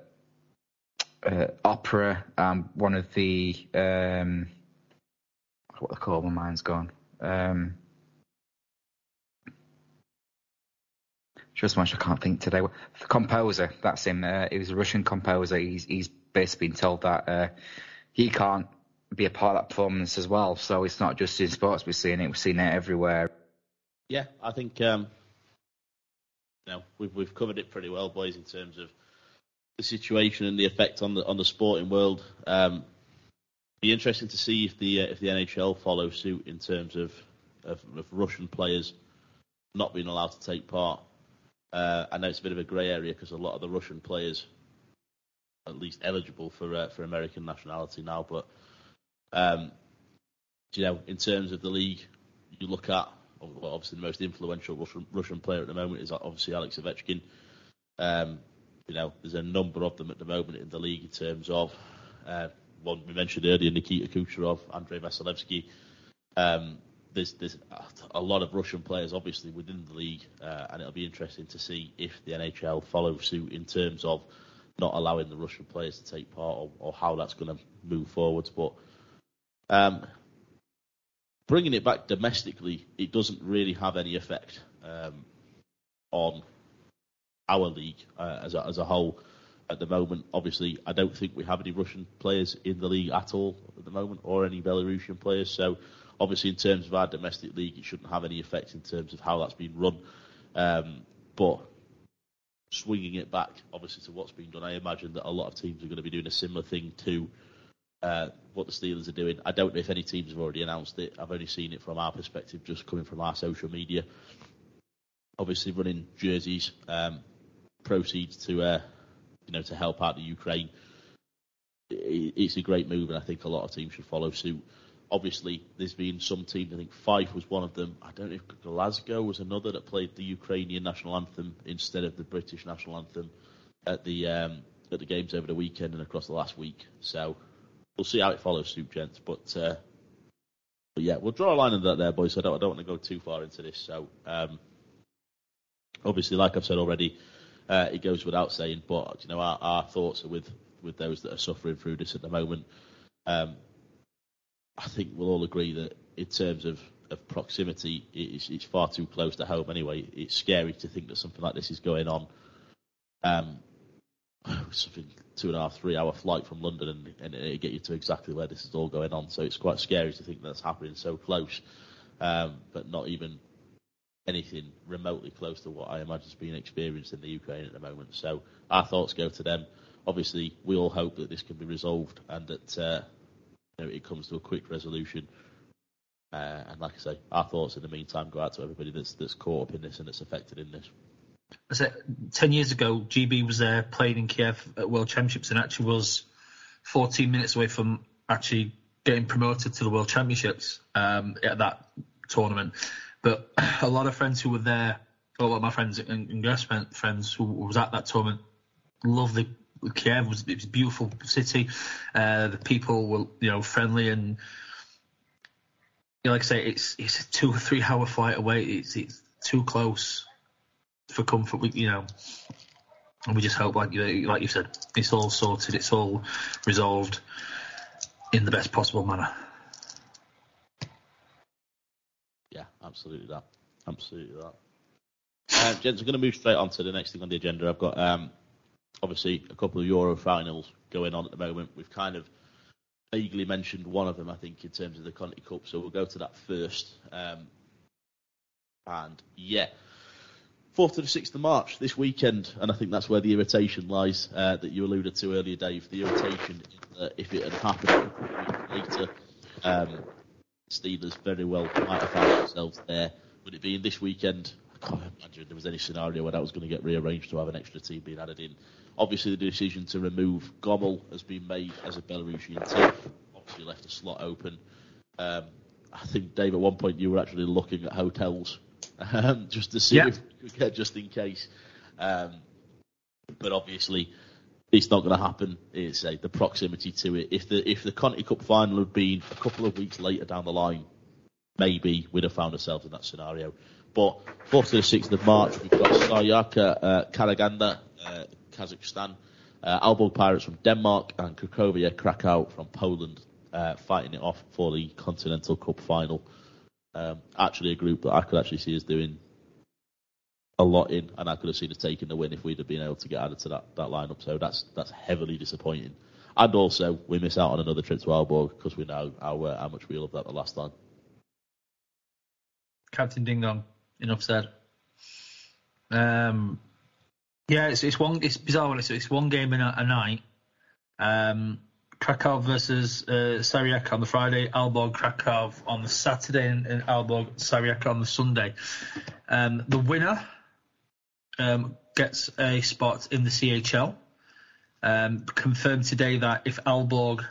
uh, opera. Um, one of the um, what they call my mind's gone. Um, just much I can't think today. The composer, that's him. He was a Russian composer. He's he's basically been told that he can't be a part of that performance as well. So it's not just in sports. We're seeing it. We're seeing it everywhere. Yeah, I think um, you know we've we've covered it pretty well, boys, in terms of the situation and the effect on the on the sporting world. Um, be interesting to see if the uh, if the NHL follow suit in terms of, of, of Russian players not being allowed to take part. Uh, I know it's a bit of a grey area because a lot of the Russian players, are at least eligible for uh, for American nationality now, but um, you know, in terms of the league, you look at obviously the most influential Russian, Russian player at the moment is obviously Alex Ovechkin. Um, you know, there's a number of them at the moment in the league in terms of uh, one we mentioned earlier, Nikita Kucherov, Andrei Vasilevskiy. Um, there's there's a lot of Russian players obviously within the league, uh, and it'll be interesting to see if the NHL follow suit in terms of not allowing the Russian players to take part or, or how that's going to move forwards. But um, bringing it back domestically, it doesn't really have any effect um, on our league uh, as, a, as a whole at the moment. Obviously, I don't think we have any Russian players in the league at all at the moment, or any Belarusian players. So, obviously, in terms of our domestic league, it shouldn't have any effect in terms of how that's been run. Um, but swinging it back, obviously, to what's been done, I imagine that a lot of teams are going to be doing a similar thing to uh, what the Steelers are doing. I don't know if any teams have already announced it. I've only seen it from our perspective, just coming from our social media. Obviously, running jerseys, um, proceeds to uh, you know to help out the Ukraine. It's a great move, and I think a lot of teams should follow suit. Obviously, there's been some teams. I think Fife was one of them. I don't know if Glasgow was another that played the Ukrainian national anthem instead of the British national anthem at the um, at the games over the weekend and across the last week. So we'll see how it follows suit, gents. But uh, but yeah, we'll draw a line under that there, boys. I don't I don't want to go too far into this. So um, obviously, like I've said already, uh, it goes without saying. But you know, our, our, thoughts are with with those that are suffering through this at the moment. Um, I think we'll all agree that in terms of, of proximity, it's, it's, far too close to home. Anyway, it's scary to think that something like this is going on. Um, something two and a half, three hour flight from London, and, and it get you to exactly where this is all going on. So it's quite scary to think that's happening so close, um, but not even anything remotely close to what I imagine is being experienced in the Ukraine at the moment. So our thoughts go to them. Obviously, we all hope that this can be resolved and that uh, you know, it comes to a quick resolution. Uh, and like I say, our thoughts in the meantime go out to everybody that's that's caught up in this and that's affected in this. Ten years ago, GB was there playing in Kiev at World Championships and actually was 14 minutes away from actually getting promoted to the World Championships um, at that tournament. But a lot of friends who were there, a lot of my friends and, and friends who was at that tournament, loved the Kiev. It was, it was a beautiful city. Uh, the people were, you know, friendly and, you know, like I say, it's it's a two or three hour flight away. It's it's too close for comfort. We, you know, and we just hope, like you like you said, it's all sorted. It's all resolved in the best possible manner. Yeah, absolutely that. Absolutely that. Uh, gents, I'm going to move straight on to the next thing on the agenda. I've got um, obviously a couple of Euro finals going on at the moment. We've kind of vaguely mentioned one of them, I think, in terms of the Conti Cup. So we'll go to that first. Um, and yeah, 4th to the 6th of March this weekend, and I think that's where the irritation lies uh, that you alluded to earlier, Dave. The irritation, if it had happened later, um, Steelers very well might have found themselves there. Would it be in this weekend? I can't imagine there was any scenario where that was going to get rearranged to have an extra team being added in. Obviously, the decision to remove Gomel has been made as a Belarusian team. Obviously, left a slot open. Um, I think, Dave, at one point you were actually looking at hotels um, just to see yeah. if we could get just in case. Um, but obviously, it's not going to happen. It's uh, the proximity to it. If the if the Conti Cup final had been a couple of weeks later down the line, maybe we'd have found ourselves in that scenario. But 4th to the 6th of March, we've got Saryarka, uh, Karaganda, uh, Kazakhstan, uh, Pirates from Denmark, and Cracovia Krakow from Poland uh, fighting it off for the Continental Cup final. Um, actually, a group that I could actually see us doing a lot in, and I could have seen us taking the win if we'd have been able to get added to that, that lineup. So that's that's heavily disappointing. And also, we miss out on another trip to Aalborg because we know how, uh, how much we loved that the last time. Captain Ding Dong, enough said. Um, yeah, it's it's one it's bizarre. It's, it's one game a, a night. Um, Krakow versus uh, Saryarka on the Friday, Aalborg Krakow on the Saturday, and, and Aalborg Saryarka on the Sunday. Um, the winner um, gets a spot in the CHL. Um, confirmed today that if Aalborg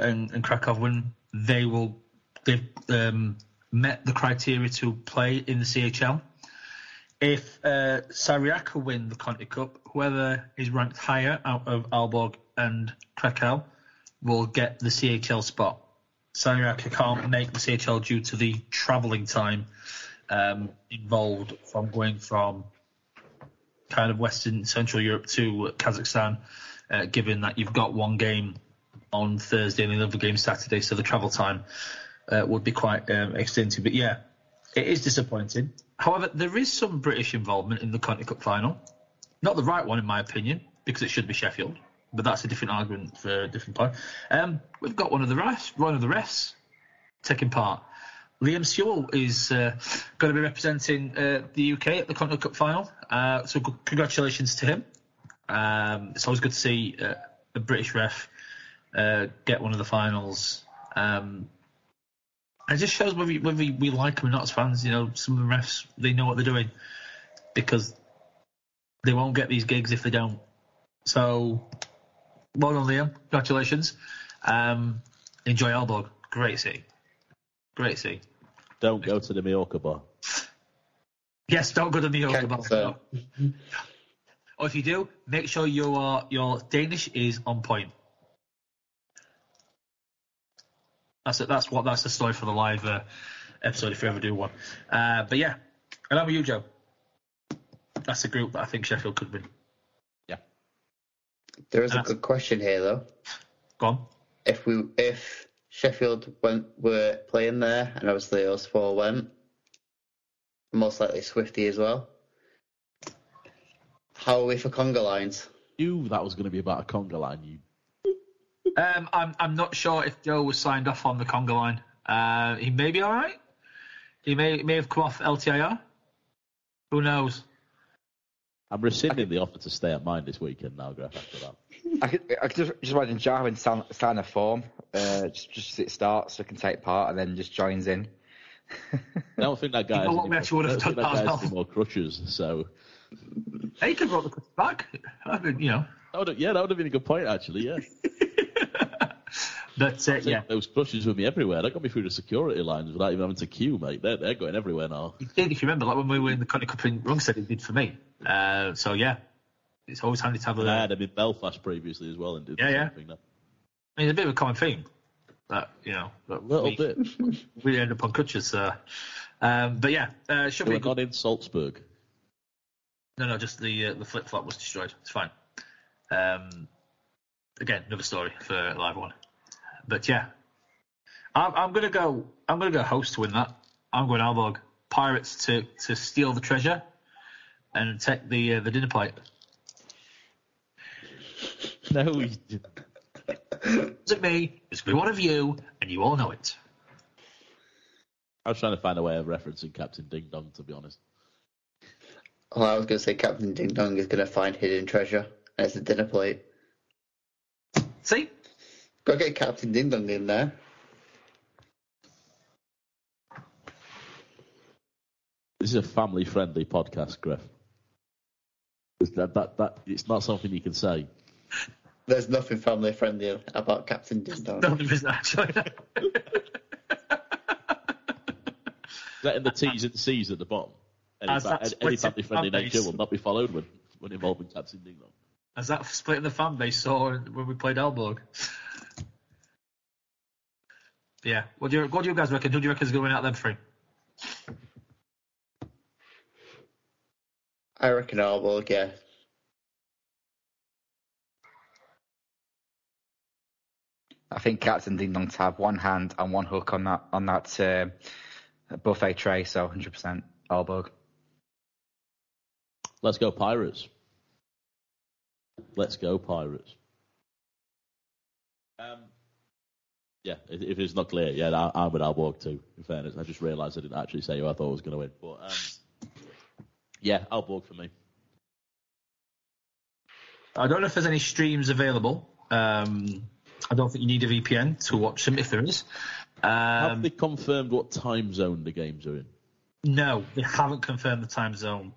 and, and Krakow win, they will they've um, met the criteria to play in the CHL. If uh, Saryarka win the Conti Cup, whoever is ranked higher out of Aalborg and Krakow will get the CHL spot. Saryarka can't make the CHL due to the travelling time um, involved from going from kind of Western Central Europe to Kazakhstan, uh, given that you've got one game on Thursday and another game Saturday, so the travel time uh, would be quite um, extensive. But yeah, it is disappointing. However, there is some British involvement in the Conti Cup final. Not the right one, in my opinion, because it should be Sheffield. But that's a different argument for a different player. Um, we've got one of the refs, one of the refs taking part. Liam Sewell is uh, going to be representing uh, the UK at the Continental Cup final. Uh, so c- congratulations to him. Um, it's always good to see uh, a British ref uh, get one of the finals. Um, it just shows whether, we, whether we like them or not as fans. You know, some of the refs they know what they're doing because they won't get these gigs if they don't. So, well done, Liam. Congratulations. Um, enjoy Aalborg. Great city. Great city. Don't go to the Mallorca bar. Yes, don't go to the Mallorca bar. confirm. Or if you do, make sure your your Danish is on point. That's it. That's what. That's the story for the live uh, episode if you ever do one. Uh, but yeah, and how about you, Joe? That's a group that I think Sheffield could win. There is a Uh, good question here though. Go on. If we if Sheffield went were playing there and obviously us four went, most likely Swifty as well. How are we for conga lines? You, that was going to be about a conga line. You Um, I'm I'm not sure if Joe was signed off on the conga line. Uh, he may be all right. He may may have come off LTIR. Who knows? I'm rescinding the offer to stay at mine this weekend now, Graf, after that. I could, I could just, just imagine Jarwin sign, sign a form, uh, just, just as it starts, so he can take part, and then just joins in. I don't think that guy You know has what, any we actually would have I don't done that guy that has any as well. more crutches, so He could roll the crutches back. I mean, you know. that would have, yeah, that would have been a good point actually. Yeah, But uh, yeah, those crutches with me everywhere. That got me through the security lines without even having to queue, mate. They're they're going everywhere now. he did. If you remember, like when we were in the Conti Cup in Rungsted, he did for me. Uh, so yeah, it's always handy to have a. I I had them in Belfast previously as well, and did Yeah, yeah. thing. There. mean, it's a bit of a common theme. That you know, that A little we, bit. we end up on crutches. Uh, um, but yeah, uh, should be were good not in Salzburg. No, no, just the uh, the flip flop was destroyed. It's fine. Um, again, another story for a live one. But yeah, I'm, I'm gonna go. I'm gonna go host to win that. I'm going Aalborg Pirates to to steal the treasure and take the uh, the dinner plate. No, you didn't. Is it me? It's gonna be one of you, and you all know it. I was trying to find a way of referencing Captain Ding Dong, to be honest. Oh, I was going to say Captain Ding Dong is going to find hidden treasure and it's a dinner plate. See, Go get Captain Ding Dong in there. This is a family-friendly podcast, Griff. That, that, that, it's not something you can say. There's nothing family friendly about Captain Ding Dong. no, there isn't actually. Letting the T's and C's at the bottom. Any, As fa- any family-friendly fan nature will not be followed when, when involving Captain Ding Dong. As that split in the fan base saw when we played Aalborg. Yeah. What do you what do you guys reckon? Who do you reckon is going to win out of them three? I reckon Aalborg, yeah. I think Captain Ding Dong to have one hand and one hook on that on that uh, buffet tray, so 100% Aalborg. Let's go Pirates. Let's go Pirates. Um, yeah, if, it's not clear, yeah, I, with Aalborg too. In fairness, I just realised I didn't actually say who I thought was going to win, but um, yeah, Aalborg for me. I don't know if there's any streams available. Um, I don't think you need a VPN to watch them if there is. Have Um, they confirmed what time zone the games are in? no, they haven't confirmed the time zone.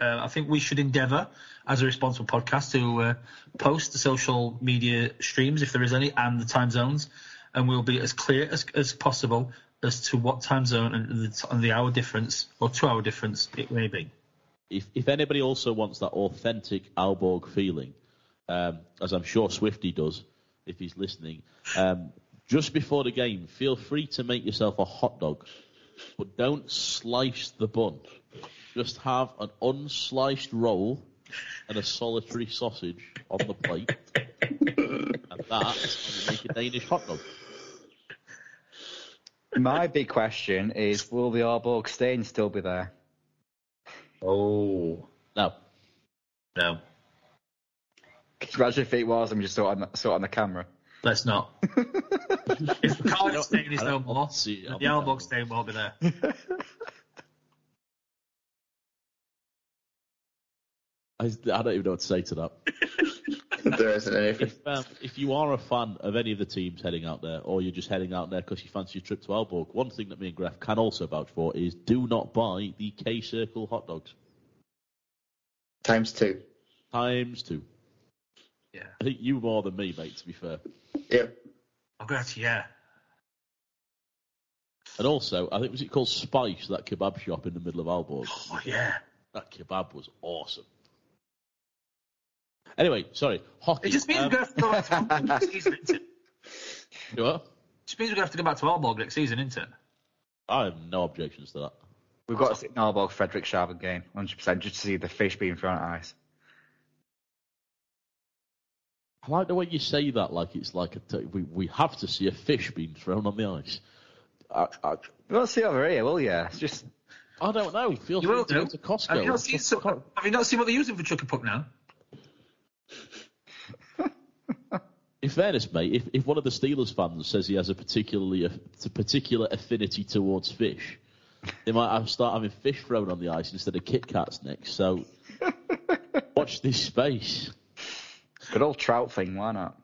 Uh, I think we should endeavour, as a responsible podcast, to uh, post the social media streams if there is any and the time zones, and we'll be as clear as, as possible as to what time zone and the, and the hour difference or two hour difference it may be. If if anybody also wants that authentic Aalborg feeling, um, as I'm sure Swifty does, if he's listening, um, just before the game, feel free to make yourself a hot dog, but don't slice the bun. Just have an unsliced roll and a solitary sausage on the plate, and how you make a Danish hot dog. My big question is: Will the Aalborg stain still be there? Oh No. no, Could you imagine if it was and we just saw it on the, saw it on the camera? let's not. if the Cardiff stain is no more, see it then on the the Aalborg camera. stain won't be there. I, I don't even know what to say to that. there isn't anything. If, um, if you are a fan of any of the teams heading out there, or you're just heading out there because you fancy a trip to Aalborg, one thing that me and Graf can also vouch for is do not buy the K Circle hot dogs. Times two. Times two. Yeah, I think you more than me, mate, to be fair. Yep. I'm glad to yeah. And also, I think, was it called Spice, that kebab shop in the middle of Aalborg? Oh yeah. That kebab was awesome. Anyway, sorry, hockey. It just means um, we're going to have to go back to Aalborg next season, isn't it? you what? It just means we're going to have to go back to Aalborg next season, isn't it? I have no objections to that. We've got to see an Aalborg Frederikshavn game, 100%, just to see the fish being thrown at ice. I like the way you say that, like it's like a t- we we have to see a fish being thrown on the ice. I, I, You won't see over here, will you? It's just I don't know. Feel You free will to go do. to Costco. Have you not seen, so, have you not seen what they're using for chuck and puck now? In fairness, mate, if, if one of the Steelers fans says he has a particularly a, a particular affinity towards fish, they might have start having fish thrown on the ice instead of Kit Kats next. So watch this space. good old trout thing. Why not?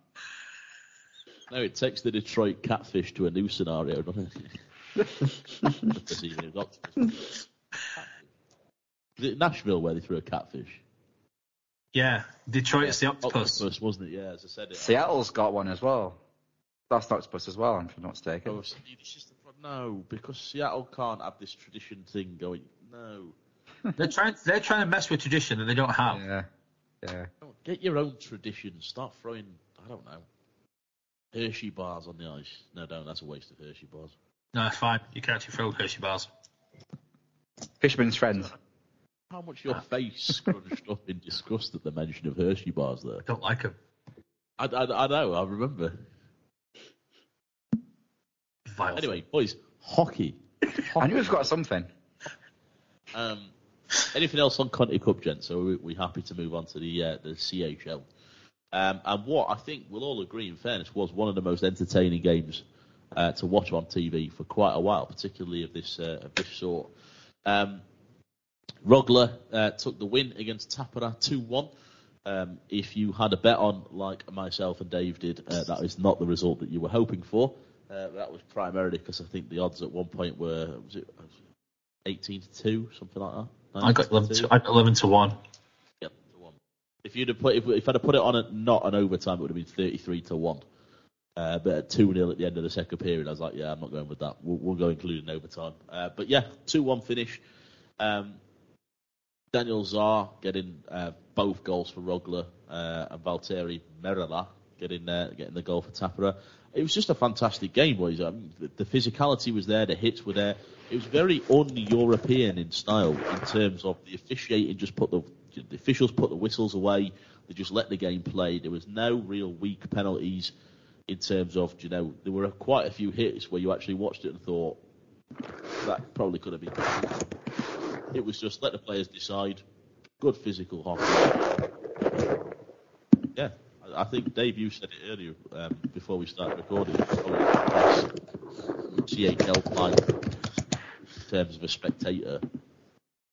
No, it takes the Detroit catfish to a new scenario, doesn't it? This evening's octopus. Is it Nashville where they threw a catfish? Yeah, Detroit's the octopus. Octopus, wasn't it? Yeah, as I said it. Seattle's got one as well. That's octopus as well, if I'm not mistaken. Oh, see, this is the pro- no, because Seattle can't have this tradition thing going. No, They're trying. They're trying to mess with tradition that they don't have. Yeah, yeah. Get your own tradition. Start throwing. I don't know. Hershey bars on the ice. No, don't. That's a waste of Hershey bars. No, it's fine. You can actually throw Hershey bars. Fisherman's friends. How much your face scrunched up in disgust at the mention of Hershey bars there? I Don't like them. I, I, I know. I remember. Vile. Anyway, boys, hockey. I knew we've got something. Um, anything else on Conti Cup, gents? So we, we happy to move on to the uh, the CHL. Um, and what I think we'll all agree, in fairness, was one of the most entertaining games uh, to watch on TV for quite a while, particularly of this uh, of this sort. Um, Rögle uh, took the win against Tappara two one. Um, if you had a bet on, like myself and Dave did, uh, that is not the result that you were hoping for. Uh, that was primarily because I think the odds at one point were was it 18 to 2, something like that. I got 11 to, I got 11 to 1. Yep, to. If you'd have put, if, if I'd have put it on a, not an overtime, it would have been 33 to 1. Uh, but at 2 0 at the end of the second period, I was like, yeah, I'm not going with that. We'll, we'll go including overtime. Uh, but yeah, 2 1 finish. Um, Daniel Zaar getting uh, both goals for Rögle uh, and Waltteri Merelä getting uh, getting the goal for Tappara. It was just a fantastic game, boys. I mean, the, the physicality was there, the hits were there. It was very un-European in style in terms of the officiating. Just put the the officials put the whistles away. They just let the game play. There was no real weak penalties in terms of you know there were quite a few hits where you actually watched it and thought that probably could have been. It was just let the players decide. Good physical hockey. Yeah, I I think Dave, you said it earlier um, before we started recording. CHL final in terms of a spectator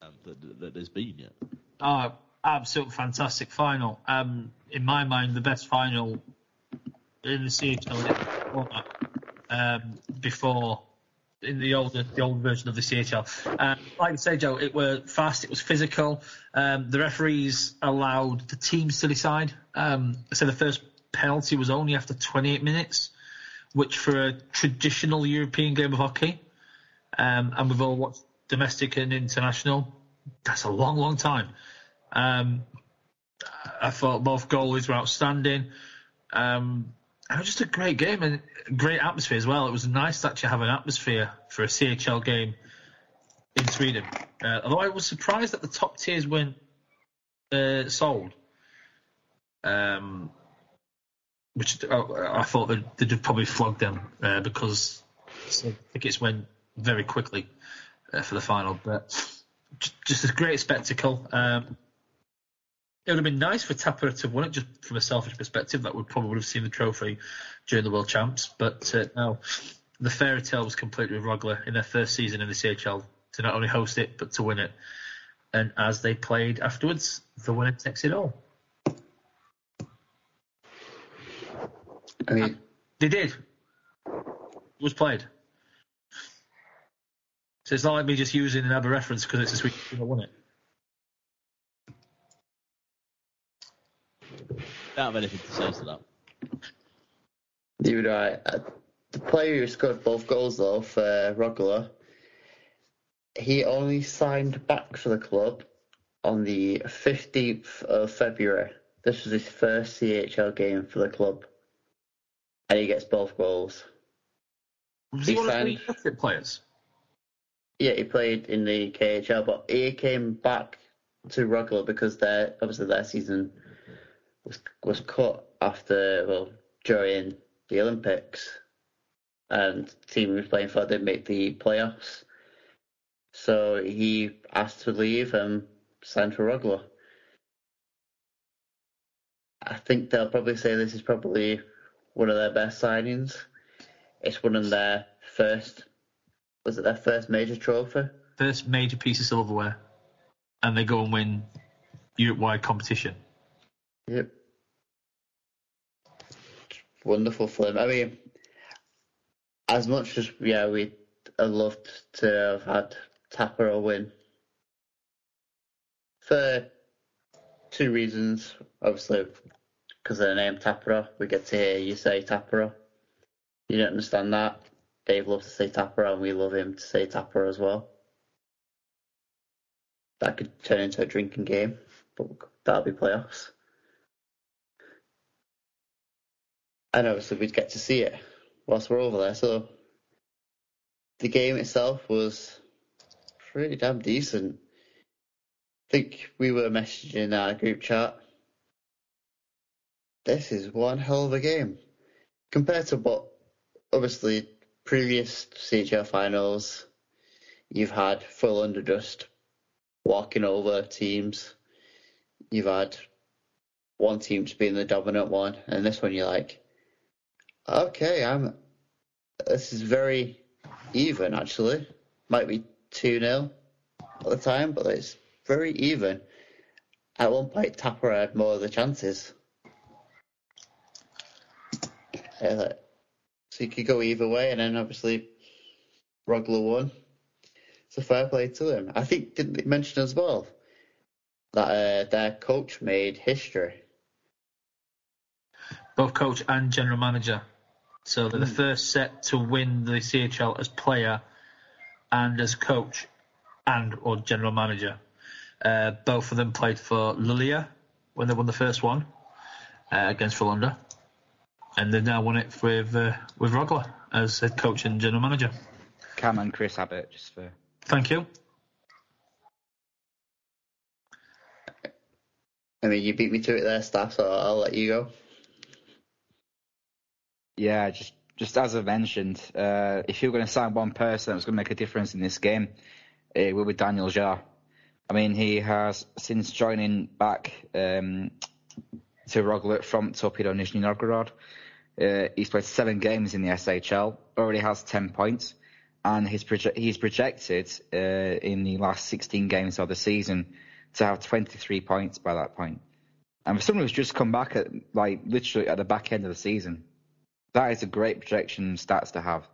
um, that, that, that there's been yet. Oh, absolute fantastic final. Um, in my mind, the best final in the CHL um, before in the older the old version of the CHL. Um, like I say, Joe, it were fast. It was physical. Um, the referees allowed the teams to decide. Um, so the first penalty was only after 28 minutes, which for a traditional European game of hockey Um, and we've all watched domestic and international. That's a long, long time. Um, I thought both goalies were outstanding. Um, it was just a great game and great atmosphere as well. It was nice to actually have an atmosphere for a CHL game in Sweden. Uh, although I was surprised that the top tiers weren't uh, sold. Um, which uh, I thought they'd, they'd probably flogged them uh, because tickets went very quickly uh, for the final. But just a great spectacle. Um, it would have been nice for Tappara to win it, just from a selfish perspective. That would probably have seen the trophy during the World Champs. But uh, no, the fairy tale was complete with Rögle in their first season in the CHL to not only host it but to win it. And as they played afterwards, the winner takes it all. I mean, They did. It was played. So it's not like me just using another reference because it's a sweet team that won it. Don't have anything to say to that. you would right. Uh, the player who scored both goals though for Rögle, he only signed back for the club on the 15th of February. This was his first CHL game for the club, and he gets both goals. Was he, He one of the players? Yeah, he played in the KHL, but he came back to Rögle because their obviously their season was was cut after well during the Olympics, and the team he was playing for didn't make the playoffs, so he asked to leave and signed for Rögle. I think they'll probably say this is probably one of their best signings. It's one of their first was it their first major trophy? First major piece of silverware. And they go and win Europe wide competition. Yep. Wonderful them. I mean, as much as yeah, we would loved to have had Tappara win for two reasons. Obviously, because of the name Tappara, we get to hear you say Tappara. You don't understand that. Dave loves to say Tappara, and we love him to say Tappara as well. That could turn into a drinking game, but that'll be playoffs. And obviously, we'd get to see it whilst we're over there. So the game itself was pretty damn decent. I think we were messaging our group chat. This is one hell of a game compared to what obviously previous CHL finals you've had Frölunda walking over teams. You've had one team just being the dominant one, and this one you're like, okay, I'm. This is very even actually. Might be two 0 at the time, but it's very even. At one point, Tapper had more of the chances. So you could go either way, and then obviously Rögle won. So fair play to him. I think didn't they mention as well that uh, their coach made history. Both coach and general manager. So they're the first set to win the CHL as player and as coach and or general manager. Uh, both of them played for Luleå when they won the first one uh, against Frölunda. And they've now won it with uh, with Rögle as head coach and general manager. Cam and Chris Abbott, just for Thank you. I mean, you beat me to it there, staff. So I'll let you go. Yeah, just just as I mentioned, uh, if you're going to sign one person that's going to make a difference in this game, it will be Daniel Zaar. I mean, he has since joining back um, to Rögle from Torpedo Nizhny Novgorod. Uh, he's played seven games in the SHL, already has ten points, and he's proje- he's projected uh, in the last 16 games of the season to have 23 points by that point. And for someone who's just come back at like literally at the back end of the season, that is a great projection stats to have.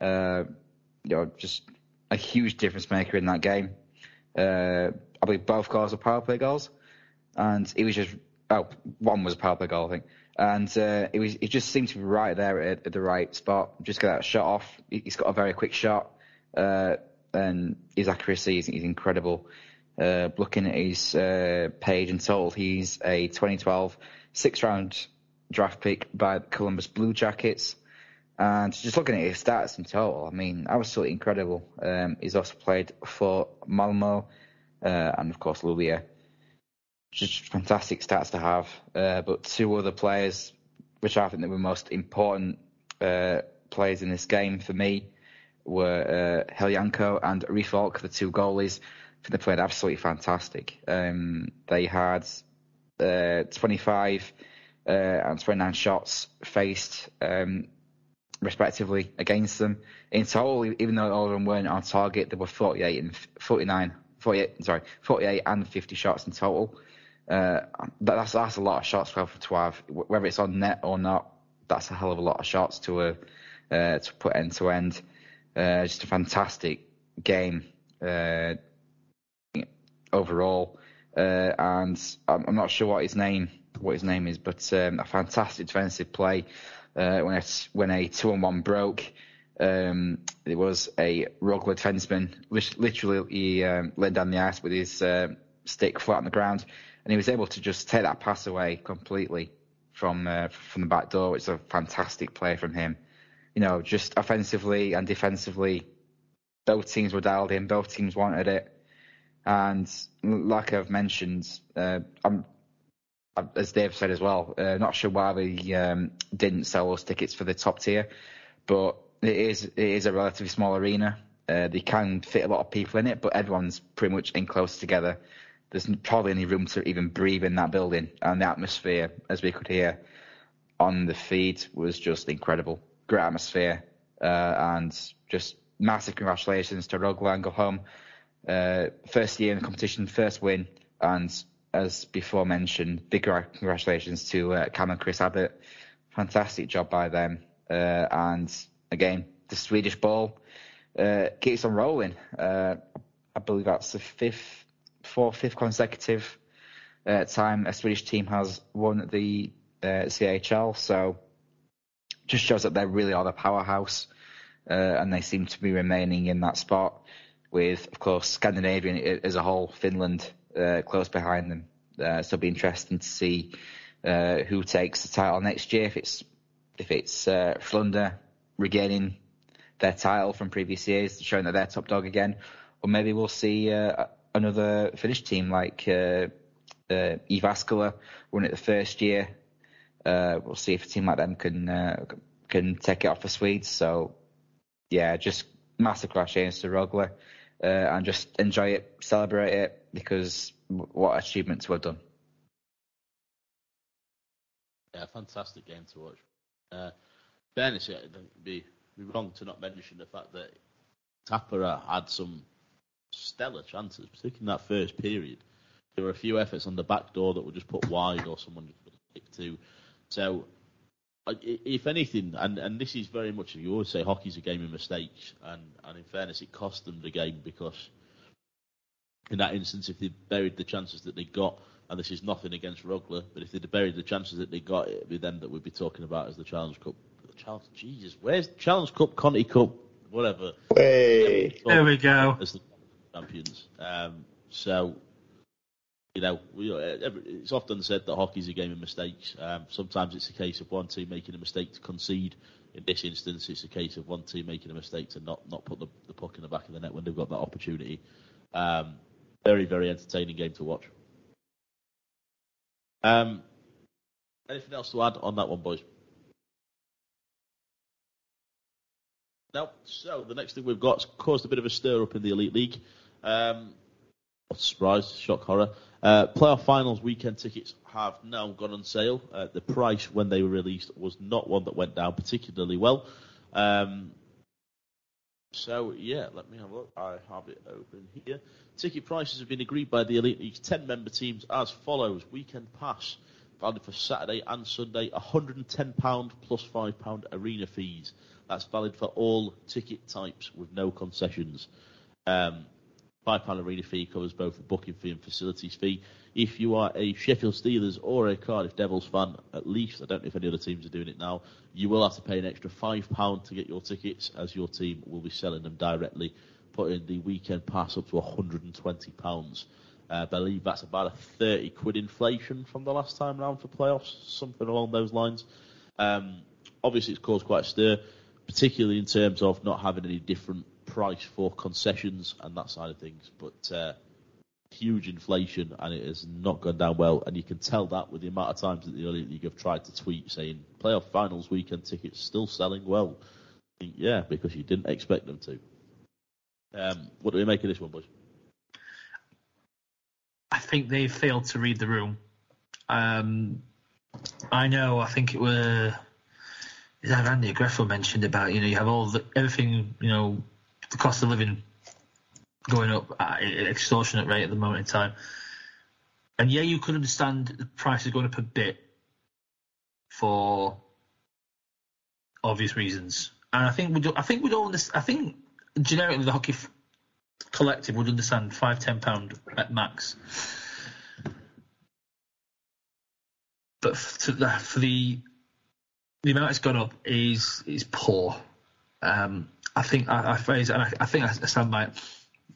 Uh, you know, just a huge difference maker in that game. Uh, I believe both goals were power play goals, and he was just oh, one was a power play goal, I think, and uh, it was it just seemed to be right there at, at the right spot. Just get that shot off. He- He's got a very quick shot, uh, and his accuracy is, is incredible. Uh, looking at his uh, page and total, he's a 2012 six round draft pick by the Columbus Blue Jackets. And just looking at his stats in total, I mean, absolutely incredible. Um, he's also played for Malmo uh, and, of course, Luleå. Just fantastic stats to have. Uh, but two other players, which I think were most important uh, players in this game for me, were uh, Heljanko and Rifalk, the two goalies. I think they played absolutely fantastic. Um, they had uh, 25 uh, and 29 shots faced, um, respectively, against them. In total, even though all of them weren't on target, there were 48 and 49, 48, sorry, 48 and 50 shots in total. Uh, that's that's a lot of shots for to have, whether it's on net or not. That's a hell of a lot of shots to uh, uh to put end to end. Uh, just a fantastic game uh, overall. Uh, and I'm, I'm, not sure what his name what his name is, but um, a fantastic defensive play uh, when a, when a two on one broke. Um, it was a Rögle defenseman, which literally he um, laid down the ice with his uh, stick flat on the ground, and he was able to just take that pass away completely from uh, from the back door. It's a fantastic play from him. You know, just offensively and defensively, both teams were dialed in. Both teams wanted it. And like I've mentioned, uh, I'm, as Dave said as well, uh, not sure why they um, didn't sell us tickets for the top tier, but it is it is a relatively small arena. Uh, they can fit a lot of people in it, but everyone's pretty much in close together. There's probably any room to even breathe in that building, and the atmosphere, as we could hear on the feed, was just incredible. Great atmosphere, uh, and just massive congratulations to Rögle and Ängelholm uh, first year in the competition, first win, and as before mentioned, big congratulations to uh, Cam and Chris Abbott. Fantastic job by them. Uh, and again, the Swedish ball uh, keeps on rolling. Uh, I believe that's the fifth, fourth, fifth consecutive uh, time a Swedish team has won the uh, CHL. So just shows that they really are the powerhouse, and they seem to be remaining in that spot with, of course, Scandinavian as a whole, Finland uh, close behind them. Uh, so it'll be interesting to see uh, who takes the title next year. If it's if it's uh, Frölunda regaining their title from previous years, showing that they're top dog again, or maybe we'll see uh, another Finnish team like uh, uh, Jyväskylä win it the first year. Uh, we'll see if a team like them can uh, can take it off the Swedes. So yeah, just massive congratulations to Rögle uh, and just enjoy it, celebrate it, because what achievements were done. Yeah, fantastic game to watch. Uh, fairness, it'd be, be wrong to not mention the fact that Tappara had some stellar chances, particularly in that first period. There were a few efforts on the back door that were just put wide or someone just stick to. So if anything, and, and this is very much, you always say hockey's a game of mistakes, and, and in fairness, it cost them the game because in that instance, if they buried the chances that they got, and this is nothing against Rögle, but if they'd buried the chances that they got, it'd be them that we'd be talking about as the Challenge Cup. Challenge, Jesus, where's Challenge Cup, Conti Cup, whatever? Hey. There we go. As the champions. Um, so you know, we, uh, it's often said that hockey is a game of mistakes. Um, sometimes it's a case of one team making a mistake to concede. In this instance, it's a case of one team making a mistake to not, not put the, the puck in the back of the net when they've got that opportunity. Um, very, very entertaining game to watch. Um, anything else to add on that one, boys? No. So the next thing we've got caused a bit of a stir up in the Elite League. Um, surprise, shock, horror. Uh, playoff finals weekend tickets have now gone on sale. Uh, the price when they were released was not one that went down particularly well. Um, so yeah, let me have a look. I have it open here. Ticket prices have been agreed by the Elite League's 10 member teams as follows. Weekend pass valid for Saturday and Sunday, £110 plus £5 arena fees. That's valid for all ticket types with no concessions. Um, Five pound arena fee covers both the booking fee and facilities fee. If you are a Sheffield Steelers or a Cardiff Devils fan, at least I don't know if any other teams are doing it now, you will have to pay an extra five pound to get your tickets, as your team will be selling them directly, putting the weekend pass up to 120 pounds. Uh, I believe that's about a 30 quid inflation from the last time round for playoffs, something along those lines. Um, obviously, it's caused quite a stir, particularly in terms of not having any different price for concessions and that side of things. But uh, huge inflation, and it has not gone down well. And you can tell that with the amount of times that the Elite League have tried to tweet saying playoff finals weekend tickets still selling well. Yeah, because you didn't expect them to. Um, what do we make of this one, boys? I think they failed to read the room. Um, I know. I think it were. Is that Andy Greffel mentioned about you know you have all the everything you know the cost of living going up at an extortionate rate at the moment in time. And yeah, you could understand the price prices going up a bit for obvious reasons. And I think we do, I think we'd all I think generically the hockey f- collective would understand five ten pound at max. But for the, for the the amount it's gone up is is poor. Um, I think I, I phrase and I, I think I stand by.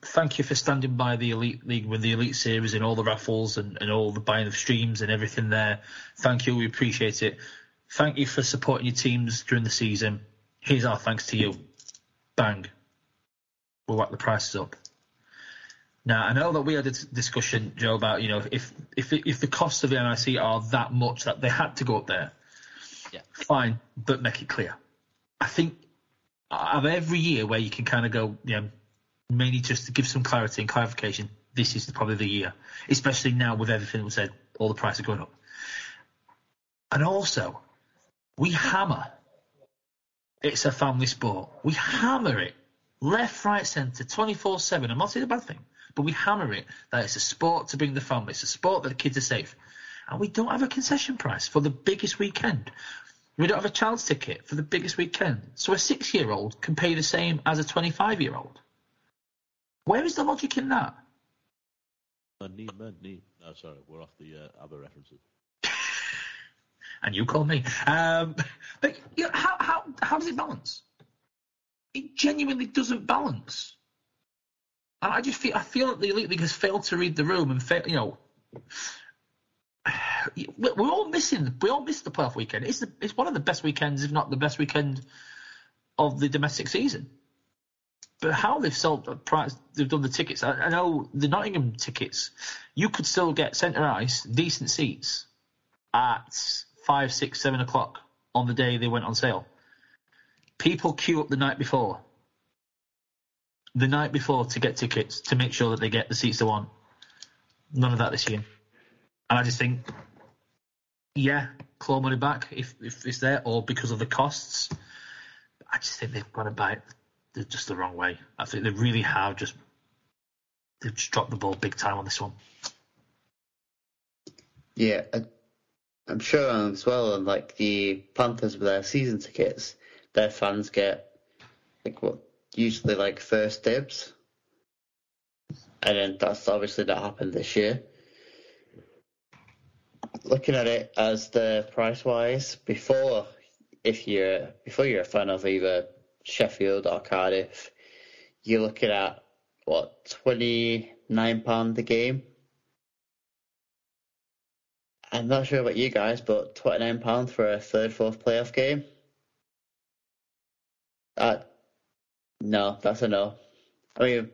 Thank you for standing by the elite league with the elite series and all the raffles and, and all the buying of streams and everything there. Thank you, we appreciate it. Thank you for supporting your teams during the season. Here's our thanks to you. Bang. We'll whack the prices up. Now I know that we had a discussion, Joe, about you know if if if the costs of the NIC are that much that they had to go up there, yeah, fine, but make it clear. I think of every year where you can kind of go, you know, mainly just to give some clarity and clarification, this is probably the year, especially now with everything that was said, all the prices are going up. And also, we hammer. It's a family sport. We hammer it left, right, centre, 24 7. I'm not saying a bad thing, but we hammer it that it's a sport to bring the family. It's a sport that the kids are safe. And we don't have a concession price for the biggest weekend. We don't have a child's ticket for the biggest weekend. So a six year old can pay the same as a 25 year old. Where is the logic in that? Money, money. No, sorry, we're off the uh, other references. and you call me. Um, but you know, how, how, how does it balance? It genuinely doesn't balance. And I just feel I feel that the elite league has failed to read the room and fail, you know we're all missing. We all missed the playoff weekend. It's the, it's one of the best weekends, if not the best weekend of the domestic season. But how they've sold the they've done the tickets. I, I know the Nottingham tickets. You could still get centre ice, decent seats, at five, six, seven o'clock on the day they went on sale. People queue up the night before. The night before to get tickets to make sure that they get the seats they want. None of that this year. And I just think, yeah, claw money back if, if it's there, or because of the costs. I just think they've got to buy it just the wrong way. I think they really have just they've just dropped the ball big time on this one. Yeah, I'm sure as well. And like the Panthers with their season tickets, their fans get like what usually like first dibs, and then that's obviously not happened this year looking at it as the price wise before if you're before you're a fan of either Sheffield or Cardiff, you're looking at what twenty nine pound a game. I'm not sure about you guys, but twenty nine pound for a third, fourth playoff game. That no, that's a no. I mean,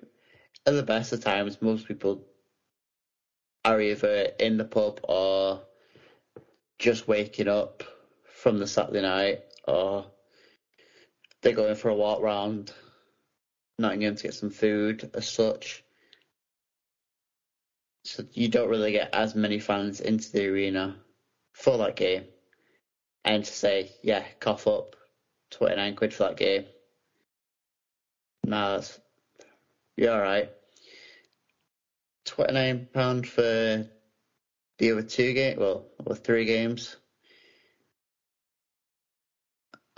at the best of times, most people are either in the pub or just waking up from the Saturday night or they're going for a walk round Nottingham to get some food as such. So you don't really get as many fans into the arena for that game. And to say, yeah, cough up 29 quid for that game. Nah, you're alright. £29 for the other two games, well, or three games.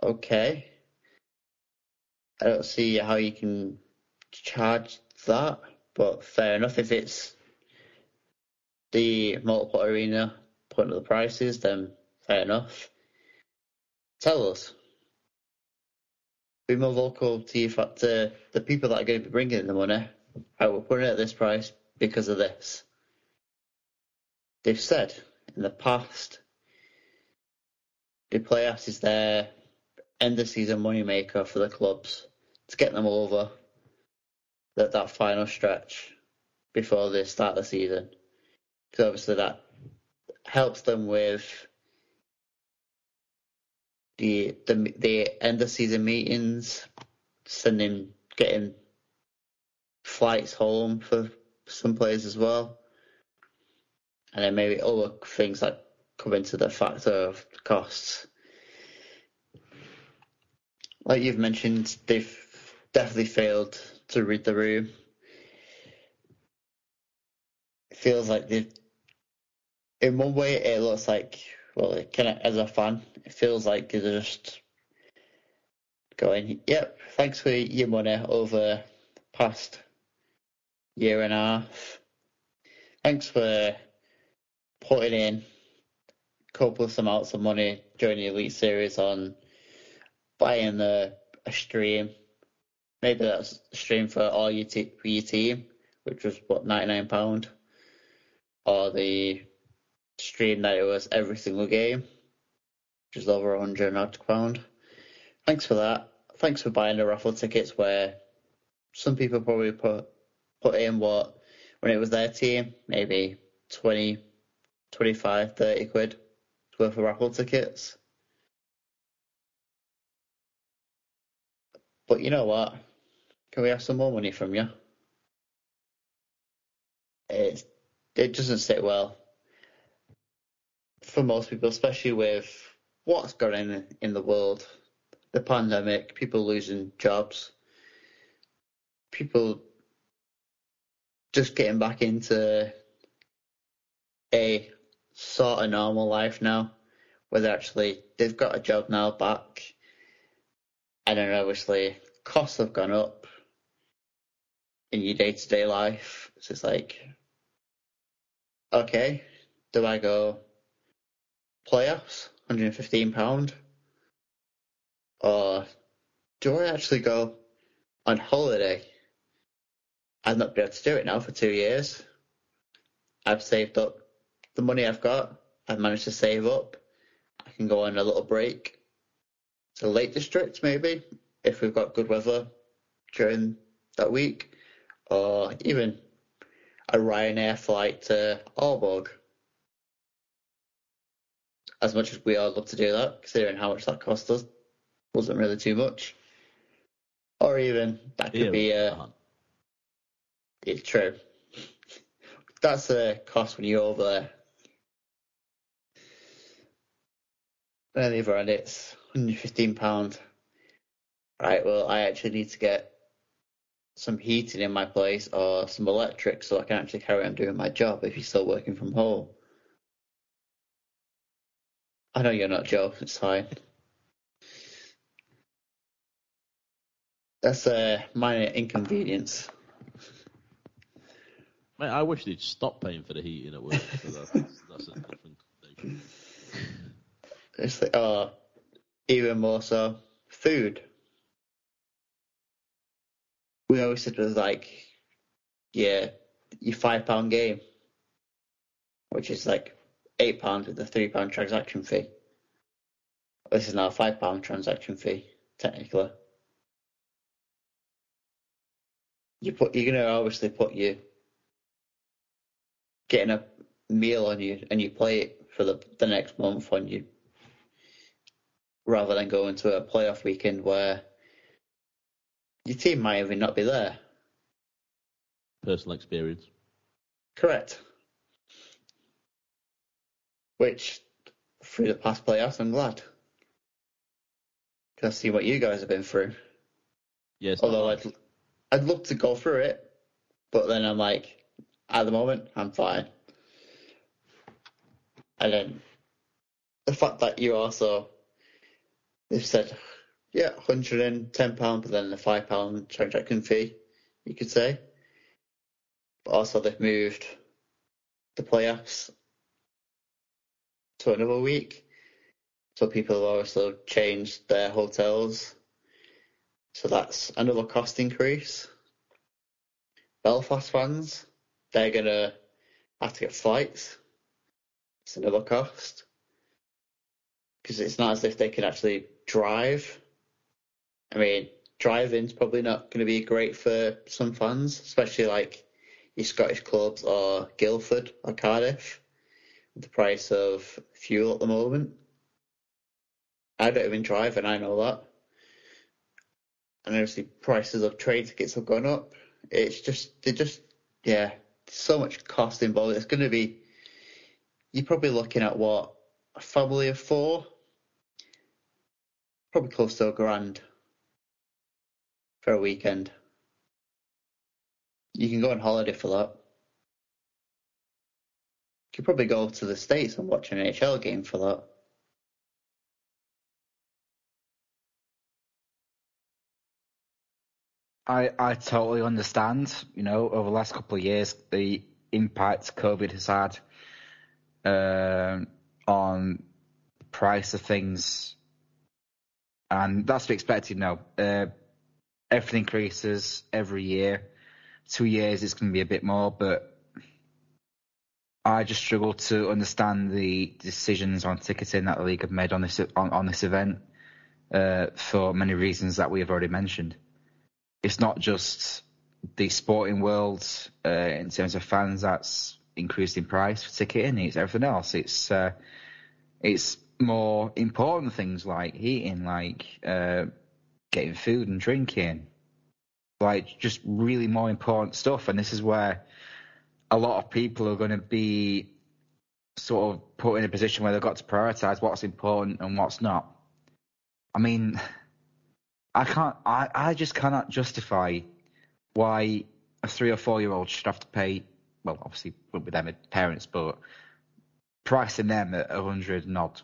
Okay. I don't see how you can charge that but fair enough. If it's the multiple arena point of the prices, then fair enough. Tell us. Be more vocal to, you, to the people that are going to be bringing in the money. I will put it at this price because of this. They've said in the past the playoffs is their end of season moneymaker for the clubs to get them over that, that final stretch before they start the season. Because obviously that helps them with the the the end of season meetings, sending getting flights home for some players as well, and then maybe other things that come into the factor of costs. Like you've mentioned, they've definitely failed to read the room. It feels like they've, in one way, it looks like, well, it kind of as a fan, it feels like they're just going, yep, thanks for your money over the past year and a half. Thanks for putting in copious amounts of money during the Elite Series on buying the, a stream. Maybe that's a stream for all your, t- for your team, which was what ninety nine pound, or the stream that it was every single game, which is over hundred odd pound. Thanks for that. Thanks for buying the raffle tickets where some people probably put put in what when it was their team, maybe 20, 25, 30 quid worth of raffle tickets. But you know what? Can we have some more money from you? It it doesn't sit well for most people, especially with what's going on in the world, the pandemic, people losing jobs, people just getting back into a sort of normal life now, where they actually they've got a job now back, and then obviously costs have gone up in your day to day life. So it's like, okay, do I go playoffs, hundred and fifteen pound, or do I actually go on holiday? I've not been able to do it now for two years. I've saved up the money I've got. I've managed to save up. I can go on a little break to Lake District maybe if we've got good weather during that week, or even a Ryanair flight to Aalborg. As much as we all love to do that, considering how much that cost us, wasn't really too much. Or even that could Yeah, be a uh, it's true. That's a cost when you're over there. But on the other hand, it's £115. Right, well, I actually need to get some heating in my place or some electric so I can actually carry on doing my job if you're still working from home. I know you're not, Joe. It's fine. That's a minor inconvenience. Mate, I wish they'd stop paying for the heating at work. So that's, that's a different thing. It's like, oh, even more so, food. We always said it was like, yeah, your five pound game, which is like eight pounds with a three pound transaction fee. This is now a five pound transaction fee, technically. You put, you're gonna obviously put you getting a meal on you and you play it for the the next month on you rather than going to a playoff weekend where your team might even not be there. Personal experience. Correct. Which, through the past playoffs, I'm glad. Because I see what you guys have been through. Yes. Although I'd, I'd love to go through it, but then I'm like, at the moment, I'm fine. And then the fact that you also, they've said, yeah, £110, but then the £5 transaction fee, you could say. But also they've moved the playoffs to another week. So people have also changed their hotels. So that's another cost increase. Belfast fans, they're gonna have to get flights. It's another cost. Because it's not as if they can actually drive. I mean, driving's probably not going to be great for some fans, especially like your Scottish clubs or Guildford or Cardiff, the price of fuel at the moment. I don't even drive, and I know that. And obviously, prices of train tickets have gone up. It's just, they just, yeah, so much cost involved. It's going to be, you're probably looking at what, a family of four? Probably close to a grand for a weekend. You can go on holiday for that. You could probably go to the States and watch an NHL game for that. I, I totally understand, you know, over the last couple of years, the impact COVID has had um, on the price of things. And that's to be expected now. Uh, everything increases every year. Two years, it's going to be a bit more, but I just struggle to understand the decisions on ticketing that the league have made on this on, on this event uh, for many reasons that we have already mentioned it's not just the sporting world uh, in terms of fans that's increased in price for ticketing. It's everything else. It's uh, it's more important things like eating, like uh, getting food and drinking, like just really more important stuff. And this is where a lot of people are going to be sort of put in a position where they've got to prioritize what's important and what's not. I mean. I can't. I, I just cannot justify why a three or four year old should have to pay. Well, obviously with them parents, but pricing them at a hundred and odd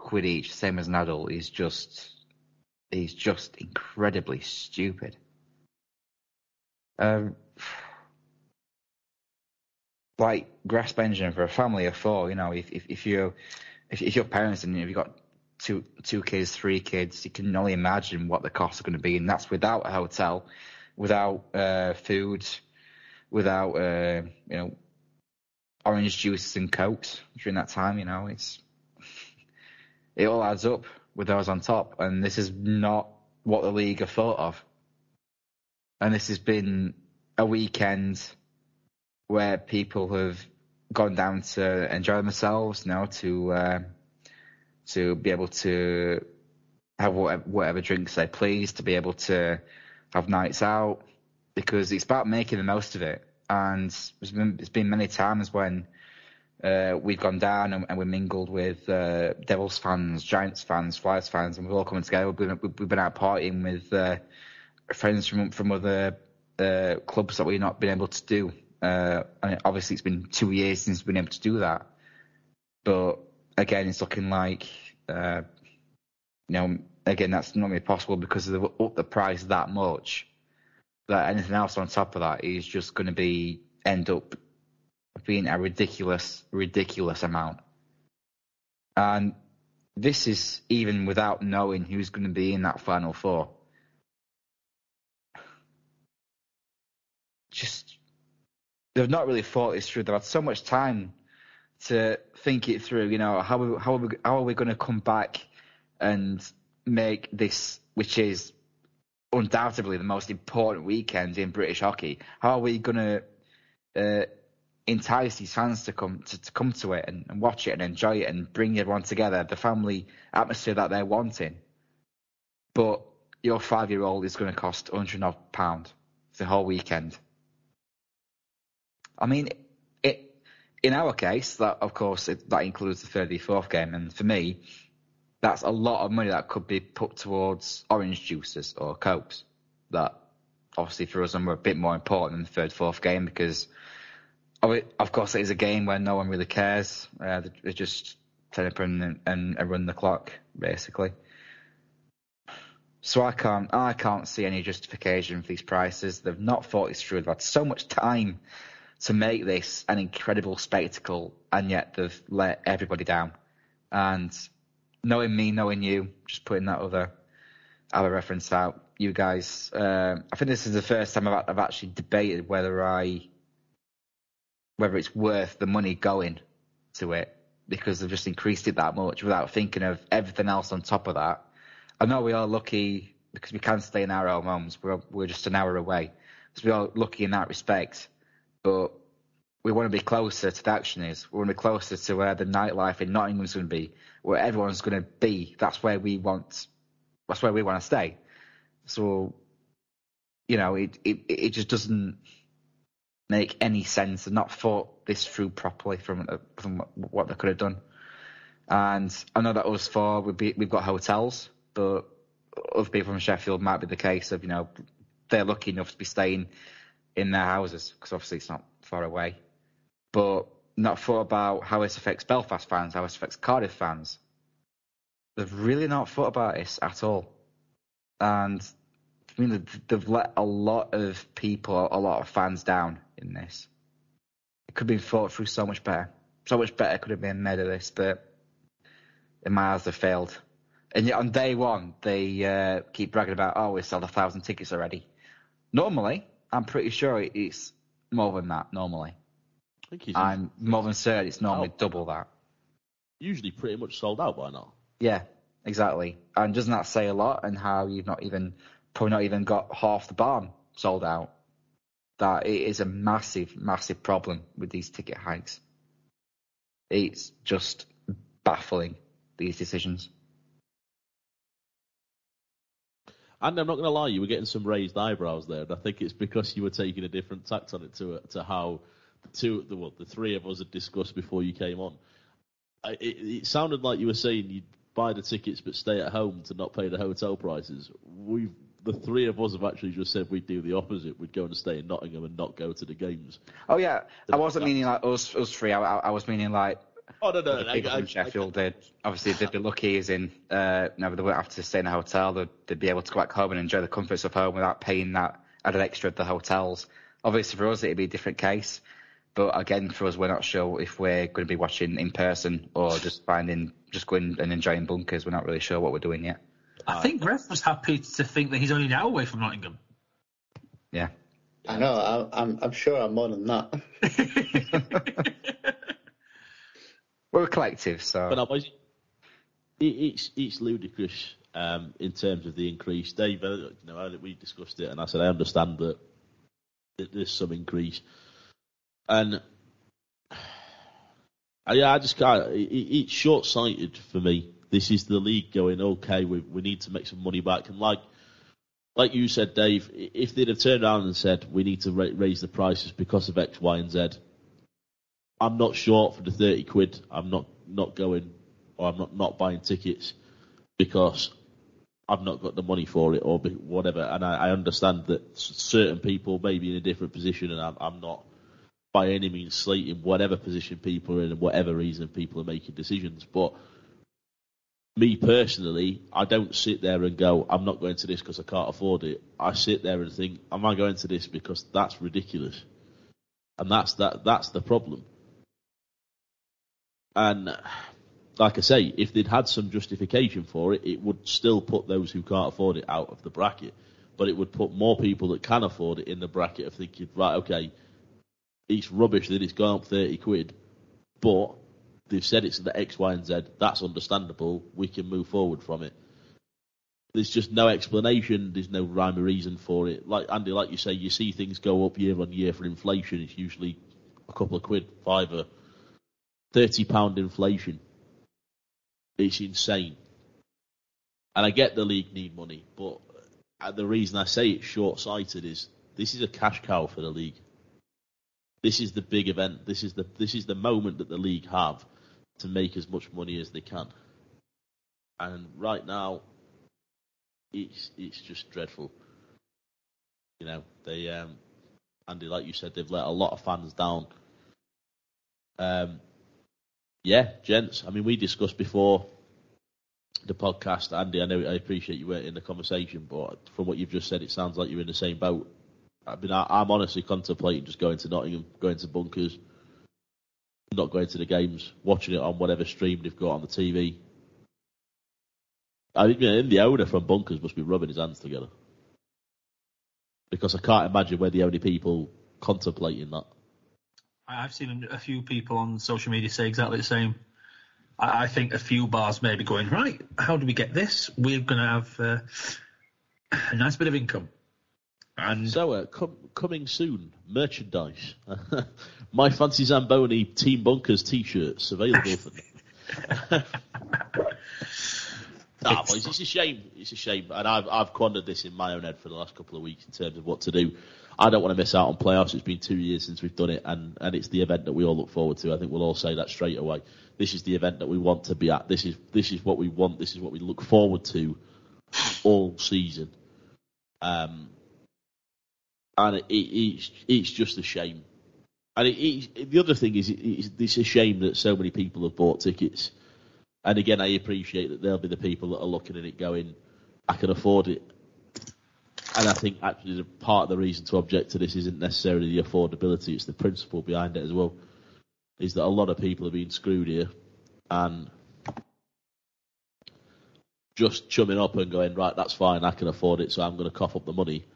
quid each, same as an adult, is just is just incredibly stupid. Um, like grasp engine for a family of four, you know, if if, if you if, if your parents and you've got two two kids, three kids, you can only imagine what the costs are going to be, and that's without a hotel, without uh, food, without uh, you know orange juices and cokes during that time. You know, it's it all adds up with those on top, and this is not what the league have thought of. And this has been a weekend where people have gone down to enjoy themselves, you know, to uh, to be able to have whatever, whatever drinks they please, to be able to have nights out, because it's about making the most of it. And there's been, there's been many times when uh, we've gone down and, and we mingled with uh, Devils fans, Giants fans, Flyers fans, and we've all come together. We've been, we've been out partying with uh, friends from from other uh, clubs that we've not been able to do. Uh, and obviously, it's been two years since we've been able to do that. But again, it's looking like, uh, you know, again, that's not really possible because they've upped the price that much that anything else on top of that is just going to be end up being a ridiculous, ridiculous amount. And this is even without knowing who's going to be in that final four. Just, they've not really thought this through. They've had so much time to think it through. You know, how are, how are we, how are we going to come back and make this, which is undoubtedly the most important weekend in British hockey, how are we going to uh, entice these fans to come to, to come to it and, and, watch it and enjoy it and bring everyone together, the family atmosphere that they're wanting? But your five-year-old is going to cost 100 pound the whole weekend. I mean, in our case, that of course it, that includes the 34th game, and for me, that's a lot of money that could be put towards orange juices or cokes. That obviously for us are a bit more important than the third, fourth game because of, it, of course it is a game where no one really cares. Uh, they just turn up and, and, and run the clock basically. So I can't I can't see any justification for these prices. They've not thought this through. They've had so much time to make this an incredible spectacle, and yet they've let everybody down. And knowing me, knowing you, just putting that other other reference out, you guys, uh, I think this is the first time I've, I've actually debated whether I whether it's worth the money going to it because they've just increased it that much without thinking of everything else on top of that. I know we are lucky because we can stay in our own homes. We're we're just an hour away, so we are lucky in that respect. But we want to be closer to the action is. We want to be closer to where the nightlife in Nottingham's going to be, where everyone's going to be. That's where we want. That's where we want to stay. So, you know, it it it just doesn't make any sense and not thought this through properly from uh, from what they could have done. And I know that us four we've, be, we've got hotels, but other people from Sheffield might be the case of you know they're lucky enough to be staying in their houses because obviously it's not far away, but not thought about how this affects Belfast fans, how this affects Cardiff fans. They've really not thought about this at all, and I mean they've let a lot of people, a lot of fans down in this. It could have been thought through so much better. So much better could have been made of this, but in my eyes, they failed. And yet on day one, they uh, keep bragging about, oh, we sold a thousand tickets already. Normally, I'm pretty sure it's more than that. Normally, I think he's I'm more than certain it's normally Oh. double that. usually pretty much sold out by now. Yeah, exactly. And doesn't that say a lot? And how you've not even probably not even got half the barn sold out. That it is a massive, massive problem with these ticket hikes. It's just baffling these decisions. And I'm not going to lie, you were getting some raised eyebrows there, and I think it's because you were taking a different tact on it to to how the two, the well, the three of us had discussed before you came on. It, it sounded like you were saying you'd buy the tickets but stay at home to not pay the hotel prices. We, the three of us, have actually just said we'd do the opposite. We'd go and stay in Nottingham and not go to the games. Oh yeah, I wasn't meaning like us, us three. I, I, I was meaning like Oh no, no, the I, people I, from Sheffield did. Obviously, they'd be lucky as in, uh, no, they wouldn't have to stay in a hotel. They'd, they'd be able to go back home and enjoy the comforts of home without paying that added extra at the hotels. Obviously, for us, it'd be a different case. But again, for us, we're not sure if we're going to be watching in person or just finding, just going and enjoying bunkers. We're not really sure what we're doing yet. I think Ref was happy to think that he's only an hour away from Nottingham. Yeah. I know. I, I'm I'm sure I'm more than that. We're a collective, so. But no, but it, it's it's ludicrous um, in terms of the increase. Dave, uh, you know, we discussed it, and I said I understand that, that there's some increase, and yeah, I just can't. It, it- it's short sighted for me. This is the league going okay. We we need to make some money back, and like like you said, Dave, if they'd have turned around and said we need to ra- raise the prices because of X, Y, and Z, I'm not short for the 30 quid. I'm not, not going, or I'm not, not buying tickets because I've not got the money for it or whatever. And I, I understand that certain people may be in a different position, and I'm, I'm not by any means slating whatever position people are in and whatever reason people are making decisions. But me personally, I don't sit there and go, I'm not going to this because I can't afford it. I sit there and think, am I going to this because that's ridiculous? And that's that. That's the problem. And like I say, if they'd had some justification for it, it would still put those who can't afford it out of the bracket. But it would put more people that can afford it in the bracket of thinking, right, okay, it's rubbish that it's gone up 30 quid, but they've said it's the X, Y, and Z. That's understandable. We can move forward from it. There's just no explanation. There's no rhyme or reason for it. Like Andy, like you say, you see things go up year on year for inflation. It's usually a couple of quid, fiver, thirty pound inflation. It's insane. And I get the league need money, but uh, the reason I say it's short sighted is this is a cash cow for the league. This is the big event. This is the this is the moment that the league have to make as much money as they can. And right now, it's it's just dreadful. You know, they um, Andy, like you said, they've let a lot of fans down. Um, yeah, gents. I mean, we discussed before the podcast, Andy. I know I appreciate you weren't in the conversation, but from what you've just said, it sounds like you're in the same boat. I mean, I, I'm honestly contemplating just going to Nottingham, going to bunkers, not going to the games, watching it on whatever stream they've got on the TV. I you the owner from bunkers must be rubbing his hands together because I can't imagine we're the only people contemplating that. I've seen a few people on social media say exactly the same. I, I think a few bars may be going right. How do we get this? We're going to have uh, a nice bit of income. And So, uh, com- coming soon, merchandise. My Fantasy Zamboni Team Bunkers t-shirts available for. Nah, boys, it's a shame. It's a shame, and I've I've quandered this in my own head for the last couple of weeks in terms of what to do. I don't want to miss out on playoffs. It's been two years since we've done it, and, and it's the event that we all look forward to. I think we'll all say that straight away. This is the event that we want to be at. This is this is what we want. This is what we look forward to all season. Um, and it, it, it's it's just a shame. And it, it, the other thing is, it, it's, it's a shame that so many people have bought tickets. And again, I appreciate that there'll be the people that are looking at it going, I can afford it. And I think actually part of the reason to object to this isn't necessarily the affordability, it's the principle behind it as well. Is that a lot of people are being screwed here and just chumming up and going, right, that's fine, I can afford it, so I'm going to cough up the money.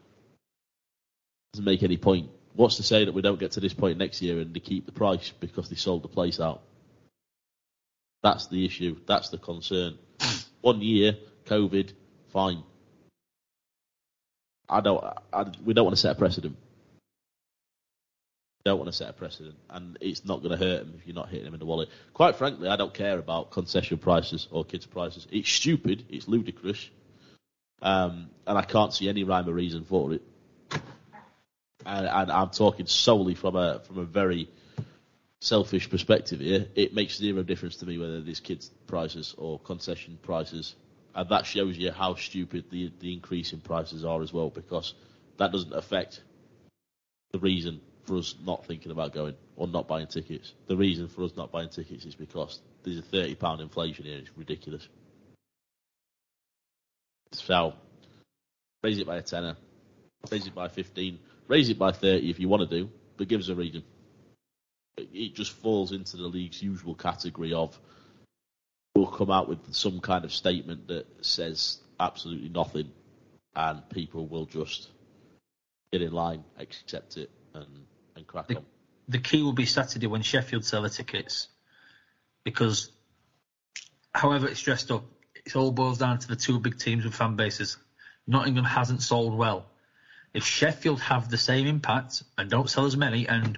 Doesn't make any point. What's to say that we don't get to this point next year and they keep the price because they sold the place out? That's the issue. That's the concern. One year, COVID, fine. I don't. I, we don't want to set a precedent. Don't want to set a precedent, and it's not going to hurt them if you're not hitting them in the wallet. Quite frankly, I don't care about concession prices or kids' prices. It's stupid. It's ludicrous, um, and I can't see any rhyme or reason for it. And, and I'm talking solely from a from a very selfish perspective here, it makes zero difference to me whether there's kids' prices or concession prices. And that shows you how stupid the, the increase in prices are as well, because that doesn't affect the reason for us not thinking about going or not buying tickets. The reason for us not buying tickets is because there's a £30 inflation here, it's ridiculous. So, raise it by a tenner, raise it by 15, raise it by 30 if you want to do, but give us a reason it just falls into the league's usual category of we'll come out with some kind of statement that says absolutely nothing, and people will just get in line, accept it, and, and crack the, on. the key will be Saturday when Sheffield sell the tickets, because however it's dressed up, it all boils down to the two big teams with fan bases. Nottingham hasn't sold well. If Sheffield have the same impact and don't sell as many, and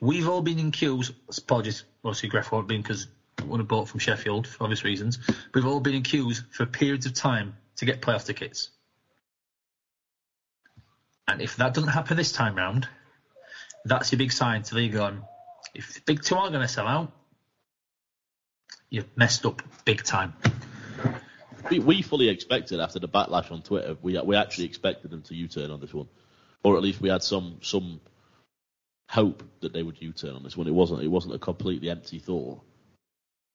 we've all been in queues, apologies, obviously Griff won't be because have bought from Sheffield for obvious reasons. We've all been in queues for periods of time to get playoff tickets. And if that doesn't happen this time round, that's your big sign to league on. If the big two aren't going to sell out, you've messed up big time. We, we fully expected after the backlash on Twitter, we we actually expected them to U-turn on this one, or at least we had some some hope that they would U-turn on this one. It wasn't it wasn't a completely empty thought.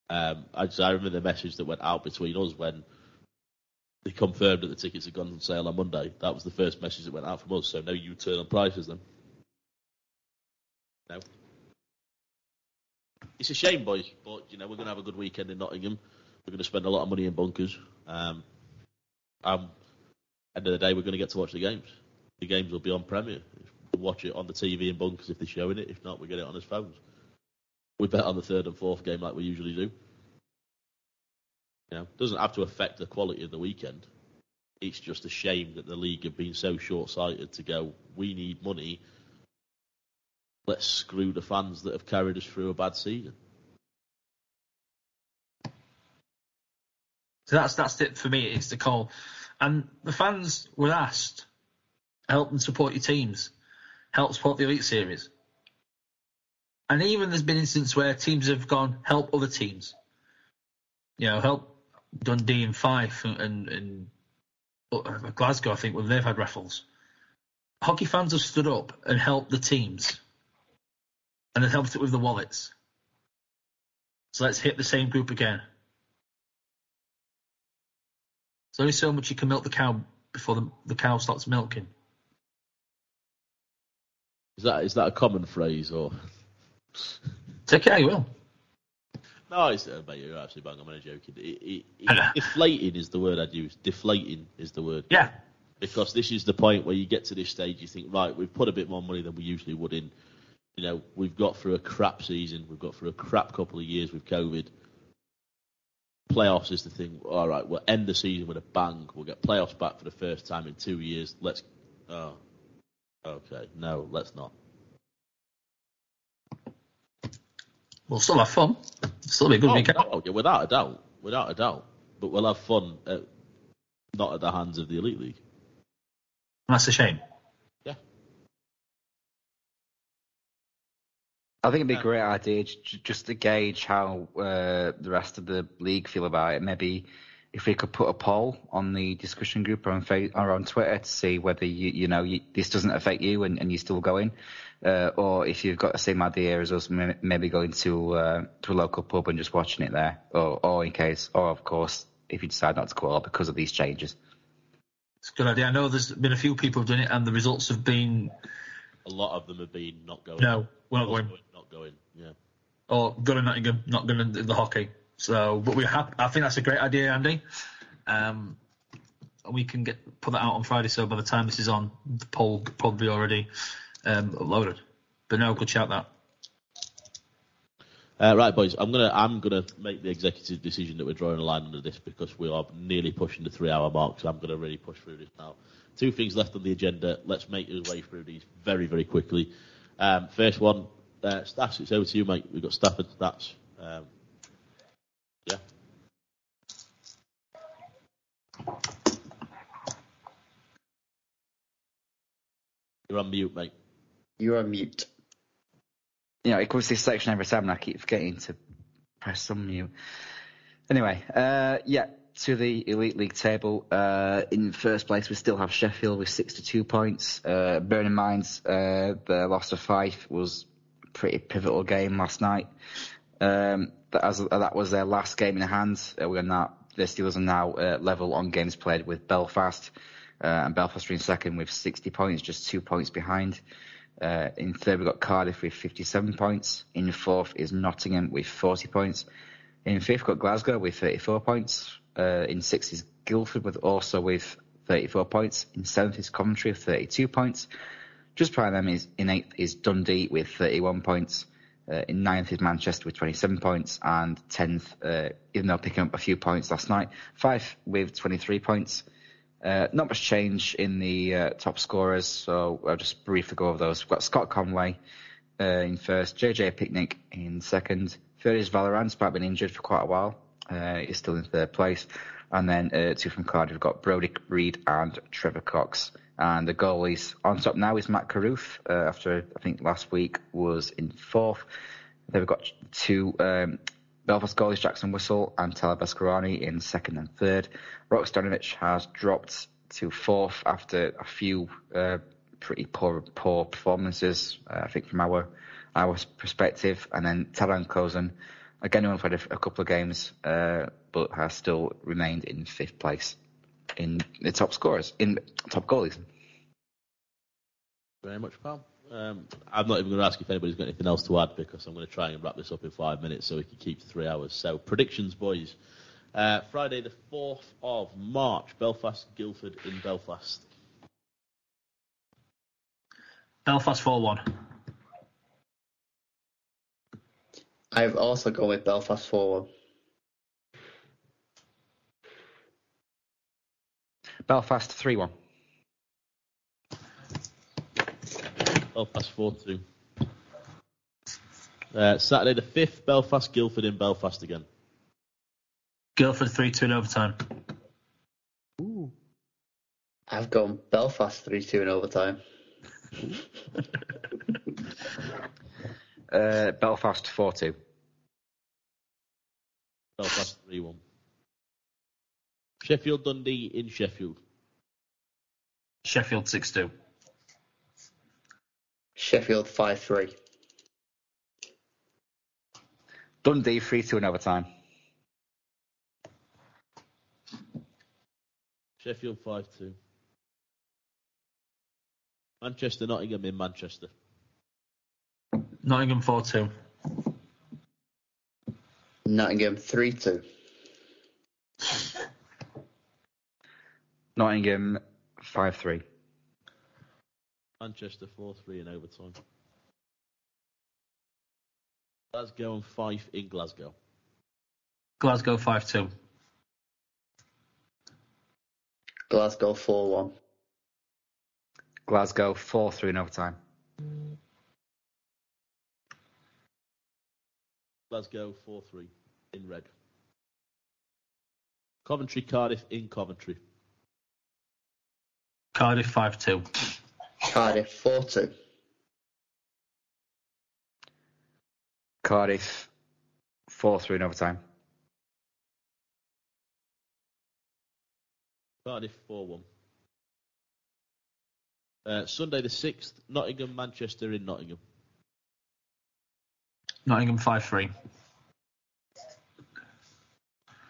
Um, I, just, I remember the message that went out between us when they confirmed that the tickets had gone on sale on Monday. That was the first message that went out from us. So no U-turn on prices then. No. It's a shame, boys, but you know we're going to have a good weekend in Nottingham. We're going to spend a lot of money in bunkers. Um, um, end of the day, we're going to get to watch the games. The games will be on Premier. We'll watch it on the TV in bunkers if they're showing it. If not, we get it on his phones. We bet on the third and fourth game like we usually do. You doesn't have to affect the quality of the weekend. It's just a shame that the league have been so short-sighted to go. We need money. Let's screw the fans that have carried us through a bad season. So that's that's it for me. It's the call, and the fans were asked, help and support your teams, help support the elite series, and even there's been instances where teams have gone help other teams. You know, help Dundee and Fife and, and, and Glasgow. I think when they've had raffles, hockey fans have stood up and helped the teams, and have helped it with the wallets. So let's hit the same group again. There's only so much you can milk the cow before the, the cow starts milking. Is that is that a common phrase or? Take it how you will. No, it's, uh, mate, you're absolutely bang. I'm only joking. It, it, it, deflating is the word I'd use. Deflating is the word. Yeah. Because this is the point where you get to this stage, you think, right, we've put a bit more money than we usually would in. You know, we've got through a crap season. We've got through a crap couple of years with COVID. Playoffs is the thing. All right, we'll end the season with a bang. We'll get playoffs back for the first time in two years. Let's. Oh, okay. No, let's not. We'll still have fun. Still be a good oh, weekend. No, yeah, without a doubt, without a doubt. But we'll have fun, at, not at the hands of the elite league. That's a shame. I think it'd be a great idea just to gauge how uh, the rest of the league feel about it. Maybe if we could put a poll on the discussion group or on, or on Twitter to see whether you you know you, this doesn't affect you and, and you still going, uh, or if you've got the same idea as us, maybe going to uh, to a local pub and just watching it there, or or in case, or of course, if you decide not to go because of these changes. It's a good idea. I know there's been a few people who've done it, and the results have been. A lot of them have been not going. No, we're not going. Not going. Yeah. Or going to Nottingham, not going to the hockey. So, but we have. I think that's a great idea, Andy. Um, we can get put that out on Friday. So by the time this is on, the poll probably already um, uploaded. But no, good shout that. Uh, right, boys. I'm gonna I'm gonna make the executive decision that we're drawing a line under this because we are nearly pushing the three-hour mark. So I'm gonna really push through this now. Two things left on the agenda. Let's make our way through these very very quickly. Um, first one, uh, stats. It's over to you, mate. We've got Stafford stats. Um, yeah. You're on mute, mate. You're on mute. Know, it to this section every time and I keep forgetting to press unmute. Anyway, uh, yeah, to the Elite League table. Uh, in first place, we still have Sheffield with 62 points. Uh, bearing in mind, uh, the loss of Fife was a pretty pivotal game last night. Um, that, as, that was their last game in hand. Uh, we're not, the Steelers are now uh, level on games played with Belfast. Uh, and Belfast are in second with 60 points, just two points behind. Uh, in third, we've got Cardiff with 57 points. In fourth is Nottingham with 40 points. In fifth, got Glasgow with 34 points. Uh, in sixth is Guildford with also with 34 points. In seventh is Coventry with 32 points. Just behind them is in eighth is Dundee with 31 points. Uh, in ninth is Manchester with 27 points, and tenth, uh, even though picking up a few points last night, Fife with 23 points. Uh, not much change in the uh, top scorers, so I'll just briefly go over those. We've got Scott Conway uh, in first, JJ Piccinich in second, third is Vallerand, despite being injured for quite a while. Uh, he's still in third place. And then uh, two from Cardiff, we've got Brodie Reid and Trevor Cox. And the goalies on top now is Mac Carruth, uh, after I think last week was in fourth. Then we've got two um, Belfast goalies Jackson Whistle and Tyler Beskorowany in second and third. Rok Stojanovic has dropped to fourth after a few uh, pretty poor poor performances, uh, I think from our our perspective. And then Taran Kozun, again, only played a, a, couple of games, uh, but has still remained in fifth place in the top scorers, in top goalies. Very much, pal. Um, I'm not even going to ask if anybody's got anything else to add because I'm going to try and wrap this up in five minutes so we can keep to three hours. So predictions, boys. Uh, Friday the 4th of March, Belfast, Guildford in Belfast. Belfast 4-1. I've also gone with Belfast 4-1. Belfast 3-1. Belfast 4 2. Uh, Saturday the 5th, Belfast, Guildford in Belfast again. Guildford 3 2 in overtime. Ooh. I've gone Belfast 3 2 in overtime. uh, Belfast 4 2. Belfast 3 1. Sheffield Dundee in Sheffield. Sheffield 6 2. Sheffield 5 3. Dundee 3 2 in overtime. Sheffield 5 2. Manchester, Nottingham in Manchester. Nottingham 4 2. Nottingham 3 2. Nottingham 5 3. Manchester 4 3 in overtime. Glasgow and Fife in Glasgow. Glasgow 5 2. Glasgow 4 1. Glasgow 4 3 in overtime. Glasgow 4 3 in red. Coventry Cardiff in Coventry. Cardiff 5 2. Cardiff 4 2. Cardiff 4 3 in overtime. Cardiff 4 1. Uh, Sunday the 6th, Nottingham, Manchester in Nottingham. Nottingham 5 3.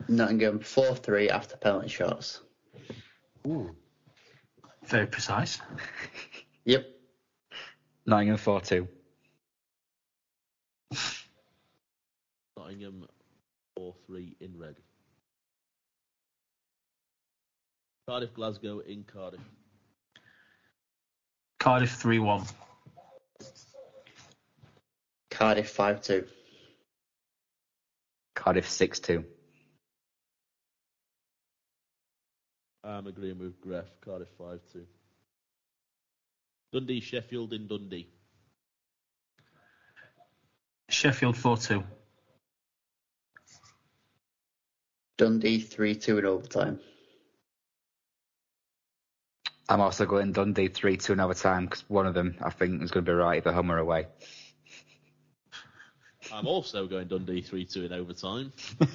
Nottingham 4 3 after penalty shots. Ooh. Very precise. Yep. Nottingham 4 2. Nottingham 4 3 in red. Cardiff, Glasgow in Cardiff. Cardiff 3 1. Cardiff 5 2. Cardiff 6 2. I'm agreeing with Griff. Cardiff 5 2. Dundee, Sheffield in Dundee. Sheffield 4 2. Dundee 3 2 in overtime. I'm also going Dundee 3 2 in overtime because one of them I think is going to be right either home or away. I'm also going Dundee 3 2 in overtime.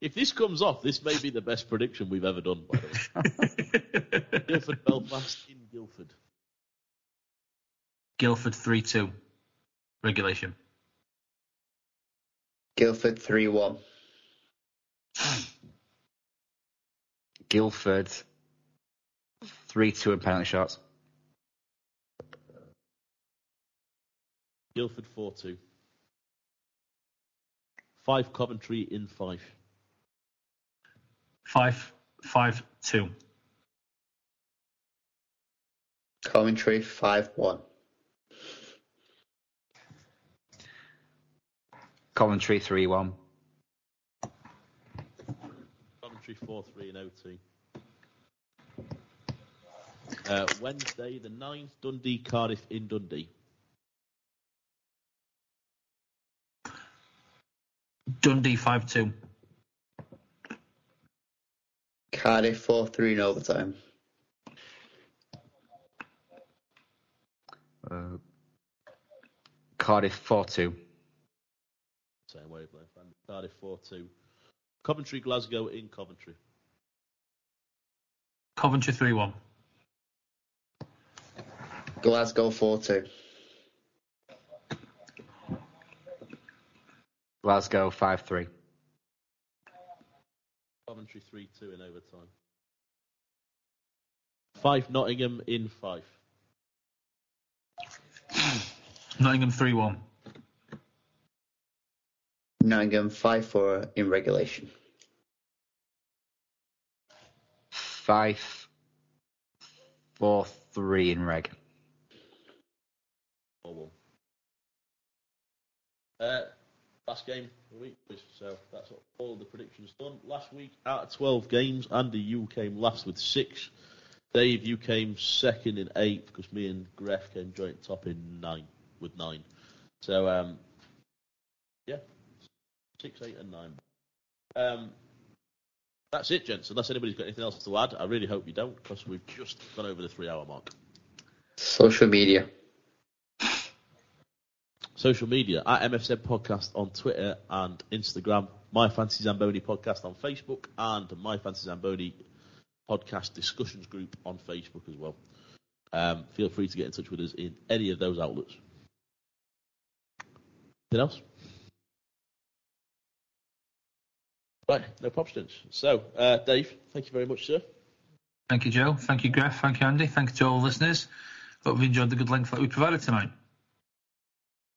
if this comes off, this may be the best prediction we've ever done, by the way. Guildford, Belfast in Guildford. Guildford 3 2. Regulation. Guildford 3 1. Guildford 3 2 in penalty shots. Guildford 4 2. Fife Coventry in Fife. Fife 5 2. Coventry 5 1. Coventry 3 1. Coventry 4 3 in OT. Uh, Wednesday the 9th, Dundee, Cardiff in Dundee. Dundee 5 2. Cardiff 4 3 in overtime. Uh, Cardiff 4 2. Same wavelength. And Cardiff 4 2. Coventry, Glasgow in Coventry. Coventry 3 1. Glasgow 4 2. Glasgow 5 3. Coventry 3 2 in overtime. Fife Nottingham in Fife. Nottingham 3 1. Nottingham 5 4 in regulation. Fife 4 3 in reg. 4 1. Uh, last game of the week, so that's all the predictions done. Last week, out of 12 games, Andy, you came last with 6. Dave, you came second in 8 because me and Griff came joint top in 9 with 9. So, um, yeah, 6, 8, and 9. Um, that's it, gents. Unless anybody's got anything else to add, I really hope you don't because we've just gone over the three hour mark. Social media. Social media at MFZ Podcast on Twitter and Instagram, My Fantasy Zamboni Podcast on Facebook, and My Fantasy Zamboni Podcast Discussions Group on Facebook as well. Um, feel free to get in touch with us in any of those outlets. Anything else? Right, no pop problems. So, uh, Dave, thank you very much, sir. Thank you, Joe. Thank you, Griff. Thank you, Andy. Thank you to all listeners. hope you've enjoyed the good length that we provided tonight.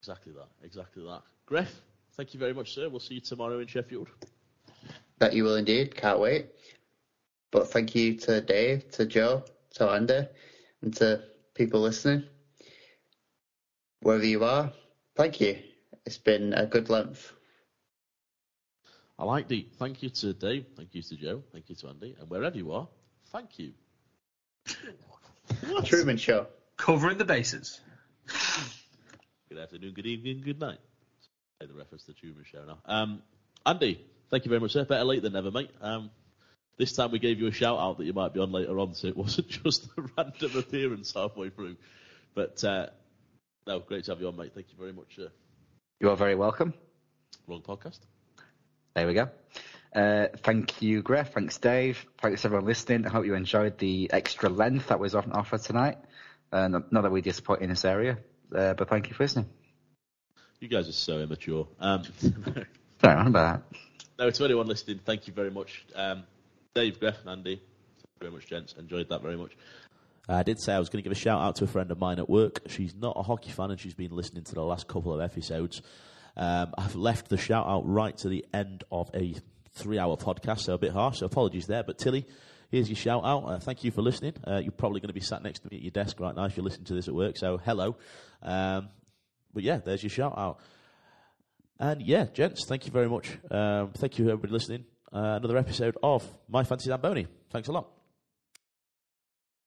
Exactly that. Exactly that. Griff, thank you very much, sir. We'll see you tomorrow in Sheffield. That you will indeed. Can't wait. But thank you to Dave, to Joe, to Andy, and to people listening. Wherever you are, thank you. It's been a good length. I like the thank you to Dave, thank you to Joe, thank you to Andy, and wherever you are, thank you. What? Truman Show. Covering the bases. Good afternoon, good evening, good night. The reference to the Truman Show now. Um, Andy, thank you very much, sir. Better late than never, mate. Um, this time we gave you a shout out that you might be on later on, so it wasn't just a random appearance halfway through. But uh, no, great to have you on, mate. Thank you very much. Uh, You are very welcome. wrong podcast. There we go. Uh, thank you, Griff. Thanks, Dave. Thanks, everyone listening. I hope you enjoyed the extra length that was on offer tonight. Uh, not not that we disappoint in this area, uh, but thank you for listening. You guys are so immature. Um, Sorry about that. no, to anyone listening, thank you very much. Um, Dave, Griff, and Andy, thank you very much, gents. Enjoyed that very much. I did say I was going to give a shout out to a friend of mine at work. She's not a hockey fan and she's been listening to the last couple of episodes. Um, I've left the shout out right to the end of a three hour podcast, so a bit harsh, so apologies there. But Tilly, here's your shout out. Uh, thank you for listening. Uh, you're probably going to be sat next to me at your desk right now if you're listening to this at work, so hello. Um, but yeah, there's your shout out. And yeah, gents, thank you very much. Um, thank you, everybody listening. Uh, another episode of My Fantasy Zamboni. Thanks a lot.